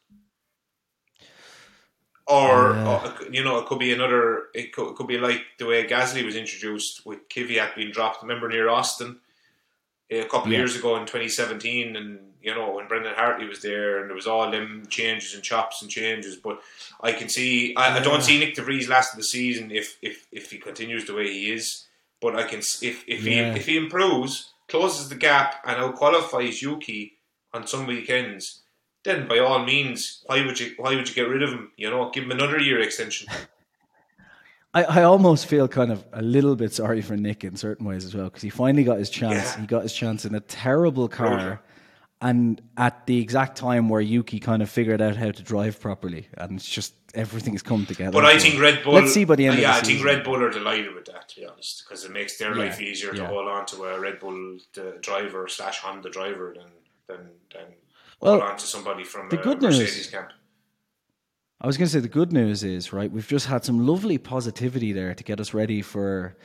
Speaker 2: Or,
Speaker 1: Yeah.
Speaker 2: or, you know, it could be another. It could, it could be like the way Gasly was introduced with Kvyat being dropped. Remember near Austin a couple of years ago in 2017, and you know when Brendon Hartley was there, and there was all them changes and chops and changes. But I can see. I, I don't see Nyck de Vries lasting the season if if if he continues the way he is. But I can if if
Speaker 1: Yeah.
Speaker 2: he if he improves, closes the gap, and out qualifies Yuki on some weekends. Then, by all means, why would you why would you get rid of him? You know, give him another year extension.
Speaker 1: I, I almost feel kind of a little bit sorry for Nyck in certain ways as well because he finally got his chance.
Speaker 2: Yeah.
Speaker 1: He got his chance in a terrible car,
Speaker 2: Roger.
Speaker 1: and at the exact time where Yuki kind of figured out how to drive properly, and it's just everything's come together.
Speaker 2: But I think. Red Bull.
Speaker 1: Let's see by the end
Speaker 2: yeah,
Speaker 1: of
Speaker 2: I
Speaker 1: the
Speaker 2: think. Red Bull are delighted with that, to be honest, because it makes their
Speaker 1: Yeah,
Speaker 2: life easier to hold on to a Red Bull driver slash Honda driver than than than
Speaker 1: Well,
Speaker 2: hold on to somebody from
Speaker 1: the good news-
Speaker 2: Mercedes camp.
Speaker 1: I was going to say the good news is right. We've just had some lovely positivity there to get us ready for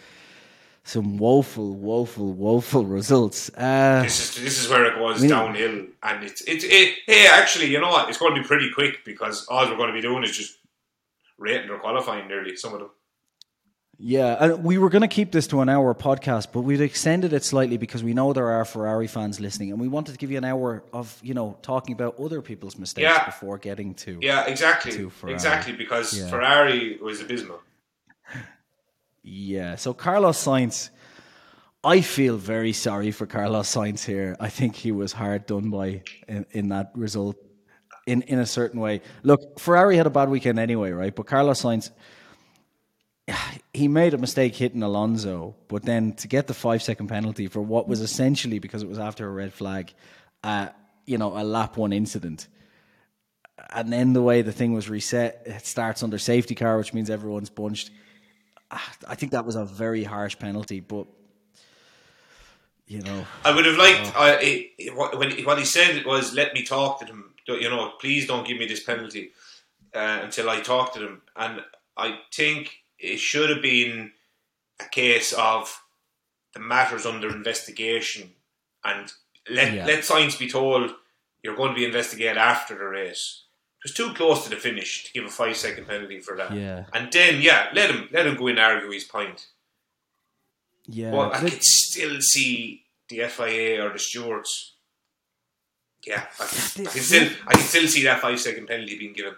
Speaker 1: some woeful, woeful, woeful results. Uh,
Speaker 2: This is this is where it goes downhill, and it's it's it, hey actually you know what it's going to be pretty quick because all we're going to be doing is just rating or qualifying nearly some of them.
Speaker 1: Yeah, and we were going to keep this to an hour podcast, but we've extended it slightly because we know there are Ferrari fans listening, and we wanted to give you an hour of you know talking about other people's mistakes
Speaker 2: Yeah.
Speaker 1: before getting to.
Speaker 2: Yeah, exactly,
Speaker 1: To Ferrari.
Speaker 2: exactly because
Speaker 1: Yeah.
Speaker 2: Ferrari was abysmal.
Speaker 1: Yeah. So Carlos Sainz, I feel very sorry for Carlos Sainz here. I think he was hard done by in, in that result, in in a certain way. Look, Ferrari had a bad weekend anyway, right? But Carlos Sainz. He made a mistake hitting Alonso, but then to get the five second penalty for what was essentially because it was after a red flag, uh, you know, a lap one incident. And then the way the thing was reset, it starts under safety car, which means everyone's bunched. I think that was a very harsh penalty, but you know,
Speaker 2: I would have liked uh, it, it- what, when, what he said was, "Let me talk to them." You know, please don't give me this penalty uh, until I talk to them. And I think it should have been a case of the matters under investigation, and let
Speaker 1: Yeah.
Speaker 2: let Sainz be told you're going to be investigated after the race. It was too close to the finish to give a five second penalty for that.
Speaker 1: Yeah.
Speaker 2: And then, yeah, let him let him go in and argue his point.
Speaker 1: yeah.
Speaker 2: But I
Speaker 1: Look,
Speaker 2: could still see the FIA or the stewards. Yeah, I can, I can still I can still see that five second penalty being given.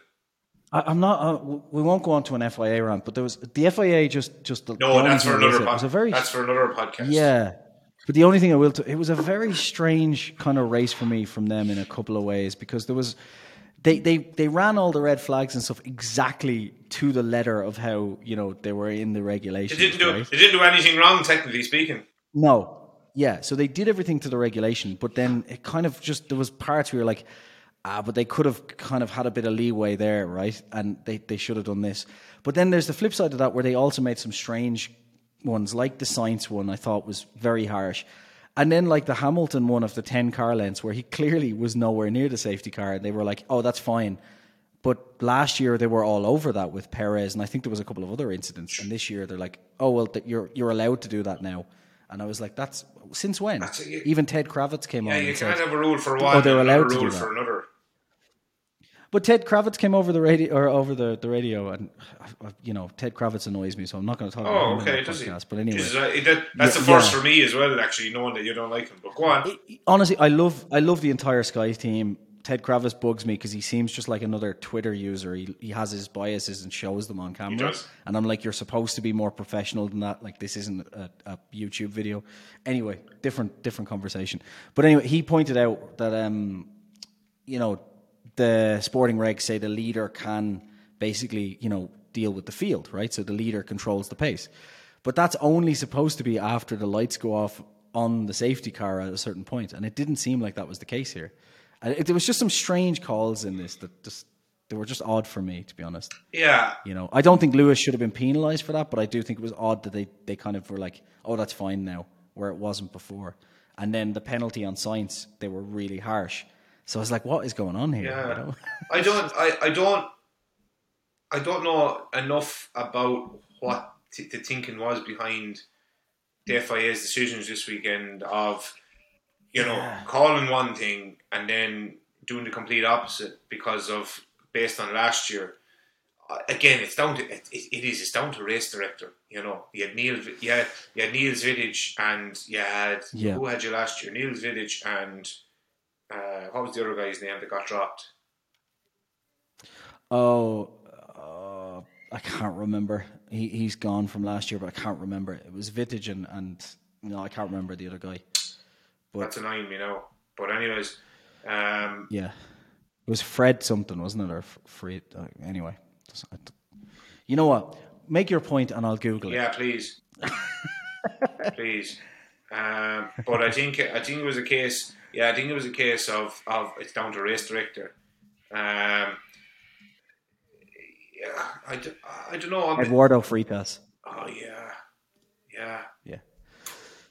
Speaker 1: I, I'm not. Uh, we won't go on to an FIA rant, but there was the FIA just just
Speaker 2: No, that's for another.
Speaker 1: it was a very
Speaker 2: that's for another podcast.
Speaker 1: Yeah. But the only thing I will, t- it was a very strange kind of race for me from them in a couple of ways because there was, they, they, they ran all the red flags and stuff exactly to the letter of how, you know, they were in the
Speaker 2: they didn't do
Speaker 1: right?
Speaker 2: they didn't do anything wrong technically speaking.
Speaker 1: No. Yeah. So they did everything to the regulation, but then it kind of just, there was parts where you're like, ah, but they could have kind of had a bit of leeway there, right? And they, they should have done this. But then there's the flip side of that where they also made some strange ones, like the Sainz one, I thought was very harsh. And then like the Hamilton one of the 10 car lengths where he clearly was nowhere near the safety car. And they were like, oh, that's fine. But last year they were all over that with Perez, and I think there was a couple of other incidents. And this year they're like, "Oh well, th- you're you're allowed to do that now," And I was like, "That's since when?"
Speaker 2: That's a- you-
Speaker 1: Even Ted Kravitz came
Speaker 2: Yeah,
Speaker 1: on
Speaker 2: you
Speaker 1: and
Speaker 2: can't
Speaker 1: said,
Speaker 2: have a rule for one
Speaker 1: Oh, they're allowed to do that.
Speaker 2: for another.
Speaker 1: But Ted Kravitz came over the radio or over the, the radio, and uh, you know Ted Kravitz annoys me, so I'm not going to talk about
Speaker 2: Oh,
Speaker 1: him
Speaker 2: okay,
Speaker 1: the
Speaker 2: does he?
Speaker 1: But anyway,
Speaker 2: uh, that- that's
Speaker 1: Yeah,
Speaker 2: the first
Speaker 1: yeah.
Speaker 2: for me as well. Actually, knowing that you don't like him, but go on.
Speaker 1: honestly, I love I love the entire Sky team. Ted Kravitz bugs me because he seems just like another Twitter user. He he has his biases and shows them on camera,
Speaker 2: does.
Speaker 1: and I'm like, you're supposed to be more professional than that. Like this isn't a, a YouTube video. Anyway, different different conversation. But anyway, he pointed out that um, you know, the sporting regs say the leader can basically, you know, deal with the field, right? So the leader controls the pace. But that's only supposed to be after the lights go off on the safety car at a certain point, and it didn't seem like that was the case here. And it, there was just some strange calls in this that just they were just odd for me, to be honest.
Speaker 2: Yeah,
Speaker 1: You know, I don't think Lewis should have been penalised for that, but I do think it was odd that they, they kind of were like, oh, that's fine now, where it wasn't before. And then the penalty on Sainz, they were really harsh. So I was like, what is going on here?
Speaker 2: Yeah.
Speaker 1: You know?
Speaker 2: I don't. I, I don't. I don't know enough about what t- the thinking was behind the FIA's decisions this weekend of, you know,
Speaker 1: Yeah.
Speaker 2: calling one thing and then doing the complete opposite because of based on last year. Again, it's down to it, it, it is. It's down to race director. You know, you had Neil, you had, you had Niels Wittich, and you had
Speaker 1: Yeah.
Speaker 2: who had you last year? Neil's Village and uh, what was the other guy's name that got dropped?
Speaker 1: Oh, uh, I can't remember. He, he's gone from last year, but I can't remember. It was Wittich and, and no, I can't remember the other guy.
Speaker 2: But That's annoying me now. But anyways, um,
Speaker 1: Yeah. It was Fred something, wasn't it? Or Fred. Uh, anyway. Just- I d- You know what? Make your point and I'll Google it.
Speaker 2: yeah, please, please. Um, but I think I think it was a case. Yeah, I think it was a case of of it's down to race director. Um, yeah, I, I don't know.
Speaker 1: Eduardo Freitas.
Speaker 2: oh yeah, yeah.
Speaker 1: Yeah.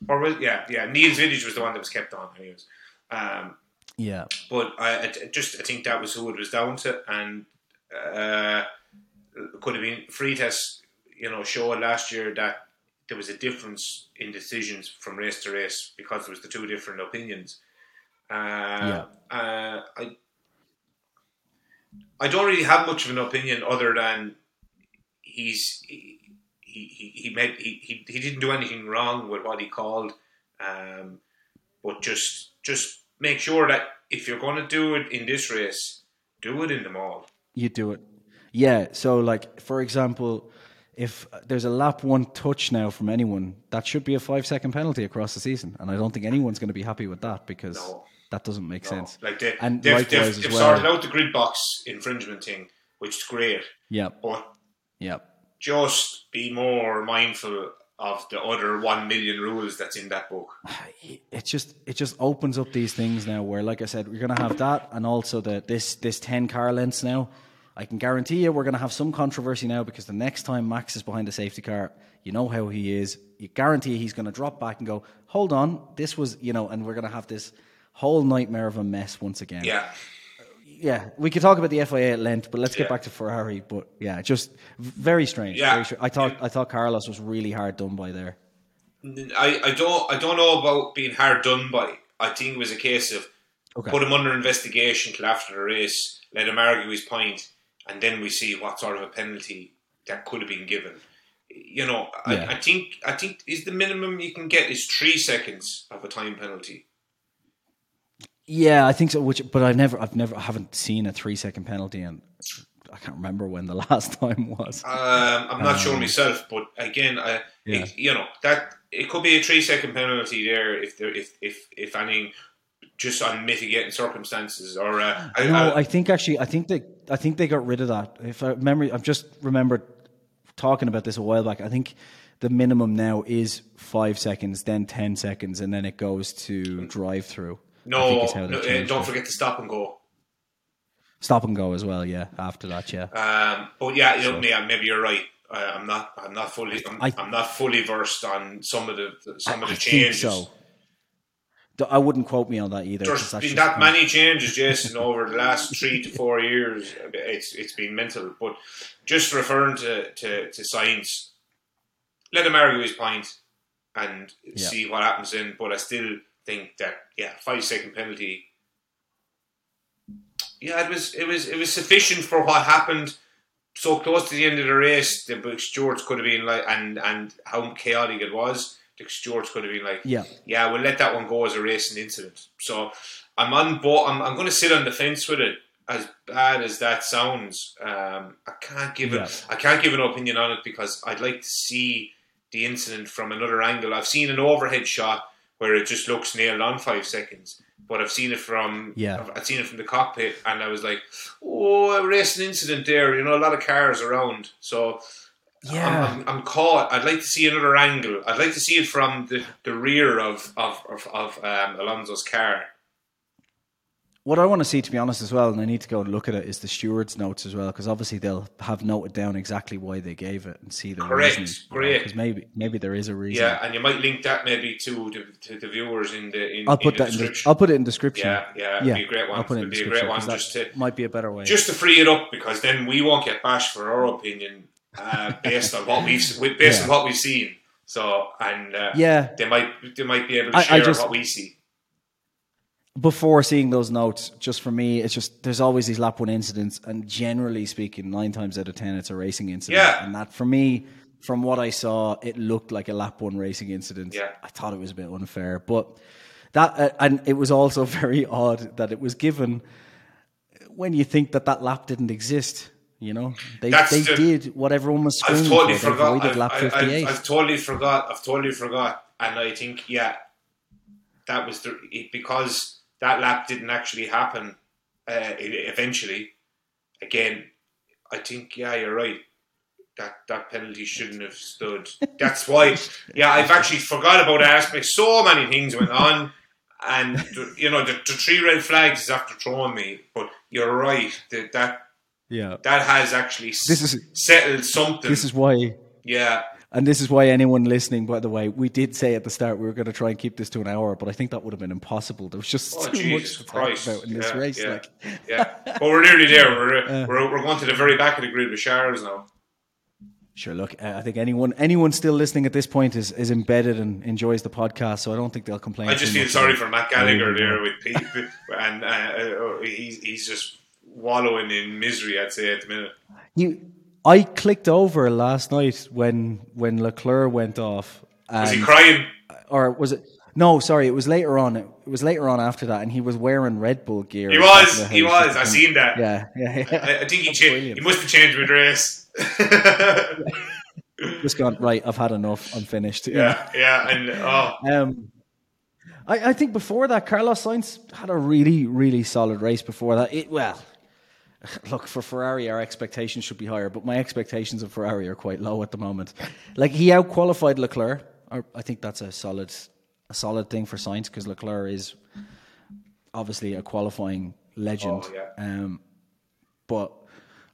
Speaker 2: Or was yeah yeah. Niels Wittich was the one that was kept on. Anyways. Um,
Speaker 1: Yeah.
Speaker 2: but I, I I just I think that was who it was down to, and uh, could have been Freitas. You know, showed last year that there was a difference in decisions from race to race because there was the two different opinions. Uh,
Speaker 1: Yeah.
Speaker 2: uh, I I don't really have much of an opinion other than he's he he, he made he, he, he didn't do anything wrong with what he called, um, but just just make sure that if you're going to do it in this race, do it in the mall.
Speaker 1: You do it. Yeah. So, like, for example, if there's a lap one touch now from anyone, that should be a five second penalty across the season. And I don't think anyone's going to be happy with that because
Speaker 2: No.
Speaker 1: that doesn't make sense.
Speaker 2: Like they,
Speaker 1: And
Speaker 2: they've, they've, they've
Speaker 1: well.
Speaker 2: sorted out the grid box infringement thing, which is great,
Speaker 1: Yeah.
Speaker 2: but
Speaker 1: Yeah.
Speaker 2: just be more mindful of the other one million rules that's in that book.
Speaker 1: it just it just opens up these things now where like I said we're gonna have that and also the this this ten car lengths now. I can guarantee you we're gonna have some controversy now because the next time Max is behind a safety car, you know how he is. You guarantee he's gonna drop back and go, Hold on, this was you know, and we're gonna have this whole nightmare of a mess once again.
Speaker 2: Yeah,
Speaker 1: Yeah, we could talk about the FIA at length, but let's get
Speaker 2: Yeah.
Speaker 1: back to Ferrari. But yeah, just very strange.
Speaker 2: Yeah.
Speaker 1: Very str- I thought I thought Carlos was really hard done by there.
Speaker 2: I, I don't I don't know about being hard done by. I think it was a case of
Speaker 1: Okay.
Speaker 2: put him under investigation till after the race, let him argue his point, and then we see what sort of a penalty that could have been given. You know, I,
Speaker 1: Yeah.
Speaker 2: I think I think is the minimum you can get is three seconds of a time penalty.
Speaker 1: Yeah, I think so. Which, but I've never, I've never, I haven't seen a three second penalty, and I can't remember when the last time was.
Speaker 2: Um, I'm not sure myself, but again, I,
Speaker 1: Yeah.
Speaker 2: it, you know that it could be a three second penalty there if there if if if any just on mitigating circumstances or uh, I,
Speaker 1: no,
Speaker 2: I-
Speaker 1: I think actually, I think they, I think they got rid of that. If I remember, I've just remembered talking about this a while back. I think the minimum now is five seconds, then ten seconds, and then it goes to drive through. I
Speaker 2: no,
Speaker 1: think is how they
Speaker 2: no uh, don't forget to stop and go.
Speaker 1: Stop and go as well. Yeah, after that, yeah.
Speaker 2: Um, but yeah, you know, yeah, maybe you're right. Uh, I'm not. I'm not fully. I'm,
Speaker 1: I-
Speaker 2: I, am not fully versed on some of the some of the
Speaker 1: I
Speaker 2: changes.
Speaker 1: so. I wouldn't quote me on that either.
Speaker 2: There's been that many changes, Jason, over the last three to four years. It's it's been mental. But just referring to to, to Sainz, let him argue his point. and
Speaker 1: Yeah.
Speaker 2: see what happens then. But I still think that yeah, five second penalty. Yeah, it was it was it was sufficient for what happened. So close to the end of the race, the Stewards could have been like, and and how chaotic it was. The Stewards could have been like,
Speaker 1: Yeah.
Speaker 2: yeah, we'll let that one go as a racing incident. So I'm on board. I'm, I'm going to sit on the fence with it. As bad as that sounds, um, I can't give
Speaker 1: Yeah.
Speaker 2: it. I can't give an opinion on it because I'd like to see the incident from another angle. I've seen an overhead shot where it just looks nailed on five seconds, but I've seen it from
Speaker 1: Yeah.
Speaker 2: I've, I've seen it from the cockpit, and I was like, oh, a racing incident there. You know, a lot of cars around, so.
Speaker 1: Yeah.
Speaker 2: I'm, I'm, I'm caught. I'd like to see another angle. I'd like to see it from the, the rear of of of, of um, Alonso's car.
Speaker 1: What I want to see, to be honest, as well, and I need to go and look at it, is the stewards' notes as well, because obviously they'll have noted down exactly why they gave it and see the
Speaker 2: Correct,
Speaker 1: reasoning.
Speaker 2: great.
Speaker 1: Because maybe maybe there is a reason.
Speaker 2: Yeah, and you might link that maybe to the, to the viewers in the in,
Speaker 1: I'll
Speaker 2: in
Speaker 1: put
Speaker 2: the
Speaker 1: that in. The,
Speaker 2: description.
Speaker 1: I'll put it in description.
Speaker 2: yeah, yeah, it'd
Speaker 1: yeah,
Speaker 2: be a great one.
Speaker 1: I'll put it in
Speaker 2: It'd be a great one just to
Speaker 1: might be a better way.
Speaker 2: just to free it up because then we won't get bashed for our opinion uh, based on what we've based
Speaker 1: Yeah.
Speaker 2: on what we've seen. So and uh,
Speaker 1: yeah,
Speaker 2: they might they might be able to
Speaker 1: I- I
Speaker 2: share
Speaker 1: just-
Speaker 2: what we see.
Speaker 1: before seeing those notes, just for me, it's just there's always these lap one incidents, and generally speaking, nine times out of ten, it's a racing incident.
Speaker 2: Yeah.
Speaker 1: And that for me, from what I saw, it looked like a lap one racing incident.
Speaker 2: Yeah.
Speaker 1: I thought it was a bit unfair, but that uh, and it was also very odd that it was given when you think that that lap didn't exist. You know, they
Speaker 2: That's
Speaker 1: they
Speaker 2: the-
Speaker 1: did what everyone was screaming I've
Speaker 2: totally
Speaker 1: for. They
Speaker 2: forgot.
Speaker 1: avoided
Speaker 2: I've,
Speaker 1: lap fifty eight.
Speaker 2: I've, I've totally forgot. I've totally forgot. And I think, yeah, that was the it, because that lap didn't actually happen. Uh, eventually, again, I think, yeah, you're right. That that penalty shouldn't have stood. That's why. Yeah, I've actually forgot about that aspect. So many things went on. And you know the, the three red flags is after throwing me, but you're right. That that,
Speaker 1: yeah,
Speaker 2: that has actually
Speaker 1: This is-
Speaker 2: settled something.
Speaker 1: this is why.
Speaker 2: yeah,
Speaker 1: And this is why anyone listening, by the way, we did say at the start we were going to try and keep this to an hour, but I think that would have been impossible. There was just
Speaker 2: Oh,
Speaker 1: too
Speaker 2: Jesus
Speaker 1: much to talk about in this
Speaker 2: Yeah,
Speaker 1: race.
Speaker 2: yeah.
Speaker 1: Like,
Speaker 2: Yeah, but we're nearly there. We're,
Speaker 1: Uh.
Speaker 2: we're we're going to the very back of the grid with Shars now.
Speaker 1: sure, look, uh, I think anyone anyone still listening at this point is, is embedded and enjoys the podcast, so I don't think they'll complain.
Speaker 2: I just feel sorry for Matt Gallagher there with Pete, and uh, uh, he's he's just wallowing in misery. I'd say at the minute.
Speaker 1: You, I clicked over last night when when Leclerc went off.
Speaker 2: Was he crying?
Speaker 1: or was it? No, sorry, it was later on. It was later on after that, and he was wearing Red Bull gear.
Speaker 2: He
Speaker 1: at the top
Speaker 2: was. He was. I seen that.
Speaker 1: Yeah, yeah, yeah.
Speaker 2: I, I think he changed. He must have changed with race.
Speaker 1: Just gone right. I've had enough. I'm finished.
Speaker 2: yeah, yeah, and oh,
Speaker 1: Um, I, I think before that, Carlos Sainz had a really, really solid race before that. It, well, look, for Ferrari, our expectations should be higher, but my expectations of Ferrari are quite low at the moment. Like, he outqualified Leclerc. I, I think that's a solid, a solid thing for Sainz because Leclerc is obviously a qualifying legend.
Speaker 2: Oh, yeah.
Speaker 1: um, but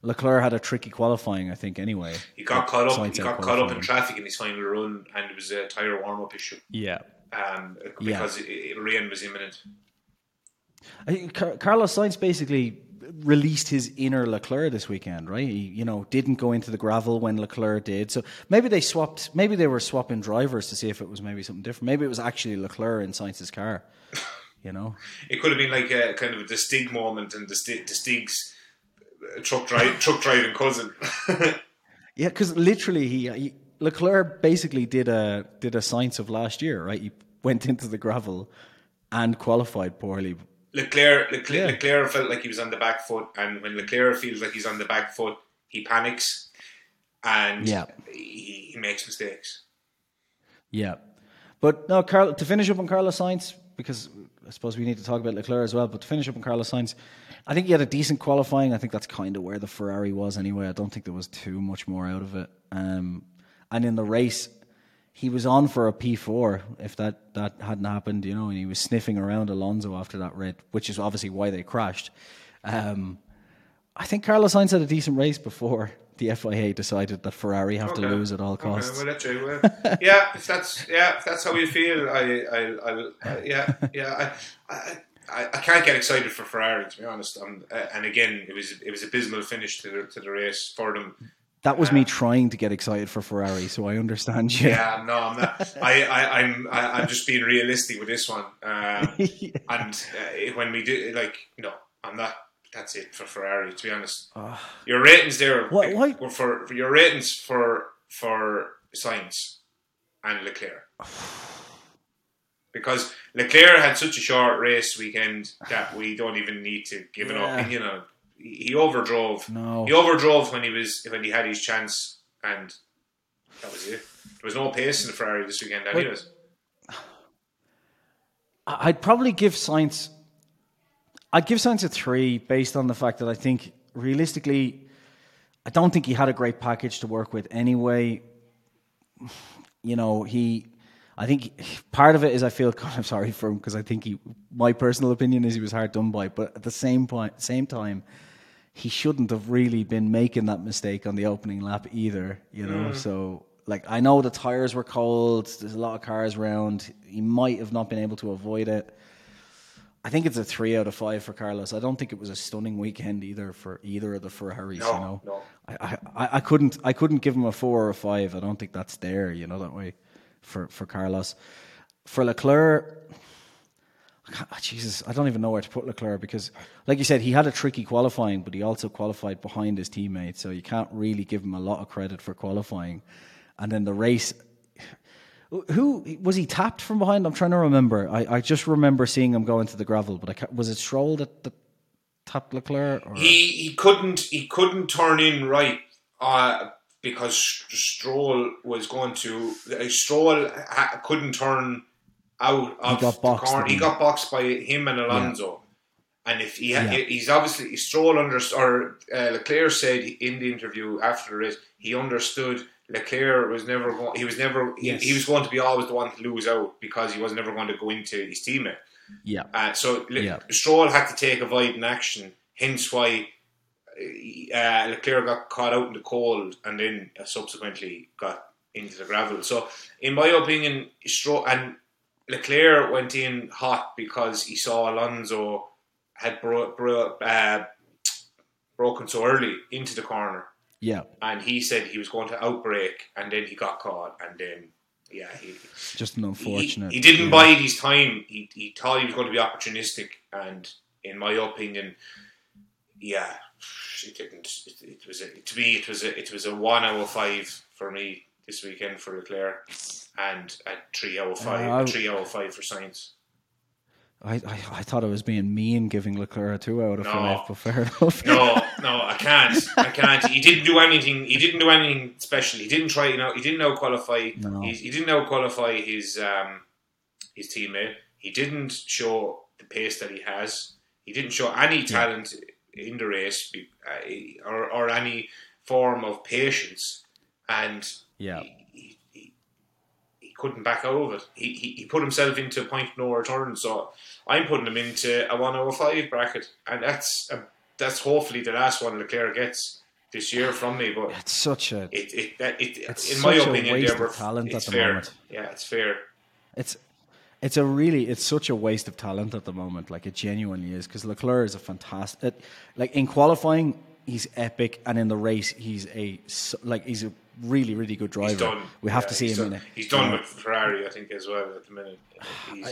Speaker 1: Leclerc had a tricky qualifying, I think, anyway.
Speaker 2: he got caught up.
Speaker 1: Sainz
Speaker 2: He got caught up in
Speaker 1: outqualified
Speaker 2: traffic in his final run, and it was a tire warm up issue.
Speaker 1: Yeah.
Speaker 2: Um,
Speaker 1: Yeah.
Speaker 2: because it, it, rain was imminent.
Speaker 1: I think Car- Carlos Sainz basically released his inner Leclerc this weekend, right? He, you know, didn't go into the gravel when Leclerc did. So maybe they swapped. Maybe they were swapping drivers to see if it was maybe something different. Maybe it was actually Leclerc in Sainz's car. You know,
Speaker 2: It could have been like a kind of a Stig moment and the, Stig, the Stig's truck drive, truck driving cousin.
Speaker 1: yeah, because literally he, he Leclerc basically did a did a Sainz of last year, right? He went into the gravel and qualified poorly.
Speaker 2: Leclerc, Leclerc,
Speaker 1: Yeah.
Speaker 2: Leclerc felt like he was on the back foot, and when Leclerc feels like he's on the back foot, he panics and
Speaker 1: Yeah.
Speaker 2: he, he makes mistakes.
Speaker 1: Yeah, but no, Carl. To finish up on Carlos Sainz, because I suppose we need to talk about Leclerc as well. But to finish up on Carlos Sainz, I think he had a decent qualifying. I think that's kind of where the Ferrari was anyway. I don't think there was too much more out of it. Um, and in the race, he was on for a P four. If that that hadn't happened, you know, and he was sniffing around Alonso after that red, which is obviously why they crashed. Um, I think Carlos Sainz had a decent race before the FIA decided that Ferrari have to lose at all
Speaker 2: Okay,
Speaker 1: costs.
Speaker 2: well, that's right. Well, yeah, if that's yeah, if that's how you feel, I, I, I, I yeah, yeah, I, I, I, can't get excited for Ferrari to be honest. Um, and again, it was it was abysmal finish to the to the race for them.
Speaker 1: That was me trying to get excited for Ferrari, so I understand you.
Speaker 2: Yeah, no, I'm not. I, I, I'm, I, I'm just being realistic with this one. Um, and uh, when we do, like, no, I'm not. That's it for Ferrari. To be honest, your ratings there
Speaker 1: Why- why-
Speaker 2: were for, for your ratings for for Sainz and Leclerc. Because Leclerc had such a short race weekend that we don't even need to give an opinion on. He overdrove.
Speaker 1: No.
Speaker 2: He overdrove when he was when he had his chance, and that was it. There was no pace in the Ferrari this weekend, anyways.
Speaker 1: I'd probably give Sainz. I'd give Sainz a three based on the fact that I think realistically, I don't think he had a great package to work with anyway. You know, he. I think part of it is I feel kind of sorry for him because I think he. My personal opinion is he was hard done by, but at the same point, same time, he shouldn't have really been making that mistake on the opening lap either. You know, mm. so like I know the tires were cold. There's a lot of cars around. He might have not been able to avoid it. I think it's a three out of five for Carlos. I don't think it was a stunning weekend either for either of the Ferraris.
Speaker 2: No,
Speaker 1: you know,
Speaker 2: no.
Speaker 1: I, I, I couldn't I couldn't give him a four or a five. I don't think that's there. You know that way for for Carlos. For Leclerc, Jesus, I don't even know where to put Leclerc because, like you said, he had a tricky qualifying, but he also qualified behind his teammate, so you can't really give him a lot of credit for qualifying. And then the race, who was he tapped from behind? I'm trying to remember. I, I just remember seeing him go into the gravel, but I was it Stroll that, that tapped Leclerc? Or?
Speaker 2: He he couldn't he couldn't turn in right uh, because Stroll was going to uh, Stroll couldn't turn out of
Speaker 1: got
Speaker 2: the
Speaker 1: boxed,
Speaker 2: corner. He
Speaker 1: he?
Speaker 2: got boxed by him and Alonso. And if he,
Speaker 1: Yeah.
Speaker 2: he's obviously Stroll under or uh, Leclerc said in the interview after the race he understood Leclerc was never going. He was never. he-
Speaker 1: Yes.
Speaker 2: He, was going to be always the one to lose out because he was never going to go into his teammate.
Speaker 1: yeah,
Speaker 2: Uh, so Le-
Speaker 1: Yeah.
Speaker 2: Stroll had to take a Biden action, hence why uh, Leclerc got caught out in the cold and then subsequently got into the gravel. So, in my opinion, Stroll and Leclerc went in hot because he saw Alonso had uh, broken so early into the corner,
Speaker 1: yeah.
Speaker 2: and he said he was going to outbreak, and then he got caught, and then yeah, he,
Speaker 1: Just an unfortunate.
Speaker 2: he didn't
Speaker 1: yeah.
Speaker 2: bide his time. He, he thought he was going to be opportunistic, and in my opinion, yeah, it didn't. It, it was a, to me, it was a it was a one out of five for me this weekend for Leclerc, and a three out of five,
Speaker 1: Uh, I-
Speaker 2: a three out of five for Sainz.
Speaker 1: I, I, I thought I was being mean giving Leclerc a two out of
Speaker 2: No.
Speaker 1: five, but fair enough.
Speaker 2: No, no, I can't. I can't. He didn't do anything. He didn't do anything special. He didn't try. You know, he didn't out qualify.
Speaker 1: No.
Speaker 2: He, he didn't out qualify his um, his teammate. He didn't show the pace that he has. He didn't show any talent in the race uh, or or any form of patience. And
Speaker 1: Yeah.
Speaker 2: he couldn't back out of it. He, he, he put himself into a point no return. So I'm putting him into a 105 bracket, and that's a, that's hopefully the last one Leclerc gets this year from me. But
Speaker 1: It's such a
Speaker 2: it, it, that, it
Speaker 1: It's
Speaker 2: in my
Speaker 1: a
Speaker 2: opinion,
Speaker 1: waste
Speaker 2: were,
Speaker 1: of talent at the
Speaker 2: fair.
Speaker 1: moment.
Speaker 2: Yeah, it's fair.
Speaker 1: it's it's a really it's such a waste of talent at the moment. Like it genuinely is because Leclerc is a fantastic. It, like in qualifying, he's epic, and in the race, he's a like he's a really really good driver. We have
Speaker 2: Yeah,
Speaker 1: to see him
Speaker 2: done,
Speaker 1: in it.
Speaker 2: He's done with Ferrari, I think, as well at the minute.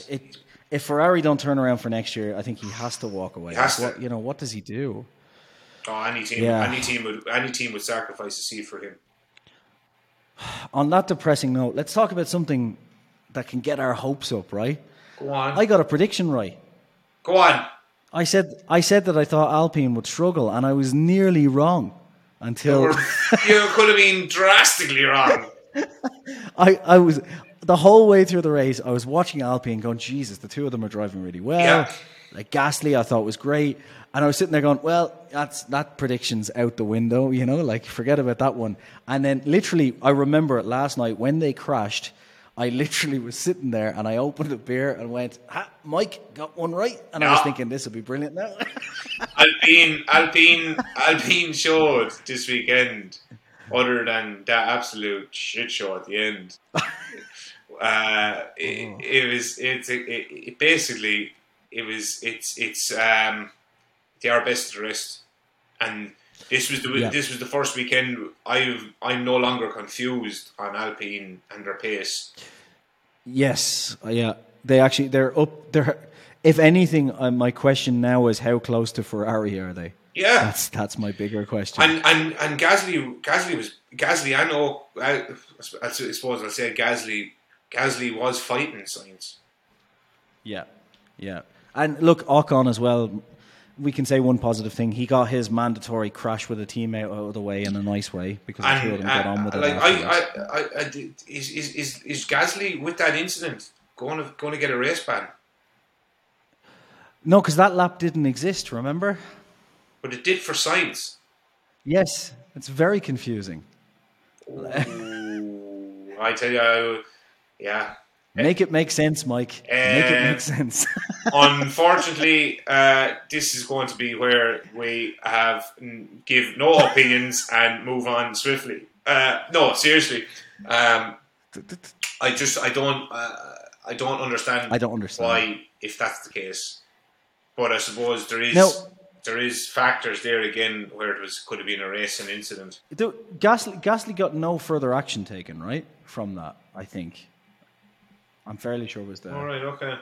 Speaker 1: It, if Ferrari don't turn around for next year, I think he has to walk away.
Speaker 2: He has
Speaker 1: Like,
Speaker 2: to.
Speaker 1: what, you know, what does he do?
Speaker 2: oh, any team,
Speaker 1: Yeah.
Speaker 2: any team would, any team would sacrifice a seat for him.
Speaker 1: On that depressing note, let's talk about something that can get our hopes up. Right?
Speaker 2: Go on,
Speaker 1: I got a prediction right.
Speaker 2: go on.
Speaker 1: I said I said that I thought Alpine would struggle, and I was nearly wrong until
Speaker 2: you could have been drastically wrong.
Speaker 1: I, I was the whole way through the race. I was watching Alpine, going, Jesus, the two of them are driving really well.
Speaker 2: Yeah.
Speaker 1: Like Gasly, I thought was great, and I was sitting there going, well, that's that prediction's out the window, you know, like forget about that one. And then literally, I remember it last night when they crashed. I literally was sitting there and I opened a beer and went, ha, Mike got one right. And I was thinking, this would be brilliant now.
Speaker 2: Alpine, Alpine, Alpine showed this weekend, other than that absolute shit show at the end. Uh, it, it was it's it, it, basically it was it's it's um they are best of the rest, and This was the
Speaker 1: Yeah.
Speaker 2: this was the first weekend. I've I'm no longer confused on Alpine and their pace.
Speaker 1: Yes, uh, yeah. They actually they're up. They're if anything, uh, my question now is how close to Ferrari are they?
Speaker 2: Yeah,
Speaker 1: That's that's my bigger question.
Speaker 2: and and and Gasly Gasly was Gasly. I know. I, I suppose I'll say Gasly. Gasly was fighting Sainz.
Speaker 1: Yeah, yeah. And look, Ocon as well. We can say one positive thing. He got his mandatory crash with a teammate out of the way in a nice way because the two of
Speaker 2: And
Speaker 1: them got on with
Speaker 2: uh,
Speaker 1: it.
Speaker 2: like
Speaker 1: afterwards.
Speaker 2: I, I, I, I, did- is, is is is Gasly with that incident going to going to get a race ban?
Speaker 1: no, because that lap didn't exist. Remember?
Speaker 2: But it did for Sainz.
Speaker 1: Yes, it's very confusing.
Speaker 2: I tell you, I, yeah.
Speaker 1: Make it make sense, Mike. Make it
Speaker 2: Uh,
Speaker 1: make sense.
Speaker 2: Unfortunately, uh, this is going to be where we have give no opinions and move on swiftly. Uh, no, seriously, um, I just I don't uh, I don't understand.
Speaker 1: I don't understand.
Speaker 2: why if that's the case. But I suppose there is
Speaker 1: No.
Speaker 2: there is factors there again where it was could have been a racing incident.
Speaker 1: Gasly, Gasly got no further action taken, right? From that, I think. I'm fairly sure it was the
Speaker 2: All right, okay.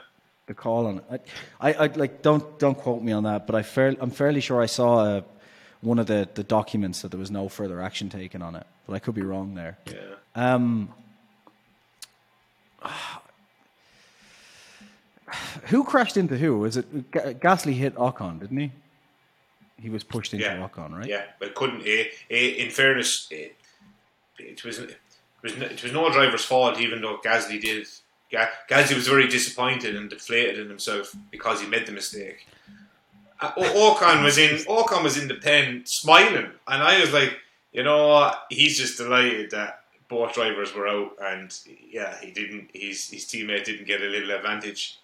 Speaker 1: the call on it. I, I, I like don't don't quote me on that, but I fair, I'm fairly sure I saw uh, one of the, the documents that there was no further action taken on it, but I could be wrong there.
Speaker 2: Yeah.
Speaker 1: Um, who crashed into who? Was it Ga- Gasly hit Ocon, didn't he? He was pushed into
Speaker 2: Yeah.
Speaker 1: Ocon, right?
Speaker 2: Yeah, but couldn't. eh, eh, in fairness, eh, it was it was no- it was no driver's fault, even though Gasly did. Ga- Gasly was very disappointed and deflated in himself because he made the mistake. Uh, O- Ocon was in Ocon was in the pen smiling, and I was like, you know, he's just delighted that both drivers were out, and yeah, he didn't. His his teammate didn't get a little advantage.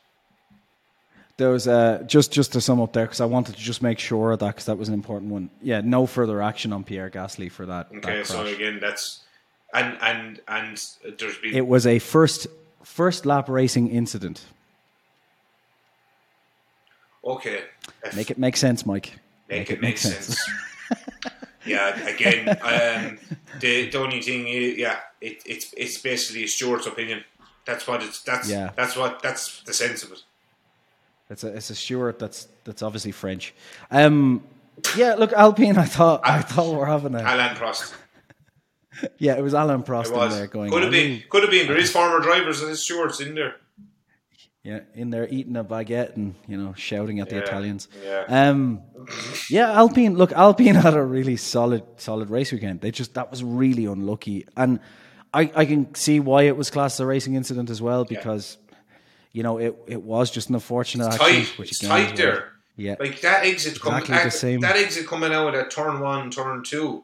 Speaker 1: There was uh, just just to sum up there because I wanted to just make sure of that because that was an important one. Yeah, no further action on Pierre Gasly for that.
Speaker 2: Okay,
Speaker 1: that
Speaker 2: so again, that's and and and there's been
Speaker 1: it was a first first lap racing incident.
Speaker 2: okay. if-
Speaker 1: Make it make sense, Mike.
Speaker 2: make, it make sense. yeah, again, um, the, the only thing, is, yeah, it, it's it's basically a steward's opinion. That's what it's. That's
Speaker 1: Yeah.
Speaker 2: That's what. That's the sense of it.
Speaker 1: It's a it's a steward that's that's obviously French. Um, yeah, look, Alpine. I thought I thought we're having a
Speaker 2: Alain Prost.
Speaker 1: Yeah. It was Alain Prost
Speaker 2: It
Speaker 1: in there going.
Speaker 2: Could have
Speaker 1: "Oh,
Speaker 2: been. Could have been. There is former drivers as stewards in there.
Speaker 1: Yeah, in there eating a baguette and you know shouting at the
Speaker 2: Yeah,
Speaker 1: Italians.
Speaker 2: yeah.
Speaker 1: Um, yeah, Alpine. Look, Alpine had a really solid, solid race weekend. They just that was really unlucky, and I, I can see why it was classed a racing incident as well because you know it, it was just an unfortunate
Speaker 2: It's
Speaker 1: accident.
Speaker 2: tight.
Speaker 1: Which
Speaker 2: It's tight there.
Speaker 1: Yeah,
Speaker 2: Like that exit coming.
Speaker 1: Exactly the same.
Speaker 2: That exit coming out at turn one, turn two.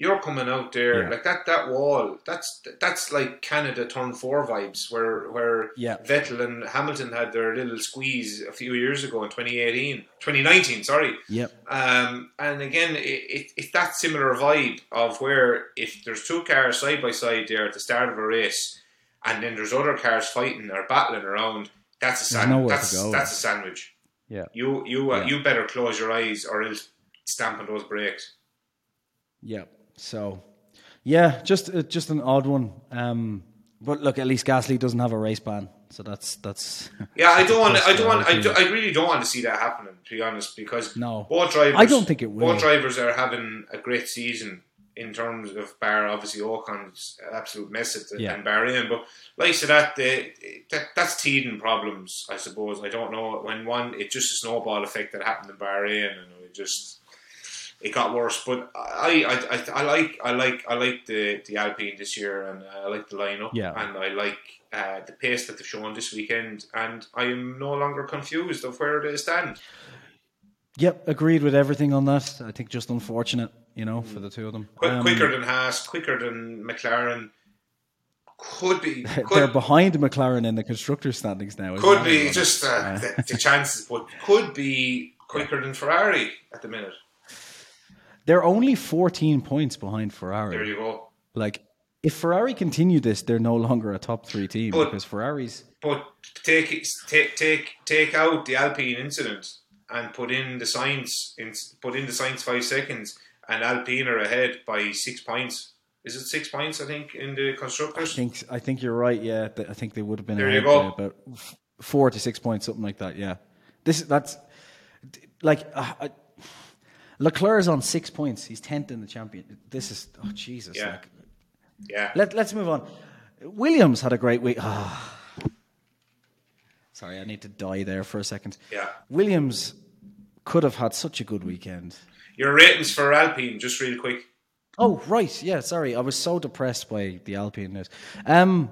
Speaker 2: You're coming out there
Speaker 1: Yeah.
Speaker 2: like that. That wall. That's that's like Canada turn four vibes, where where
Speaker 1: Yeah.
Speaker 2: Vettel and Hamilton had their little squeeze a few years ago in 2018, 2019. Sorry.
Speaker 1: Yep.
Speaker 2: Um, and again, it, it, it's that similar vibe of where if there's two cars side by side there at the start of a race, and then there's other cars fighting or battling around, that's a sandwich. That's that's a sandwich.
Speaker 1: Yeah.
Speaker 2: You you uh,
Speaker 1: Yeah.
Speaker 2: you better close your eyes or else stamp on those brakes.
Speaker 1: Yeah. So, yeah, just uh, just an odd one. Um, but look, at least Gasly doesn't have a race ban, so that's that's.
Speaker 2: Yeah, I don't want. I don't want. I, do, I really don't want to see that happening. To be honest, because
Speaker 1: No.
Speaker 2: both drivers.
Speaker 1: I don't think it will.
Speaker 2: Both drivers are having a great season in terms of bar. Obviously, Ocon's an absolute mess at the,
Speaker 1: Yeah.
Speaker 2: in Bahrain, but like so that, the, that that's teething problems. I suppose. I don't know when one. It's just a snowball effect that happened in Bahrain, and it just. It got worse, but I, I, I, I like I like I like the, the Alpine this year, and I like the lineup,
Speaker 1: Yeah.
Speaker 2: and I like uh, the pace that they've shown this weekend, and I am no longer confused of where they stand.
Speaker 1: Yep, agreed with everything on that. I think just unfortunate, you know, for the two of them.
Speaker 2: Quick,
Speaker 1: Um,
Speaker 2: quicker than Haas, quicker than McLaren. Could be,
Speaker 1: They're behind McLaren in the constructor standings now.
Speaker 2: could be just uh,
Speaker 1: Uh,
Speaker 2: the, the chances, but could be quicker than Ferrari at the minute.
Speaker 1: They're only 14 points behind Ferrari.
Speaker 2: There you go.
Speaker 1: Like, if Ferrari continue this, they're no longer a top three team
Speaker 2: But-
Speaker 1: because Ferrari's.
Speaker 2: But take take take take out the Alpine incident and put in the Sainz in put in the Sainz five seconds, and Alpine are ahead by six points. Is it six points? I think in the constructors.
Speaker 1: I think I think you're right. Yeah, I think they would have been
Speaker 2: There you go.
Speaker 1: about four to six points, something like that. Yeah, this that's like uh, I, Leclerc's on six points. He's tenth in the champion. This is oh Jesus.
Speaker 2: Yeah.
Speaker 1: Like,
Speaker 2: Yeah,
Speaker 1: let let's move on. Williams had a great week. Ah. Sorry, I need to die there for a second.
Speaker 2: yeah.
Speaker 1: Williams could have had such a good weekend.
Speaker 2: Your ratings for Alpine, just real quick.
Speaker 1: Oh right, yeah. Sorry, I was so depressed by the Alpine news. Um,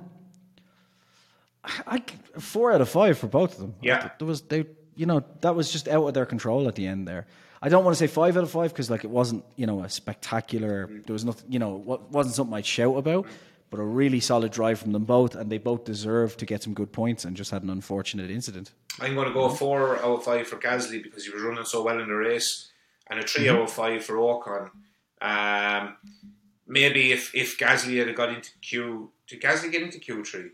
Speaker 1: I, I- four out of five for both of them.
Speaker 2: Yeah.
Speaker 1: there was they, you know, that was just out of their control at the end there. I don't want to say five out of five because like it wasn't, you know, a spectacular. There was nothing, you know, wa- wasn't something I'd shout about, but a really solid drive from them both, and they both deserved to get some good points, and just had an unfortunate incident.
Speaker 2: I'm going to go four out of five for Gasly because he was running so well in the race, and a 3 out of five for Ocon. Um, maybe if if Gasly had got into Q, did Gasly get into Q three?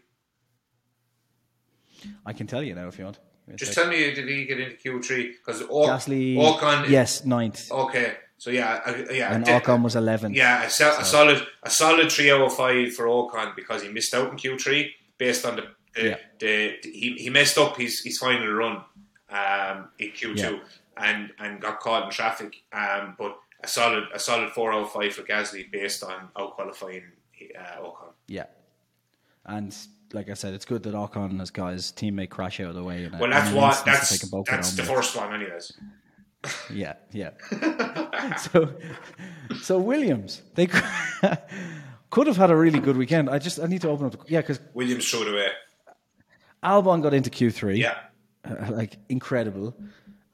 Speaker 1: I can tell you now if you want.
Speaker 2: Just tell me, did he get into Q three? Because o-
Speaker 1: Gasly,
Speaker 2: Ocon,
Speaker 1: yes, ninth,
Speaker 2: okay, so yeah, I, yeah,
Speaker 1: and
Speaker 2: did-
Speaker 1: Ocon was eleventh.
Speaker 2: Yeah, a, so, a solid a solid three out of five for Ocon because he missed out in Q three based on the, the,
Speaker 1: Yeah.
Speaker 2: the, he, he messed up his, his final run um, in Q two
Speaker 1: Yeah.
Speaker 2: and and got caught in traffic. Um, but a solid a solid four out of five for Gasly based on out qualifying uh, Ocon.
Speaker 1: Yeah. And like I said, it's good that Ocon has got his teammate crash out of the way. A,
Speaker 2: Well, that's what
Speaker 1: that
Speaker 2: that's
Speaker 1: they can
Speaker 2: that's the
Speaker 1: with.
Speaker 2: first one, anyways.
Speaker 1: Yeah, yeah. so, so Williams, they could have had a really good weekend. I just I need to open up. The, yeah, because
Speaker 2: Williams showed away.
Speaker 1: Albon got into Q three.
Speaker 2: Yeah,
Speaker 1: Uh, like incredible.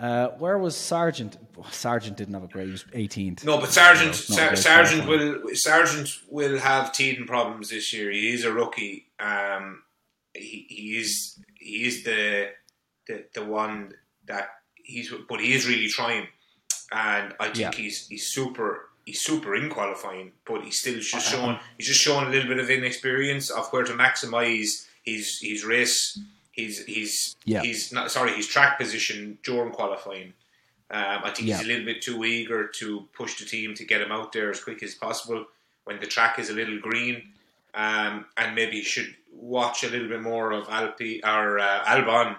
Speaker 1: Uh, where was Sargent? Sargent didn't have a great. He was 18th.
Speaker 2: No, but Sargent
Speaker 1: not
Speaker 2: Sar- Sargent will Sargent will have teething problems this year. He is a rookie. Um, he, he is he is the, the the one that he's but he is really trying, and I think
Speaker 1: Yeah.
Speaker 2: he's he's super he's super in qualifying, but he's still just showing he's just showing a little bit of inexperience of where to maximise his his race. He's he's
Speaker 1: Yeah.
Speaker 2: he's not sorry his track position during qualifying. Um, I think
Speaker 1: Yeah.
Speaker 2: he's a little bit too eager to push the team to get him out there as quick as possible when the track is a little green. Um, and maybe he should watch a little bit more of Alpi or uh, Albon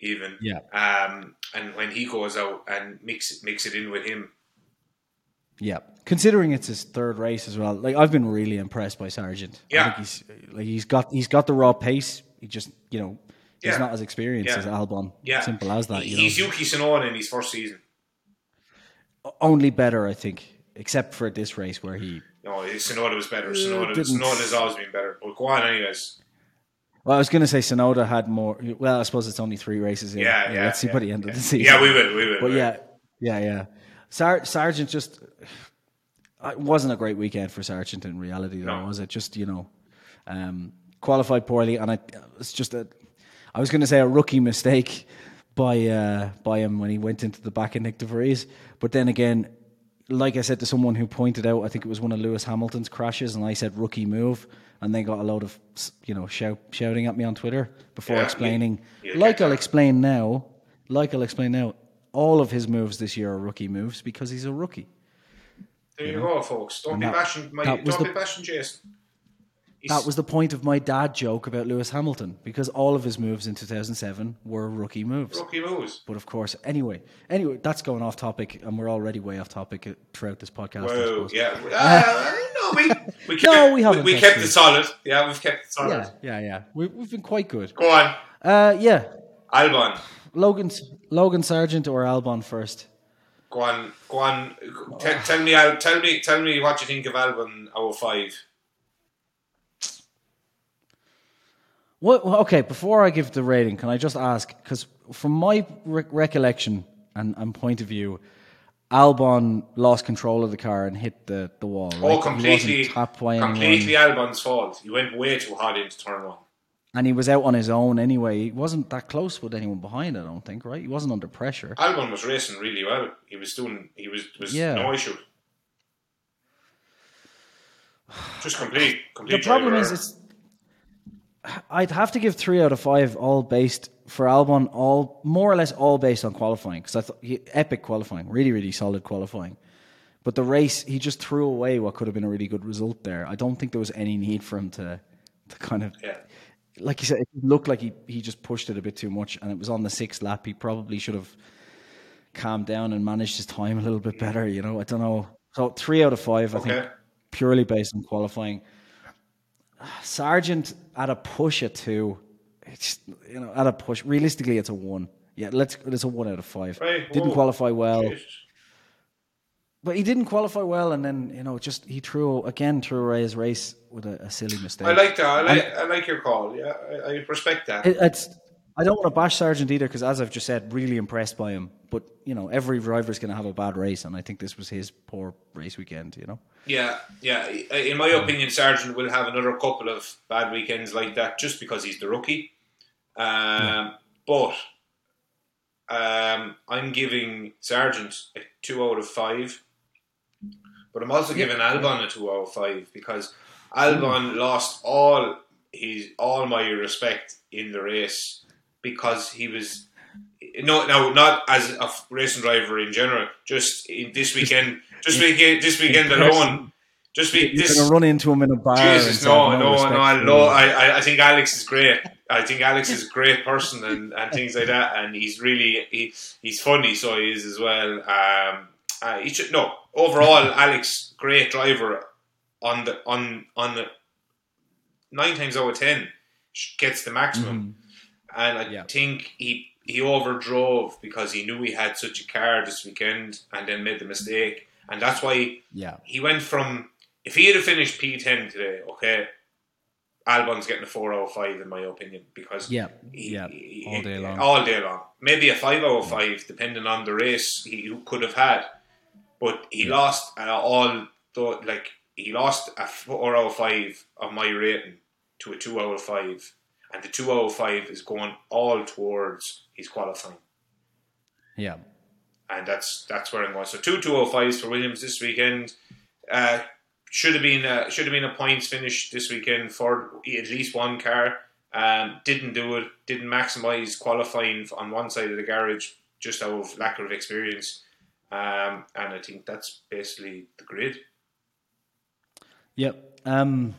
Speaker 2: even.
Speaker 1: Yeah.
Speaker 2: Um, and when he goes out and mix it, mix it in with him.
Speaker 1: Yeah, considering it's his third race as well. Like I've been really impressed by Sargent. I
Speaker 2: Yeah.
Speaker 1: think he's like he's got he's got the raw pace. He just you know he's
Speaker 2: Yeah.
Speaker 1: not as experienced
Speaker 2: Yeah.
Speaker 1: as Albon.
Speaker 2: Yeah,
Speaker 1: simple as that. You know,
Speaker 2: he's Yuki Tsunoda in his first season.
Speaker 1: only better, I think, except for this race where he.
Speaker 2: No, Tsunoda was better. Tsunoda,
Speaker 1: didn't-
Speaker 2: Tsunoda's always been better. But go on, anyways.
Speaker 1: Well, I was going to say Tsunoda had more. Well, I suppose it's only three races. In.
Speaker 2: Yeah, yeah.
Speaker 1: Let's see
Speaker 2: yeah,
Speaker 1: by the end
Speaker 2: yeah.
Speaker 1: of the season.
Speaker 2: Yeah, we will. We will.
Speaker 1: But
Speaker 2: we
Speaker 1: yeah, yeah, yeah. Sar- Sargent just it wasn't a great weekend for Sargent in reality, though,
Speaker 2: No.
Speaker 1: was it? Just you know, um, qualified poorly, and I it's just a. I was going to say a rookie mistake by uh, by him when he went into the back of Nyck de Vries, but then again, like I said to someone who pointed out, I think it was one of Lewis Hamilton's crashes, and I said rookie move, and they got a load of you know shout, shouting at me on Twitter before
Speaker 2: Yeah,
Speaker 1: explaining.
Speaker 2: you- you
Speaker 1: like
Speaker 2: get
Speaker 1: I'll
Speaker 2: that.
Speaker 1: explain now, like I'll explain now, all of his moves this year are rookie moves because he's a rookie.
Speaker 2: There you go, folks. Don't
Speaker 1: And
Speaker 2: be
Speaker 1: that-
Speaker 2: bashing my. Don't
Speaker 1: the-
Speaker 2: be bashing Jason.
Speaker 1: That was the point of my dad joke about Lewis Hamilton because all of his moves in 2007 were rookie moves.
Speaker 2: rookie moves.
Speaker 1: But of course, anyway, anyway, that's going off topic, and we're already way off topic throughout this podcast.
Speaker 2: Whoa, yeah. Uh, no, we, we kept,
Speaker 1: No, we haven't
Speaker 2: We,
Speaker 1: kept
Speaker 2: kept
Speaker 1: it.
Speaker 2: solid. Yeah, we've kept it solid.
Speaker 1: yeah, yeah, yeah. We, we've been quite good.
Speaker 2: Go on,
Speaker 1: Uh, yeah,
Speaker 2: Albon.
Speaker 1: Logan, Logan Sargent or Albon first.
Speaker 2: Go on, go on. Tell, tell me, tell me, tell me what you think of Albon 05.
Speaker 1: What? Okay, before I give the rating, can I just ask? Because from my re- recollection and, and point of view, Albon lost control of the car and hit the, the wall. Right?
Speaker 2: Oh, completely,
Speaker 1: wasn't tapped by anyone,
Speaker 2: completely Albon's fault. He went way too hard into turn one.
Speaker 1: and he was out on his own anyway. He wasn't that close with anyone behind. I don't think. Right? He wasn't under pressure.
Speaker 2: Albon was racing really well. He was doing. He was was
Speaker 1: Yeah.
Speaker 2: no issue. Just complete, complete.
Speaker 1: The problem is, it's. I'd have to give three out of five, all based for Albon, all more or less all based on qualifying because I thought he, epic qualifying, really really solid qualifying. But the race, he just threw away what could have been a really good result there. I don't think there was any need for him to, to kind of,
Speaker 2: Yeah.
Speaker 1: like you said, it looked like he, he just pushed it a bit too much. And it was on the sixth lap. He probably should have calmed down and managed his time a little bit better. You know, I don't know. So three out of five, I think, purely based on qualifying. Sargent at a push at two. It's you know at a push. Realistically, it's a one. Yeah, let's. It's a one out of five.
Speaker 2: Right,
Speaker 1: Didn't
Speaker 2: whoa.
Speaker 1: qualify well,
Speaker 2: Jeez.
Speaker 1: but he didn't qualify well, and then you know just he threw again threw away his race with a, a silly mistake.
Speaker 2: I like that. I like I like your call. Yeah, I, I respect that.
Speaker 1: It, it's. I don't want to bash Sargent either because, as I've just said, really impressed by him. But you know, every driver's going to have a bad race, and I think this was his poor race weekend. You know.
Speaker 2: Yeah, yeah. In my opinion, Sargent will have another couple of bad weekends like that just because he's the rookie. Um, But um, I'm giving Sargent a two out of five. But I'm also giving Albon a two out of five because Albon lost all his all my respect in the race because he was no no not as a racing driver in general. Just in this weekend, just weekend, this weekend alone. Just be
Speaker 1: You're
Speaker 2: this.
Speaker 1: going to run into him in a bar.
Speaker 2: Jesus, no, no, no, I, no. I, I- I think Alex is great. I think Alex is a great person and, and things like that, and he's really he, he's funny, so he is as well. Um, uh, he should no overall, Alex, great driver on the on on the nine times out of ten gets the maximum, and I
Speaker 1: Yeah.
Speaker 2: think he he overdrove because he knew he had such a car this weekend, and then made the mistake, and that's why
Speaker 1: Yeah.
Speaker 2: he went from if he had finished P ten today, okay, Albon's getting a four out of five in my opinion because
Speaker 1: Yeah.
Speaker 2: he-
Speaker 1: Yeah. All day long.
Speaker 2: all day long, maybe a five out of five depending on the race he could have had, but he lost uh, all though like he lost a four out of five of my rating to a two out of five, and the two out of five is going all towards his qualifying
Speaker 1: Yeah.
Speaker 2: and that's that's where I'm going. So two two oh fives for Williams this weekend. Uh, should have been a, should have been a points finish this weekend for at least one car. Um, didn't do it. Didn't maximise qualifying on one side of the garage just out of lack of experience. Um, and I think that's basically the grid.
Speaker 1: Yep. Um,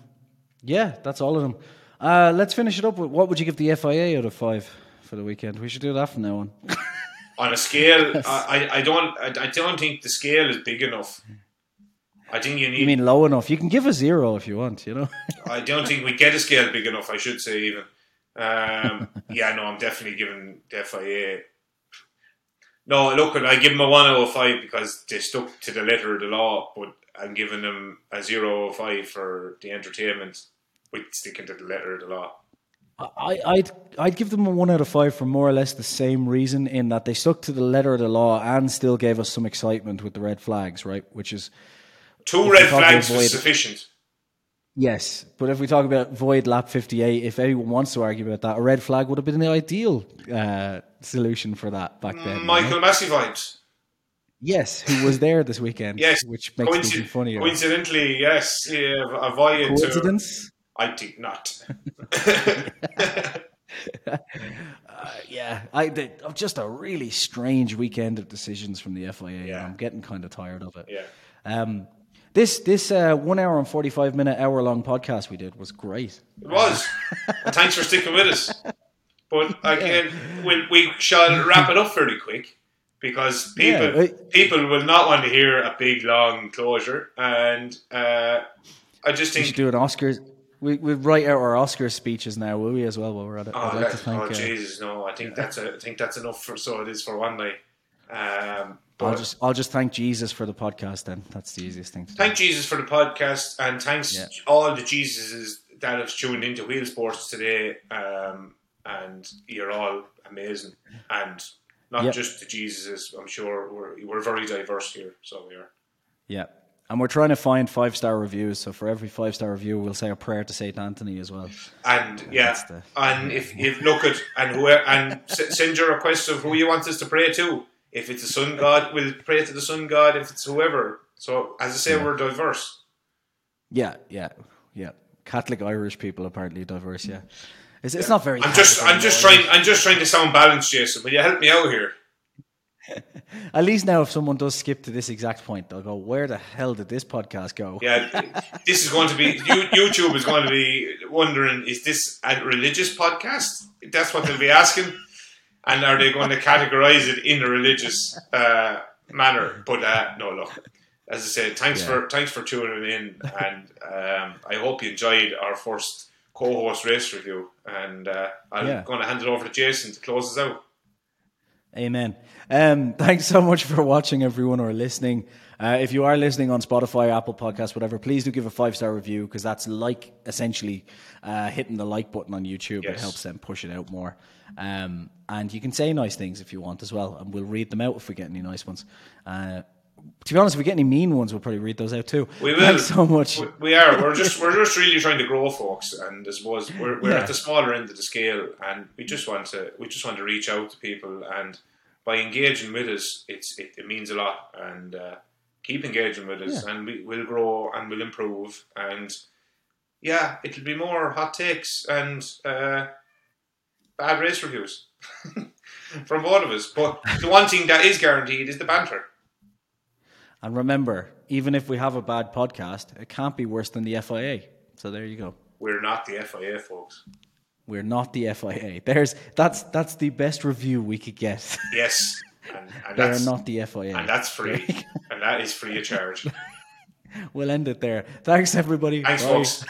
Speaker 1: yeah, that's all of them. Uh, let's finish it up with what would you give the FIA out of five for the weekend? We should do that from now on.
Speaker 2: On a scale, I, I, I don't I, I don't think the scale is big enough. I think you need.
Speaker 1: You mean low enough? You can give a zero if you want. You know.
Speaker 2: I don't think we get a scale big enough. I should say even. Um, yeah, no, I'm definitely giving the FIA. No, look, I give them a one out of five because they stuck to the letter of the law, but I'm giving them a zero out of five for the entertainment with sticking to the letter of the law.
Speaker 1: I, I'd I'd give them a one out of five for more or less the same reason in that they stuck to the letter of the law and still gave us some excitement with the red flags, right? Which is
Speaker 2: Two red flags was sufficient.
Speaker 1: yes, but if we talk about void lap fifty eight, if anyone wants to argue about that, a red flag would have been the ideal uh, solution for that back then.
Speaker 2: Michael Masi vibes.
Speaker 1: yes, who was there this weekend?
Speaker 2: Yes,
Speaker 1: which makes it even funnier.
Speaker 2: Coincidentally, yes, yeah, a voyage. to-
Speaker 1: Coincidence?
Speaker 2: I think not.
Speaker 1: Yeah, I did, just a really strange weekend of decisions from the FIA. and
Speaker 2: Yeah.
Speaker 1: I'm getting kind of tired of it.
Speaker 2: yeah.
Speaker 1: Um, this this uh, one hour and forty five minute hour long podcast we did was great.
Speaker 2: It was. Thanks for sticking with us. But again, we, we shall wrap it up fairly quick because people
Speaker 1: Yeah, I-
Speaker 2: people will not want to hear a big long closure, and uh, I just
Speaker 1: We
Speaker 2: think.
Speaker 1: should do an Oscars. We we write out our Oscars speeches now, will we as well? While we're at it,
Speaker 2: Oh,
Speaker 1: I'd like
Speaker 2: that-
Speaker 1: to thank.
Speaker 2: oh
Speaker 1: uh,
Speaker 2: Jesus, no! I think that's a, I think that's enough for so it is for one night. Um, but
Speaker 1: I'll just I'll just thank Jesus for the podcast. Then that's the easiest thing to do.
Speaker 2: thank Jesus for the podcast, and thanks
Speaker 1: Yeah.
Speaker 2: all the Jesuses that have tuned into Wheel Sports today. Um, and you're all amazing, and not
Speaker 1: Yep.
Speaker 2: just the Jesuses. I'm sure we're we're very diverse here, so we are.
Speaker 1: Yeah, and we're trying to find five star reviews. So for every five star review, we'll say a prayer to Saint Anthony as well.
Speaker 2: And yeah,
Speaker 1: the-
Speaker 2: and if if look at and who and s- send your requests of who you want us to pray to. If it's the sun god, we'll pray to the sun god. If it's whoever, so as I say, we're diverse.
Speaker 1: Yeah, yeah, yeah. Catholic Irish people apparently diverse. Yeah, it's, it's not very.
Speaker 2: I'm just I'm just trying I'm just trying to sound balanced, Jason. Will you help me out here?
Speaker 1: At least now, if someone does skip to this exact point, they'll go, "Where the hell did this podcast go?"
Speaker 2: Yeah, this is going to be YouTube is going to be wondering: Is this a religious podcast? That's what they'll be asking, and are they going to categorize it in a religious uh, manner? But uh, no, look. As I said, thanks
Speaker 1: Yeah.
Speaker 2: for thanks for tuning in, and um, I hope you enjoyed our first co-host race review. And uh, I'm
Speaker 1: Yeah.
Speaker 2: going to hand it over to Jason to close us out.
Speaker 1: Amen. Um, thanks so much for watching, everyone, or listening. Uh, if you are listening on Spotify, Apple Podcasts, whatever, please do give a five star review because that's like essentially uh, hitting the like button on YouTube. It helps them push it out more. Um, and you can say nice things if you want as well, and we'll read them out if we get any nice ones. Uh, to be honest, if we get any mean ones, we'll probably read those out too.
Speaker 2: We will.
Speaker 1: Thanks so much.
Speaker 2: We- We are. We're just we're just really trying to grow, folks. And I suppose we're, we're
Speaker 1: Yeah.
Speaker 2: at the smaller end of the scale, and we just want to we just want to reach out to people. And by engaging with us, it's it, it means a lot. And uh, keep engaging with us, and we will grow and we'll improve. And yeah, it'll be more hot takes and uh, bad race reviews from both of us. But the one thing that is guaranteed is the banter.
Speaker 1: And remember, even if we have a bad podcast, it can't be worse than the FIA. So there you go.
Speaker 2: We're not the FIA, folks.
Speaker 1: We're not the FIA. There's that's that's the best review we could get.
Speaker 2: Yes. And, and
Speaker 1: They're
Speaker 2: that's,
Speaker 1: not the FIA.
Speaker 2: and that's free, and that is free of charge.
Speaker 1: we'll end it there. Thanks everybody.
Speaker 2: Thanks,
Speaker 1: Bye.
Speaker 2: folks.